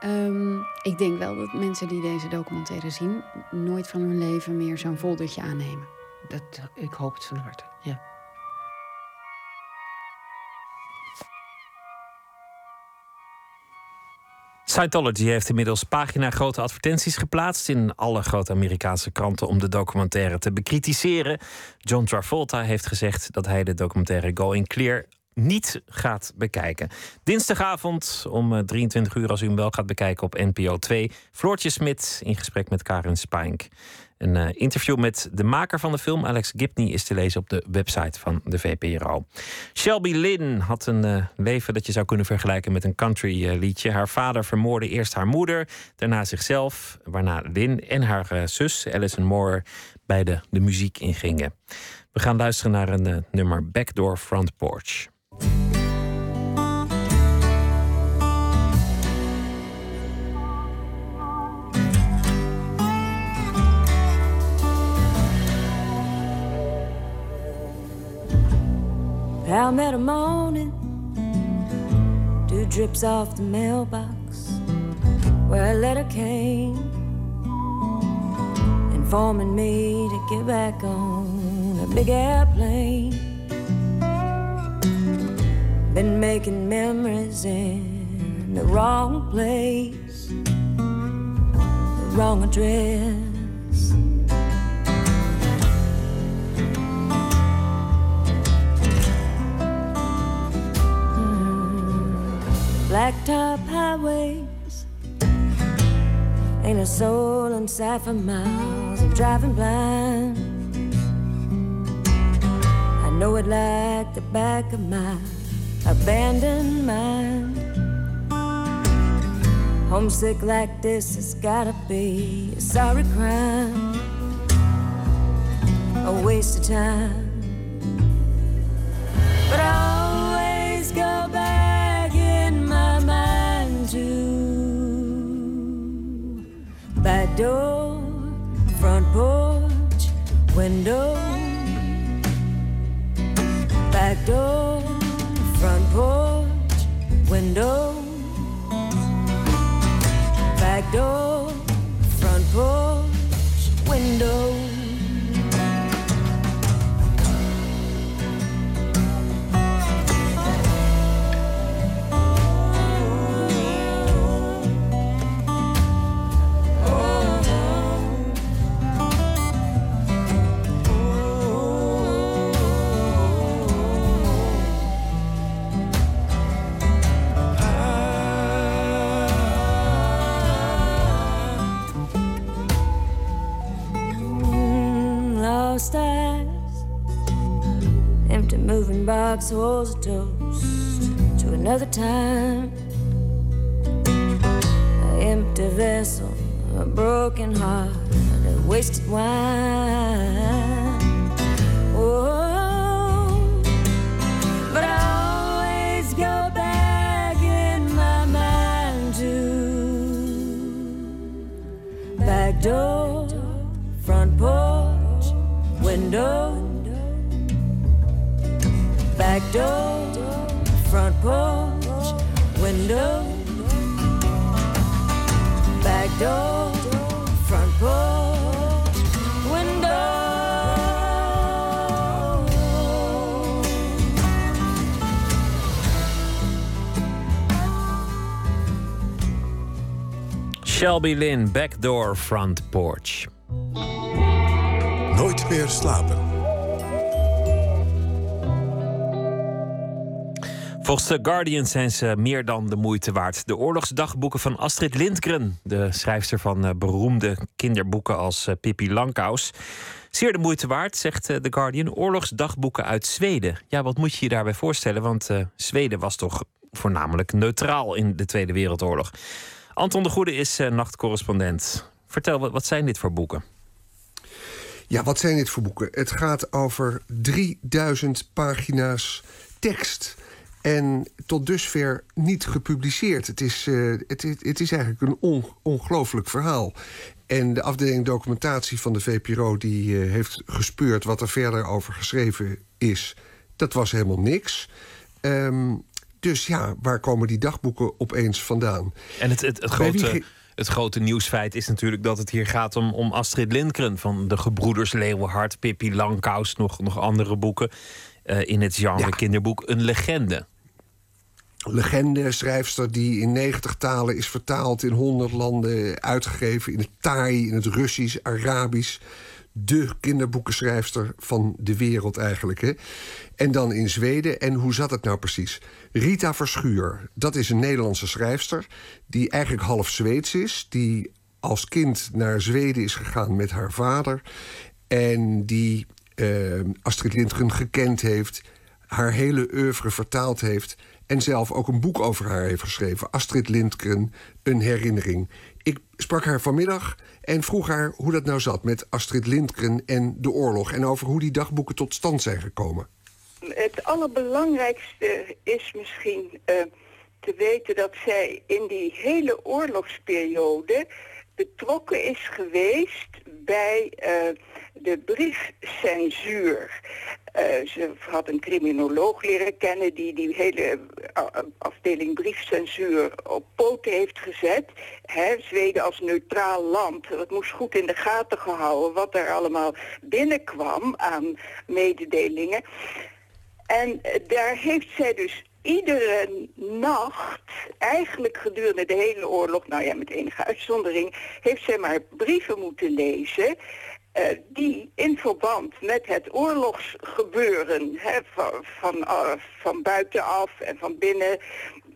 Ehm, ik denk wel dat mensen die deze documentaire zien... nooit van hun leven meer zo'n foldertje aannemen. Dat, ik hoop het van harte, ja. Scientology heeft inmiddels pagina-grote advertenties geplaatst in alle grote Amerikaanse kranten om de documentaire te bekritiseren. John Travolta heeft gezegd dat hij de documentaire Going Clear niet gaat bekijken. Dinsdagavond om eh, 23 uur, als u hem wel gaat bekijken op NPO 2. Floortje Smit in gesprek met Karen Spink. Een eh, interview met de maker van de film, Alex Gibney, is te lezen op de website van de VPRO. Shelby Lynn had een eh, leven dat je zou kunnen vergelijken met een country eh, liedje. Haar vader vermoordde eerst haar moeder, daarna zichzelf, waarna Lynn en haar zus, Alison Moore, bij de, muziek ingingen. We gaan luisteren naar een nummer Backdoor Front Porch. Palmetto morning, dew drips off the mailbox where a letter came, informing me to get back on a big airplane. Been making memories in the wrong place, the wrong address. Blacktop highways. Ain't a soul inside for miles. I'm driving blind. I know it like the back of my abandoned mind. Homesick like this, it's gotta be a sorry crime. A waste of time. But I always go back back door, front porch, window, back door, front porch, window, back door, front porch, window. Moving box holds a toast to another time. An empty vessel, a broken heart, a wasted wine. Oh, but I always go back in my mind to back door, door, front porch, window, back door, front porch, window. Shelby Lynn, Backdoor Front Porch. Nooit meer slapen. Volgens Guardian zijn ze meer dan de moeite waard. De oorlogsdagboeken van Astrid Lindgren, de schrijfster van eh, beroemde kinderboeken als eh, Pippi Langkous. Zeer de moeite waard, zegt eh, The Guardian. Oorlogsdagboeken uit Zweden. Ja, wat moet je je daarbij voorstellen? Want Zweden was toch voornamelijk neutraal in de Tweede Wereldoorlog. Anton de Goede is nachtcorrespondent. Vertel, wat, wat zijn dit voor boeken? Ja, wat zijn dit voor boeken? Het gaat over 3000 pagina's tekst. En tot dusver niet gepubliceerd. Het is, uh, het, het, is eigenlijk een on, ongelooflijk verhaal. En de afdeling documentatie van de VPRO... die uh, heeft gespeurd wat er verder over geschreven is. Dat was helemaal niks. Um, dus ja, waar komen die dagboeken opeens vandaan? En het, het, het grote het grote nieuwsfeit is natuurlijk dat het hier gaat om, om Astrid Lindgren van de Gebroeders Leeuwenhart, Pippi Langkous, nog, nog andere boeken uh, in het genre kinderboek. Een legende. Legende, schrijfster die in 90 talen is vertaald, in 100 landen uitgegeven, in het Thai, in het Russisch, Arabisch de kinderboekenschrijfster van de wereld eigenlijk. Hè? En dan in Zweden. En hoe zat het nou precies? Rita Verschuur, dat is een Nederlandse schrijfster... die eigenlijk half Zweeds is. Die als kind naar Zweden is gegaan met haar vader. En die uh, Astrid Lindgren gekend heeft. Haar hele oeuvre vertaald heeft. En zelf ook een boek over haar heeft geschreven. Astrid Lindgren, een herinnering. Ik sprak haar vanmiddag en vroeg haar hoe dat nou zat met Astrid Lindgren en de oorlog. En over hoe die dagboeken tot stand zijn gekomen. Het allerbelangrijkste is misschien uh, te weten dat zij in die hele oorlogsperiode betrokken is geweest bij uh, de briefcensuur. Uh, ze had een criminoloog leren kennen die die hele uh, afdeling briefcensuur op poten heeft gezet. Zweden als neutraal land. Dat moest goed in de gaten gehouden wat er allemaal binnenkwam aan mededelingen. En daar heeft zij dus iedere nacht, eigenlijk gedurende de hele oorlog, nou ja, met enige uitzondering, heeft zij maar brieven moeten lezen. Uh, die in verband met het oorlogsgebeuren hè, van, van, van buitenaf en van binnen.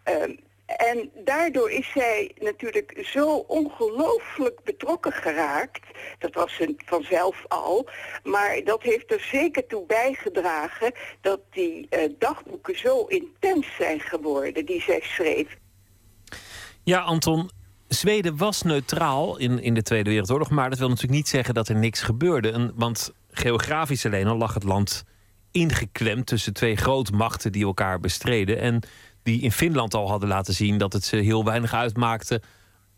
Uh, en daardoor is zij natuurlijk zo ongelooflijk betrokken geraakt. Dat was ze vanzelf al. Maar dat heeft er zeker toe bijgedragen dat die uh, dagboeken zo intens zijn geworden die zij schreef. Ja, Anton, Zweden was neutraal in, in de Tweede Wereldoorlog. Maar dat wil natuurlijk niet zeggen dat er niks gebeurde. En, want geografisch alleen al lag het land ingeklemd tussen twee grootmachten die elkaar bestreden. En die in Finland al hadden laten zien dat het ze heel weinig uitmaakte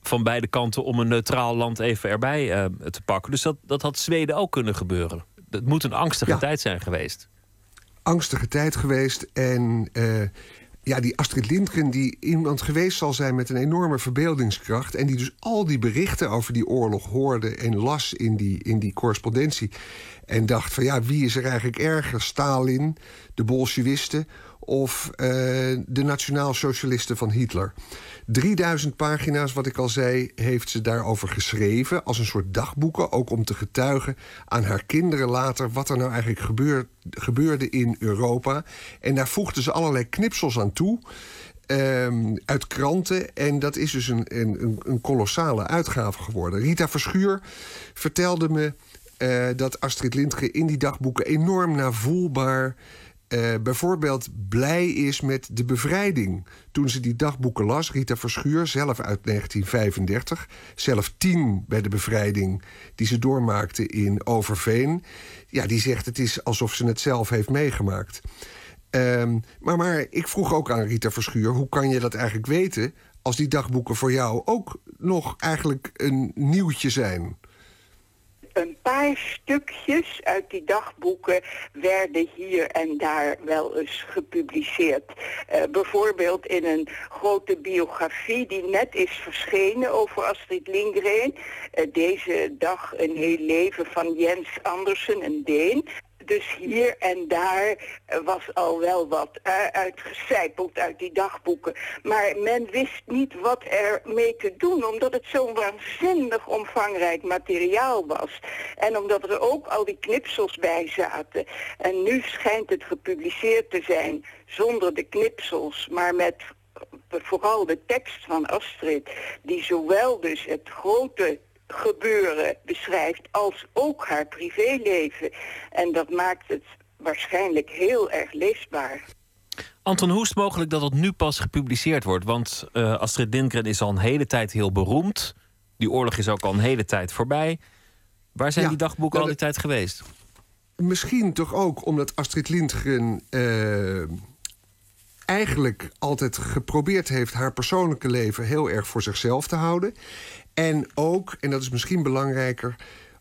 van beide kanten om een neutraal land even erbij uh, te pakken. Dus dat, dat had Zweden ook kunnen gebeuren. Het moet een angstige ja. tijd zijn geweest. Angstige tijd geweest. En uh, ja, die Astrid Lindgren, die iemand geweest zal zijn met een enorme verbeeldingskracht. En die dus al die berichten over die oorlog hoorde en las in die, in die correspondentie. En dacht van ja, wie is er eigenlijk erger? Stalin, de Bolshevisten of uh, de nationaal-socialisten van Hitler. 3000 pagina's, wat ik al zei, heeft ze daarover geschreven... als een soort dagboeken, ook om te getuigen aan haar kinderen later... wat er nou eigenlijk gebeurde, in Europa. En daar voegden ze allerlei knipsels aan toe... Um, uit kranten. En dat is dus een, een, een kolossale uitgave geworden. Rita Verschuur vertelde me uh, dat Astrid Lindgren in die dagboeken enorm navoelbaar uh, bijvoorbeeld blij is met de bevrijding. Toen ze die dagboeken las, Rita Verschuur, zelf uit 1935, zelf tien bij de bevrijding die ze doormaakte in Overveen. Ja, die zegt het is alsof ze het zelf heeft meegemaakt. Um, maar, maar ik vroeg ook aan Rita Verschuur, hoe kan je dat eigenlijk weten als die dagboeken voor jou ook nog eigenlijk een nieuwtje zijn? Een paar stukjes uit die dagboeken werden hier en daar wel eens gepubliceerd. Uh, bijvoorbeeld in een grote biografie die net is verschenen over Astrid Lindgren. Uh, deze dag een heel leven van Jens Andersen, een Deen dus hier en daar was al wel wat uh, uitgecijpeld uit die dagboeken. Maar men wist niet wat er mee te doen, omdat het zo'n waanzinnig omvangrijk materiaal was. En omdat er ook al die knipsels bij zaten. En nu schijnt het gepubliceerd te zijn zonder de knipsels, maar met vooral de tekst van Astrid, die zowel dus het grote gebeuren beschrijft als ook haar privéleven. En dat maakt het waarschijnlijk heel erg leesbaar. Anton, hoe is het mogelijk dat het nu pas gepubliceerd wordt? Want uh, Astrid Lindgren is al een hele tijd heel beroemd. Die oorlog is ook al een hele tijd voorbij. Waar zijn Ja, die dagboeken nou, al die tijd geweest? Misschien toch ook omdat Astrid Lindgren eh, eigenlijk altijd geprobeerd heeft haar persoonlijke leven heel erg voor zichzelf te houden. En ook, en dat is misschien belangrijker,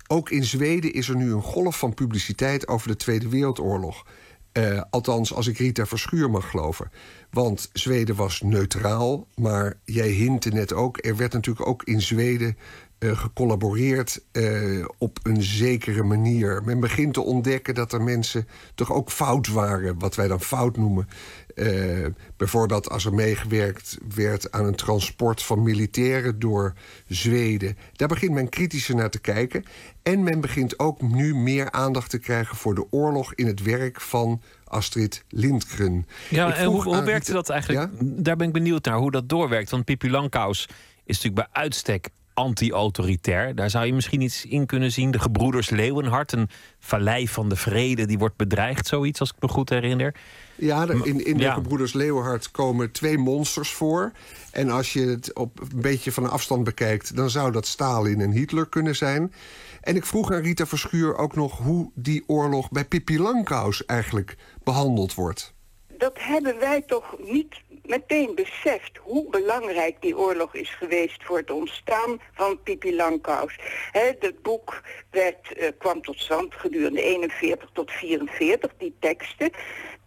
ook in Zweden is er nu een golf van publiciteit over de Tweede Wereldoorlog. Eh, althans, als ik Rita Verschuur mag geloven. Want Zweden was neutraal, maar jij hintte net ook... er werd natuurlijk ook in Zweden eh, gecollaboreerd eh, op een zekere manier. Men begint te ontdekken dat er mensen toch ook fout waren... wat wij dan fout noemen. Eh, bijvoorbeeld als er meegewerkt werd aan een transport van militairen door Zweden. Daar begint men kritischer naar te kijken. En men begint ook nu meer aandacht te krijgen voor de oorlog in het werk van Astrid Lindgren. Ja, en hoe, hoe werkte dat eigenlijk? Daar ben ik benieuwd naar hoe dat doorwerkt. Want Pippi Langkous is natuurlijk bij uitstek anti-autoritair. Daar zou je misschien iets in kunnen zien. De gebroeders Leeuwenhart, een vallei van de vrede... die wordt bedreigd, zoiets, als ik me goed herinner. Ja, in, in de Ja. gebroeders Leeuwenhard komen twee monsters voor. En als je het op een beetje van afstand bekijkt... dan zou dat Stalin en Hitler kunnen zijn. En ik vroeg aan Rita Verschuur ook nog... hoe die oorlog bij Pippi Langkous eigenlijk behandeld wordt. dat hebben wij toch niet meteen beseft hoe belangrijk die oorlog is geweest voor het ontstaan van Pipi Langkous. Het boek eh, kwam tot stand gedurende 41 tot 44, die teksten.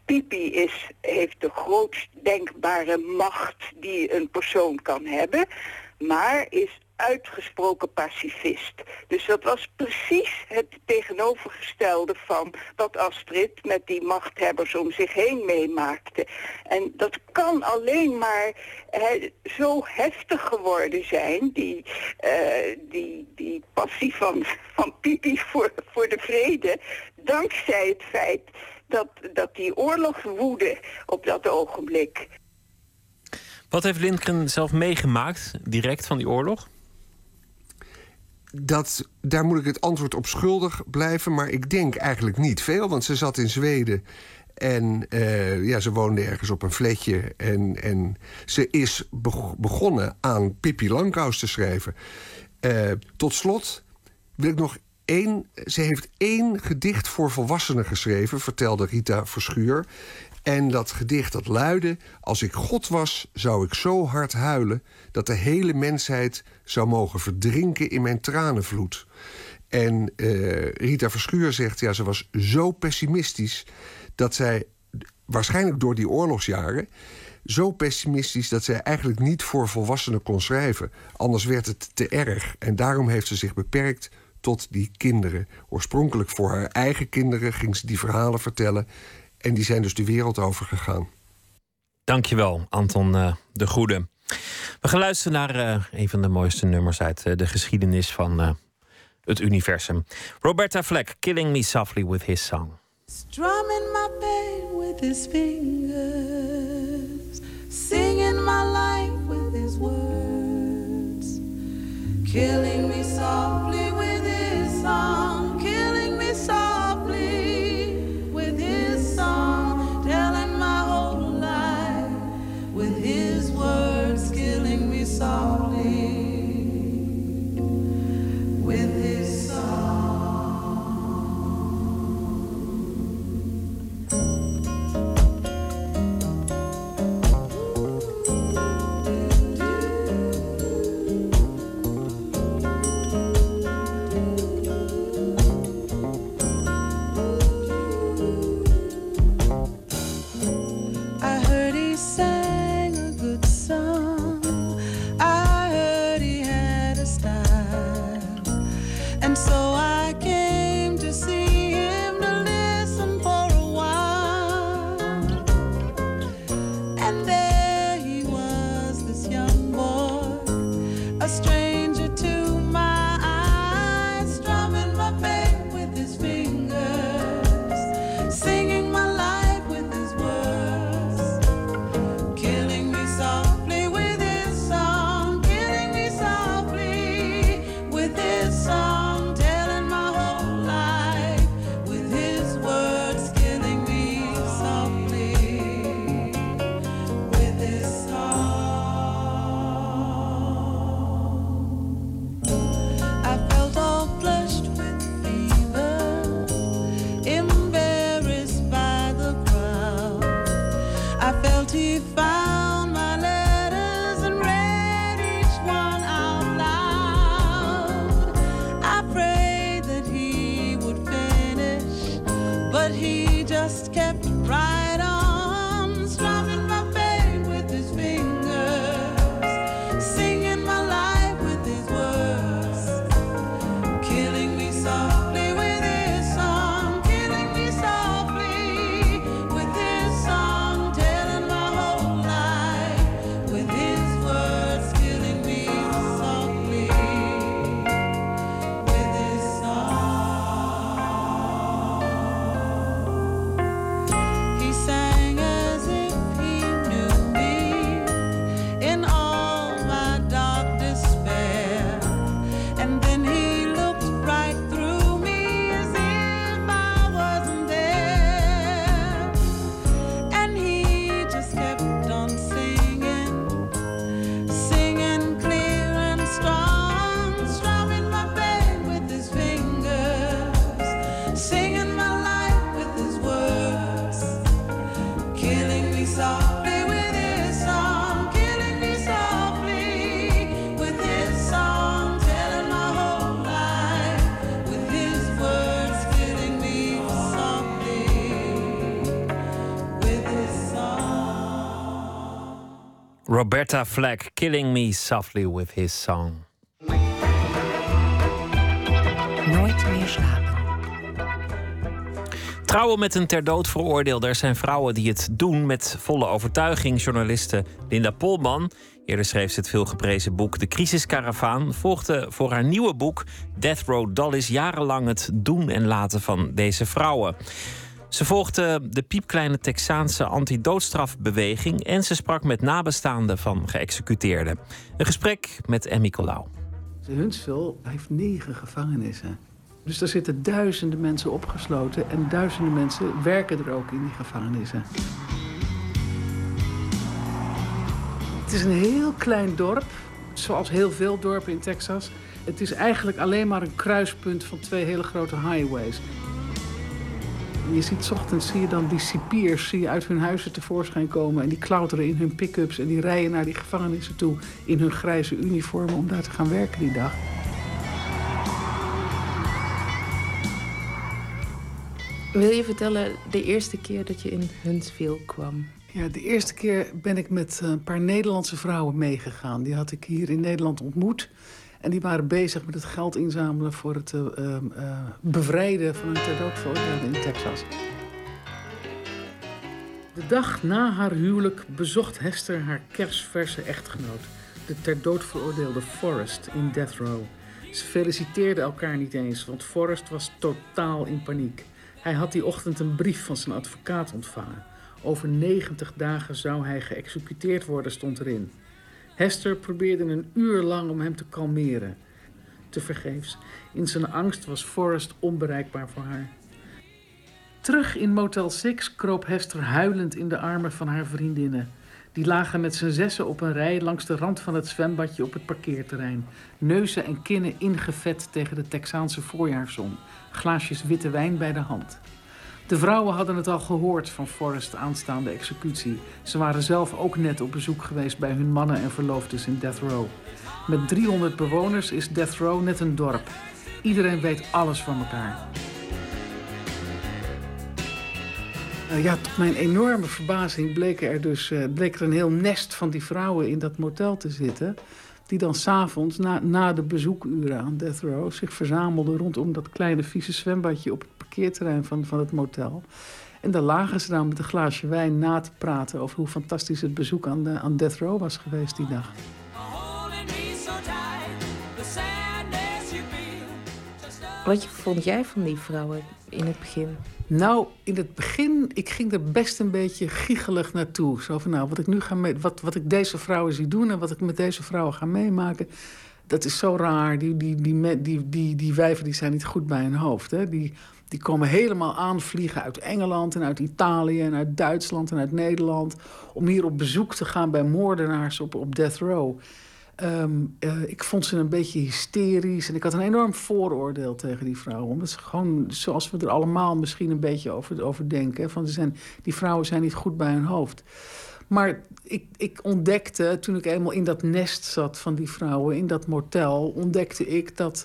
Pipi is, heeft de grootst denkbare macht die een persoon kan hebben, maar is uitgesproken pacifist. Dus dat was precies het tegenovergestelde van wat Astrid met die machthebbers om zich heen meemaakte. En dat kan alleen maar zo heftig geworden zijn, die, eh, die, die passie van, van Pipi voor, voor de vrede, dankzij het feit dat, dat die oorlog woedde op dat ogenblik. Wat heeft Lindgren zelf meegemaakt, direct van die oorlog? Dat, daar moet ik het antwoord op schuldig blijven. Maar ik denk eigenlijk niet veel. Want ze zat in Zweden. En eh, ja, ze woonde ergens op een flatje. En, en ze is beg- begonnen aan Pippi Langkous te schrijven. Eh, tot slot wil ik nog één... Ze heeft één gedicht voor volwassenen geschreven... vertelde Rita Verschuur. En dat gedicht dat luidde... Als ik God was, zou ik zo hard huilen... dat de hele mensheid zou mogen verdrinken in mijn tranenvloed. En eh, Rita Verschuur zegt, ja, ze was zo pessimistisch... dat zij, waarschijnlijk door die oorlogsjaren... zo pessimistisch dat zij eigenlijk niet voor volwassenen kon schrijven. Anders werd het te erg. En daarom heeft ze zich beperkt tot die kinderen. Oorspronkelijk voor haar eigen kinderen ging ze die verhalen vertellen... en die zijn dus de wereld over gegaan. Dankjewel, Anton eh, de Goede. We gaan luisteren naar eh, een van de mooiste nummers uit eh, de geschiedenis van eh, het universum. Roberta Fleck, Killing Me Softly with His Song. Strumming my pain with his fingers, singing my life with his words, killing me softly with Roberta Flack, Killing Me Softly with His Song. Nooit meer slapen. Trouwen met een ter dood veroordeelde. Er zijn vrouwen die het doen met volle overtuiging. Journaliste Linda Polman, eerder schreef ze het veelgeprezen boek De Crisiskaravaan, volgde voor haar nieuwe boek Death Row Dollies jarenlang het doen en laten van deze vrouwen. Ze volgde de piepkleine Texaanse anti-doodstrafbeweging en ze sprak met nabestaanden van geëxecuteerden. Een gesprek met Emmy Colau. Huntsville heeft negen gevangenissen. Dus daar zitten duizenden mensen opgesloten en duizenden mensen werken er ook in die gevangenissen. Het is een heel klein dorp, zoals heel veel dorpen in Texas. Het is eigenlijk alleen maar een kruispunt van twee hele grote highways. Je ziet ochtends zie je dan die cipiers zie je uit hun huizen tevoorschijn komen. En die klauteren in hun pick-ups en die rijden naar die gevangenissen toe in hun grijze uniformen om daar te gaan werken die dag. Wil je vertellen de eerste keer dat je in Huntsville kwam? Ja, de eerste keer ben ik met een paar Nederlandse vrouwen meegegaan. Die had ik hier in Nederland ontmoet. En die waren bezig met het geld inzamelen voor het uh, uh, bevrijden van een ter dood in Texas. De dag na haar huwelijk bezocht Hester haar kerstverse echtgenoot, de ter dood veroordeelde Forrest in Death Row. Ze feliciteerden elkaar niet eens, want Forrest was totaal in paniek. Hij had die ochtend een brief van zijn advocaat ontvangen. Over 90 dagen zou hij geëxecuteerd worden, stond erin. Hester probeerde een uur lang om hem te kalmeren. Tevergeefs. In zijn angst was Forrest onbereikbaar voor haar. Terug in Motel 6 kroop Hester huilend in de armen van haar vriendinnen. Die lagen met z'n zessen op een rij langs de rand van het zwembadje op het parkeerterrein. Neuzen en kinnen ingevet tegen de Texaanse voorjaarszon. Glaasjes witte wijn bij de hand. De vrouwen hadden het al gehoord van Forrest aanstaande executie. Ze waren zelf ook net op bezoek geweest bij hun mannen en verloofdes in Death Row. Met 300 bewoners is Death Row net een dorp. Iedereen weet alles van elkaar. Uh, ja, tot mijn enorme verbazing bleek er dus uh, bleek er een heel nest van die vrouwen in dat motel te zitten. Die dan s'avonds, na, na de bezoekuren aan Death Row, zich verzamelden rondom dat kleine vieze zwembadje op het parkeerterrein van, van het motel. En daar lagen ze dan met een glaasje wijn na te praten over hoe fantastisch het bezoek aan, de, aan Death Row was geweest die dag. Wat vond jij van die vrouwen in het begin? Nou, in het begin, ik ging er best een beetje giechelig naartoe. Zo van, nou, wat ik nu ga mee, wat, wat ik deze vrouwen zie doen en wat ik met deze vrouwen ga meemaken, dat is zo raar. Die, die, die, die, die, die wijven die zijn niet goed bij hun hoofd. Hè? Die, die komen helemaal aanvliegen uit Engeland en uit Italië en uit Duitsland en uit Nederland. Om hier op bezoek te gaan bij moordenaars op, op death row. Um, uh, ik vond ze een beetje hysterisch. En ik had een enorm vooroordeel tegen die vrouwen. Omdat ze gewoon, zoals we er allemaal misschien een beetje over, over denken. Van ze zijn, die vrouwen zijn niet goed bij hun hoofd. Maar ik, ik ontdekte, toen ik eenmaal in dat nest zat van die vrouwen, in dat motel, ontdekte ik dat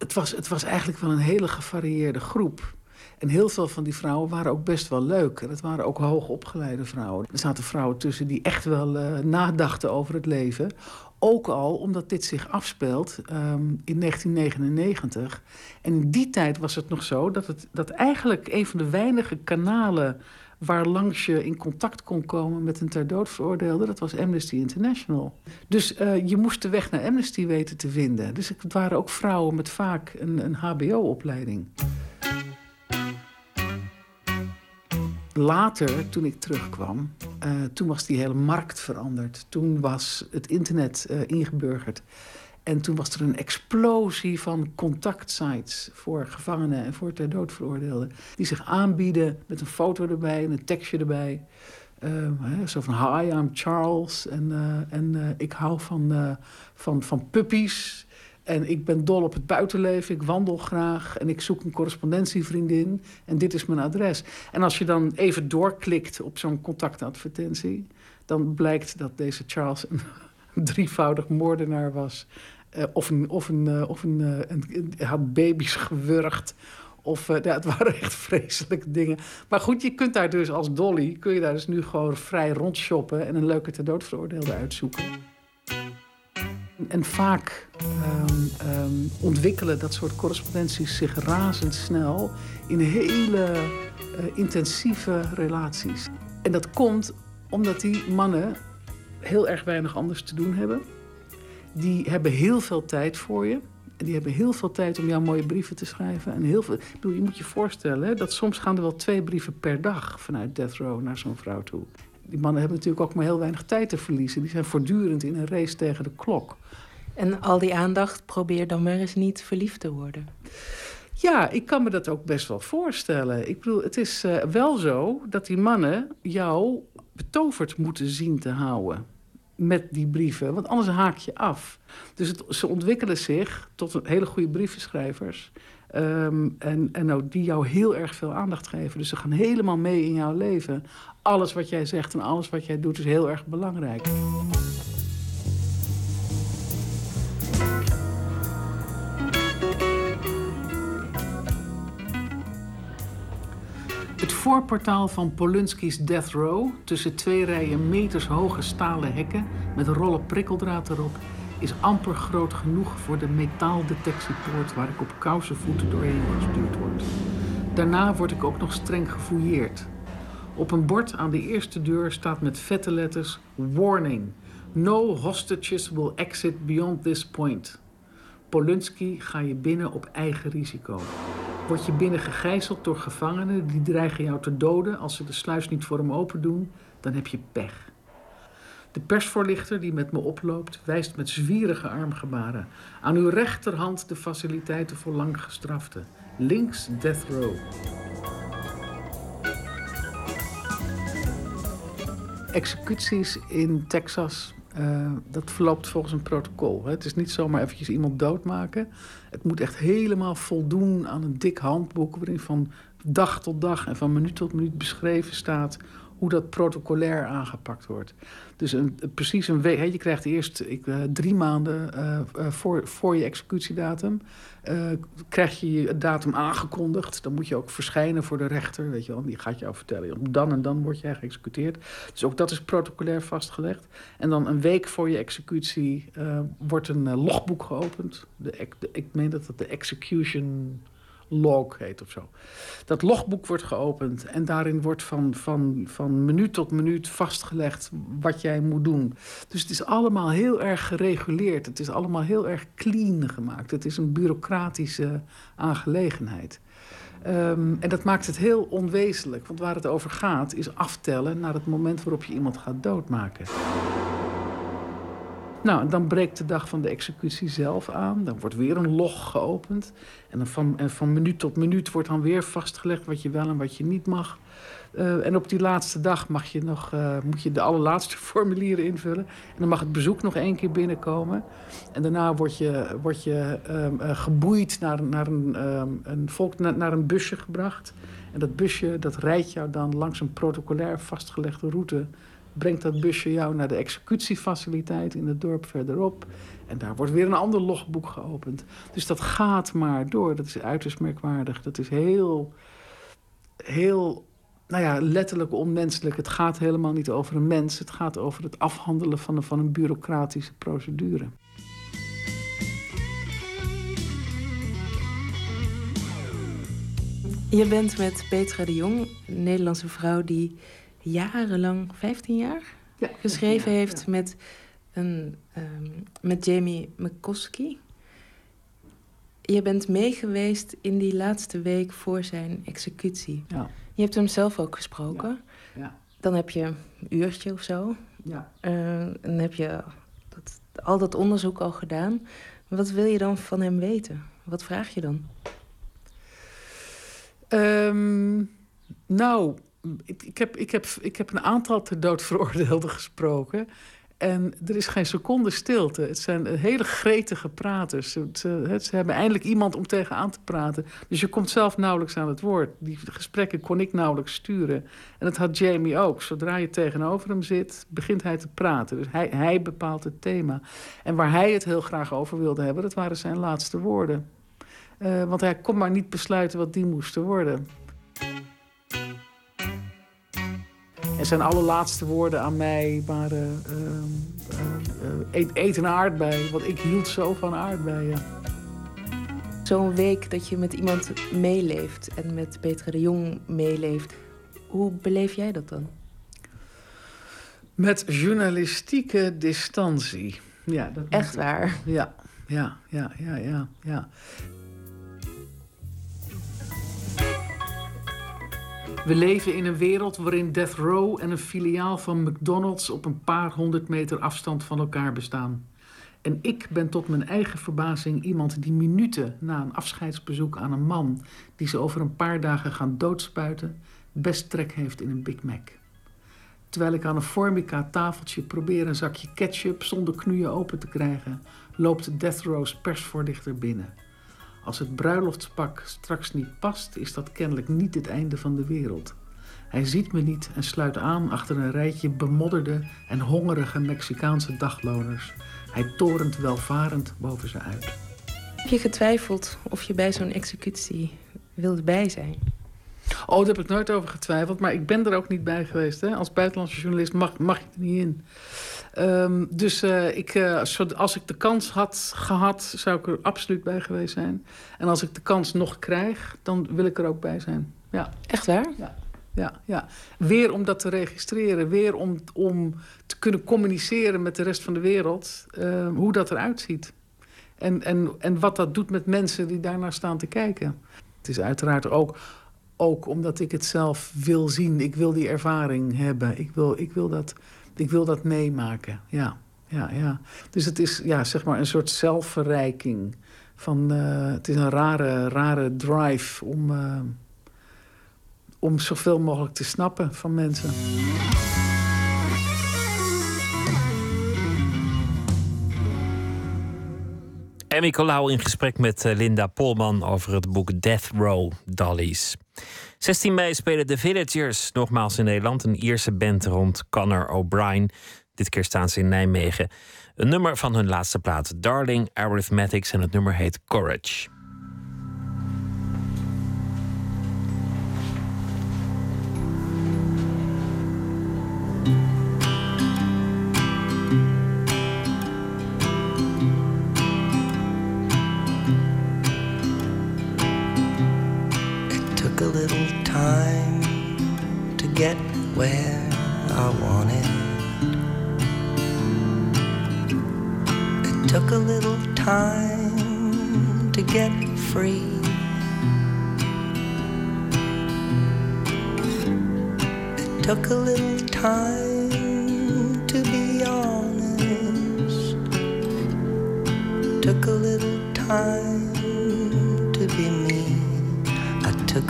het was, het was eigenlijk wel een hele gevarieerde groep. En heel veel van die vrouwen waren ook best wel leuk. En het waren ook hoogopgeleide vrouwen. Er zaten vrouwen tussen die echt wel uh, nadachten over het leven. Ook al omdat dit zich afspeelt um, in 1999. En in die tijd was het nog zo dat, het, dat eigenlijk een van de weinige kanalen waar langs je in contact kon komen met een ter dood veroordeelde, dat was Amnesty International. Dus uh, je moest de weg naar Amnesty weten te vinden. Dus het waren ook vrouwen met vaak een, een HBO-opleiding. Later, toen ik terugkwam, uh, toen was die hele markt veranderd. Toen was het internet uh, ingeburgerd. En toen was er een explosie van contactsites voor gevangenen en voor ter dood veroordeelden. Die zich aanbieden met een foto erbij en een tekstje erbij. Uh, zo van, hi, I'm Charles en, uh, en uh, ik hou van, van, van puppies. En ik ben dol op het buitenleven, ik wandel graag en ik zoek een correspondentievriendin. En dit is mijn adres. En als je dan even doorklikt op zo'n contactadvertentie... dan blijkt dat deze Charles drievoudig moordenaar was. Uh, of een, of een, uh, of een, uh, een, had baby's gewurgd Of eh, ja, het waren echt vreselijke dingen. Maar goed, je kunt daar dus als Dolly... kun je daar dus nu gewoon vrij rondshoppen... en een leuke ter dood veroordeelde uitzoeken. En vaak ehm, ehm, ontwikkelen dat soort correspondenties zich razendsnel... in hele eh, intensieve relaties. En dat komt omdat die mannen heel erg weinig anders te doen hebben. Die hebben heel veel tijd voor je. En die hebben heel veel tijd om jou mooie brieven te schrijven. En heel veel, ik je moet je voorstellen hè, dat soms gaan er wel twee brieven per dag vanuit Death Row naar zo'n vrouw toe. Die mannen hebben natuurlijk ook maar heel weinig tijd te verliezen. Die zijn voortdurend in een race tegen de klok. En al die aandacht probeer dan maar eens niet verliefd te worden. Ja, ik kan me dat ook best wel voorstellen. Ik bedoel, het is uh, wel zo dat die mannen jou betoverd moeten zien te houden met die brieven. Want anders haak je af. Dus ze ontwikkelen zich tot hele goede brievenschrijvers. Um, en, en ook die jou heel erg veel aandacht geven. Dus ze gaan helemaal mee in jouw leven. Alles wat jij zegt en alles wat jij doet is heel erg belangrijk. Voorportaal van Polanski's Death Row, tussen twee rijen meters hoge stalen hekken met rollen prikkeldraad erop, is amper groot genoeg voor de metaaldetectiepoort waar ik op kousenvoeten doorheen gestuurd word. Daarna word ik ook nog streng gefouilleerd. Op een bord aan de eerste deur staat met vette letters Warning. No hostages will exit beyond this point. Polanski ga je binnen op eigen risico. Word je binnen gegijzeld door gevangenen die dreigen jou te doden als ze de sluis niet voor hem open doen, dan heb je pech. De persvoorlichter die met me oploopt, wijst met zwierige armgebaren. Aan uw rechterhand de faciliteiten voor lang gestraften. Links Death Row. Executies in Texas uh, dat verloopt volgens een protocol. Hè. Het is niet zomaar eventjes iemand doodmaken. Het moet echt helemaal voldoen aan een dik handboek... waarin van dag tot dag en van minuut tot minuut beschreven staat... hoe dat protocolair aangepakt wordt. Dus een, precies een week. Je krijgt eerst ik, uh, drie maanden uh, voor, voor je executiedatum. krijg je je datum aangekondigd. Dan moet je ook verschijnen voor de rechter. Weet je wel. Die gaat jou vertellen. Dan en dan word jij geëxecuteerd. Dus ook dat is protocolair vastgelegd. En dan een week voor je executie wordt een logboek geopend. De, ik meen dat dat de execution log heet of zo. Dat logboek wordt geopend en daarin wordt van, van, van minuut tot minuut vastgelegd wat jij moet doen. Dus het is allemaal heel erg gereguleerd. Het is allemaal heel erg clean gemaakt. Het is een bureaucratische aangelegenheid. Um, en dat maakt het heel onwezenlijk. Want waar het over gaat is aftellen naar het moment waarop je iemand gaat doodmaken. Nou, dan breekt de dag van de executie zelf aan. Dan wordt weer een log geopend. En dan van, en van minuut tot minuut wordt dan weer vastgelegd wat je wel en wat je niet mag. Uh, en op die laatste dag mag je nog, uh, moet je de allerlaatste formulieren invullen. En dan mag het bezoek nog één keer binnenkomen. En daarna word je, word je um, uh, geboeid naar, naar, een, um, een volk, naar een busje gebracht. En dat busje dat rijdt jou dan langs een protocolair vastgelegde route brengt dat busje jou naar de executiefaciliteit in het dorp verderop. En daar wordt weer een ander logboek geopend. Dus dat gaat maar door. Dat is uiterst merkwaardig. Dat is heel, heel, nou ja, letterlijk onmenselijk. Het gaat helemaal niet over een mens. Het gaat over het afhandelen van een, van een bureaucratische procedure. Je bent met Petra de Jong, een Nederlandse vrouw die jarenlang, 15 jaar, ja, geschreven heeft ja. met, een, um, met Jamie McCoskey. Je bent meegeweest in die laatste week voor zijn executie. Ja. Je hebt hem zelf ook gesproken. Ja. Dan heb je een uurtje of zo. Ja. Uh, dan heb je dat, al dat onderzoek al gedaan. Wat wil je dan van hem weten? Wat vraag je dan? Um, nou, ik, heb, ik, heb, ik heb een aantal ter dood veroordeelden gesproken. En er is geen seconde stilte. Het zijn hele gretige praters. Ze, hebben eindelijk iemand om tegenaan te praten. Dus je komt zelf nauwelijks aan het woord. Die gesprekken kon ik nauwelijks sturen. En dat had Jamie ook. Zodra je tegenover hem zit, begint hij te praten. Dus hij, hij bepaalt het thema. En waar hij het heel graag over wilde hebben, dat waren zijn laatste woorden. Eh, want hij kon maar niet besluiten wat die moesten worden. En zijn allerlaatste woorden aan mij waren... ehm, eh, eh, eet, eet een aardbei, want ik hield zo van aardbeien. Zo'n week dat je met iemand meeleeft en met Petra de Jong meeleeft. Hoe beleef jij dat dan? Met journalistieke distantie. Ja, dat Echt waar? Ja, ja, ja, ja, ja, ja. We leven in een wereld waarin Death Row en een filiaal van McDonald's op een paar honderd meter afstand van elkaar bestaan. En ik ben tot mijn eigen verbazing iemand die minuten na een afscheidsbezoek aan een man die ze over een paar dagen gaan doodspuiten, best trek heeft in een Big Mac. Terwijl ik aan een formica tafeltje probeer een zakje ketchup zonder knoeien open te krijgen, loopt Death Row's persvoorlichter binnen. Als het bruiloftspak straks niet past, is dat kennelijk niet het einde van de wereld. Hij ziet me niet en sluit aan achter een rijtje bemodderde en hongerige Mexicaanse dagloners. Hij torent welvarend boven ze uit. Heb je getwijfeld of je bij zo'n executie wilde bij zijn? Oh, daar heb ik nooit over getwijfeld. Maar ik ben er ook niet bij geweest. Hè? Als buitenlandse journalist mag, mag je er niet in. Ehm, dus eh, ik, eh, als ik de kans had gehad, zou ik er absoluut bij geweest zijn. En als ik de kans nog krijg, dan wil ik er ook bij zijn. Ja. Echt waar? Ja. Ja, ja. Weer om dat te registreren. Weer om, om te kunnen communiceren met de rest van de wereld. ehm, hoe dat eruit ziet. En, en, en wat dat doet met mensen die daarnaar staan te kijken. Het is uiteraard ook, ook omdat ik het zelf wil zien. Ik wil die ervaring hebben. Ik wil, ik wil, dat, ik wil dat meemaken. Ja, ja, ja. Dus het is ja, zeg maar een soort zelfverrijking. Van, eh, het is een rare, rare drive om, eh, om zoveel mogelijk te snappen van mensen. Emmy Colau in gesprek met eh, Linda Polman over het boek Death Row Dollies. 16 mei spelen de Villagers nogmaals in Nederland. Een Ierse band rond Conor O'Brien. Dit keer staan ze in Nijmegen. Een nummer van hun laatste plaat, Darling Arithmetics. En het nummer heet Courage.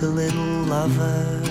A little lover,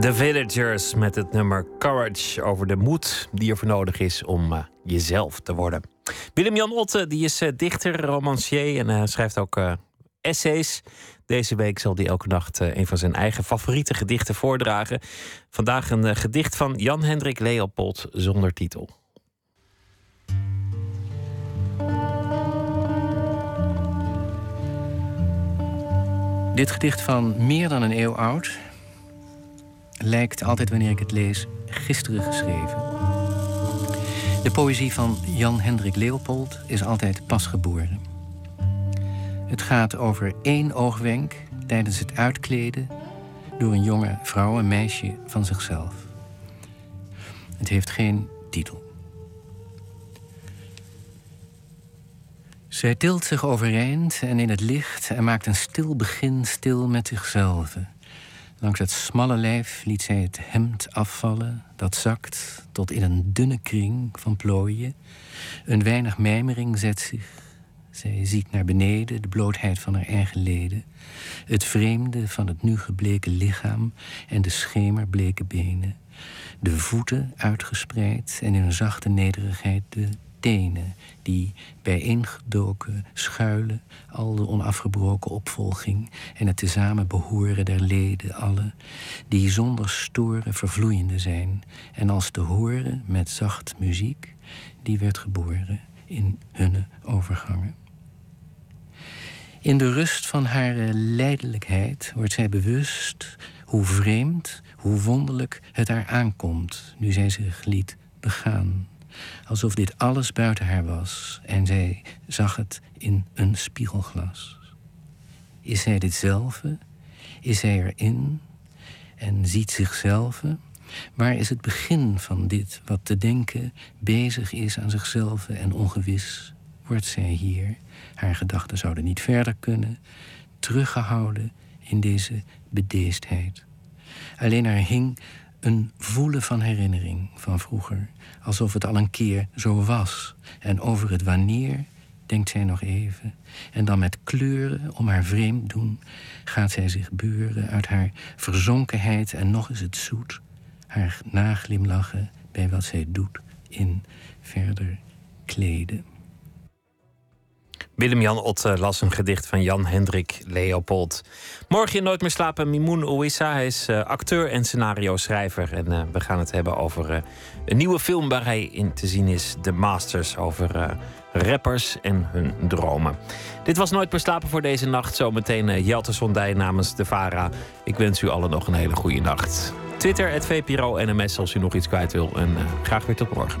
The Villagers met het nummer Courage over de moed die er voor nodig is om uh, jezelf te worden. Willem-Jan Otte die is uh, dichter, romancier en uh, schrijft ook essays. Deze week zal hij elke nacht een van zijn eigen favoriete gedichten voordragen. Vandaag een gedicht van Jan Hendrik Leopold zonder titel. Dit gedicht van meer dan een eeuw oud lijkt altijd wanneer ik het lees gisteren geschreven. De poëzie van Jan Hendrik Leopold is altijd pasgeboren. Het gaat over één oogwenk tijdens het uitkleden door een jonge vrouw, een meisje van zichzelf. Het heeft geen titel. Zij tilt zich overeind en in het licht en maakt een stil begin stil met zichzelf. Langs het smalle lijf liet zij het hemd afvallen, dat zakt tot in een dunne kring van plooien. Een weinig mijmering zet zich. Zij ziet naar beneden de blootheid van haar eigen leden, het vreemde van het nu gebleken lichaam en de schemerbleke benen, de voeten uitgespreid en in een zachte nederigheid de tenen die bijeengedoken schuilen, al de onafgebroken opvolging en het tezamen behoren der leden alle, die zonder storen vervloeiende zijn en als te horen met zacht muziek, die werd geboren in hunne overgangen. In de rust van haar lijdelijkheid wordt zij bewust hoe vreemd, hoe wonderlijk het haar aankomt nu zij zich liet begaan alsof dit alles buiten haar was en zij zag het in een spiegelglas. Is zij ditzelfde? Is zij erin en ziet zichzelf? Waar is het begin van dit wat te denken bezig is aan zichzelf en ongewis? Wordt zij hier, haar gedachten zouden niet verder kunnen, teruggehouden in deze bedeesdheid? Alleen haar hing een voelen van herinnering van vroeger, alsof het al een keer zo was. En over het wanneer denkt zij nog even. En dan met kleuren om haar vreemd doen gaat zij zich beuren uit haar verzonkenheid en nog is het zoet. Haar naglimlachen bij wat zij doet in verder kleden. Willem-Jan Ott las een gedicht van Jan Hendrik Leopold. Morgen in Nooit meer slapen, Mimoun Ouissa. Hij is uh, acteur en scenario-schrijver. En uh, we gaan het hebben over uh, een nieuwe film waar hij in te zien is. The Masters, over rappers en hun dromen. Dit was Nooit meer slapen voor deze nacht. Zometeen Jelte Sondij namens de VARA. Ik wens u allen nog een hele goede nacht. Twitter, het VPRO NMS als u nog iets kwijt wil. En graag weer tot morgen.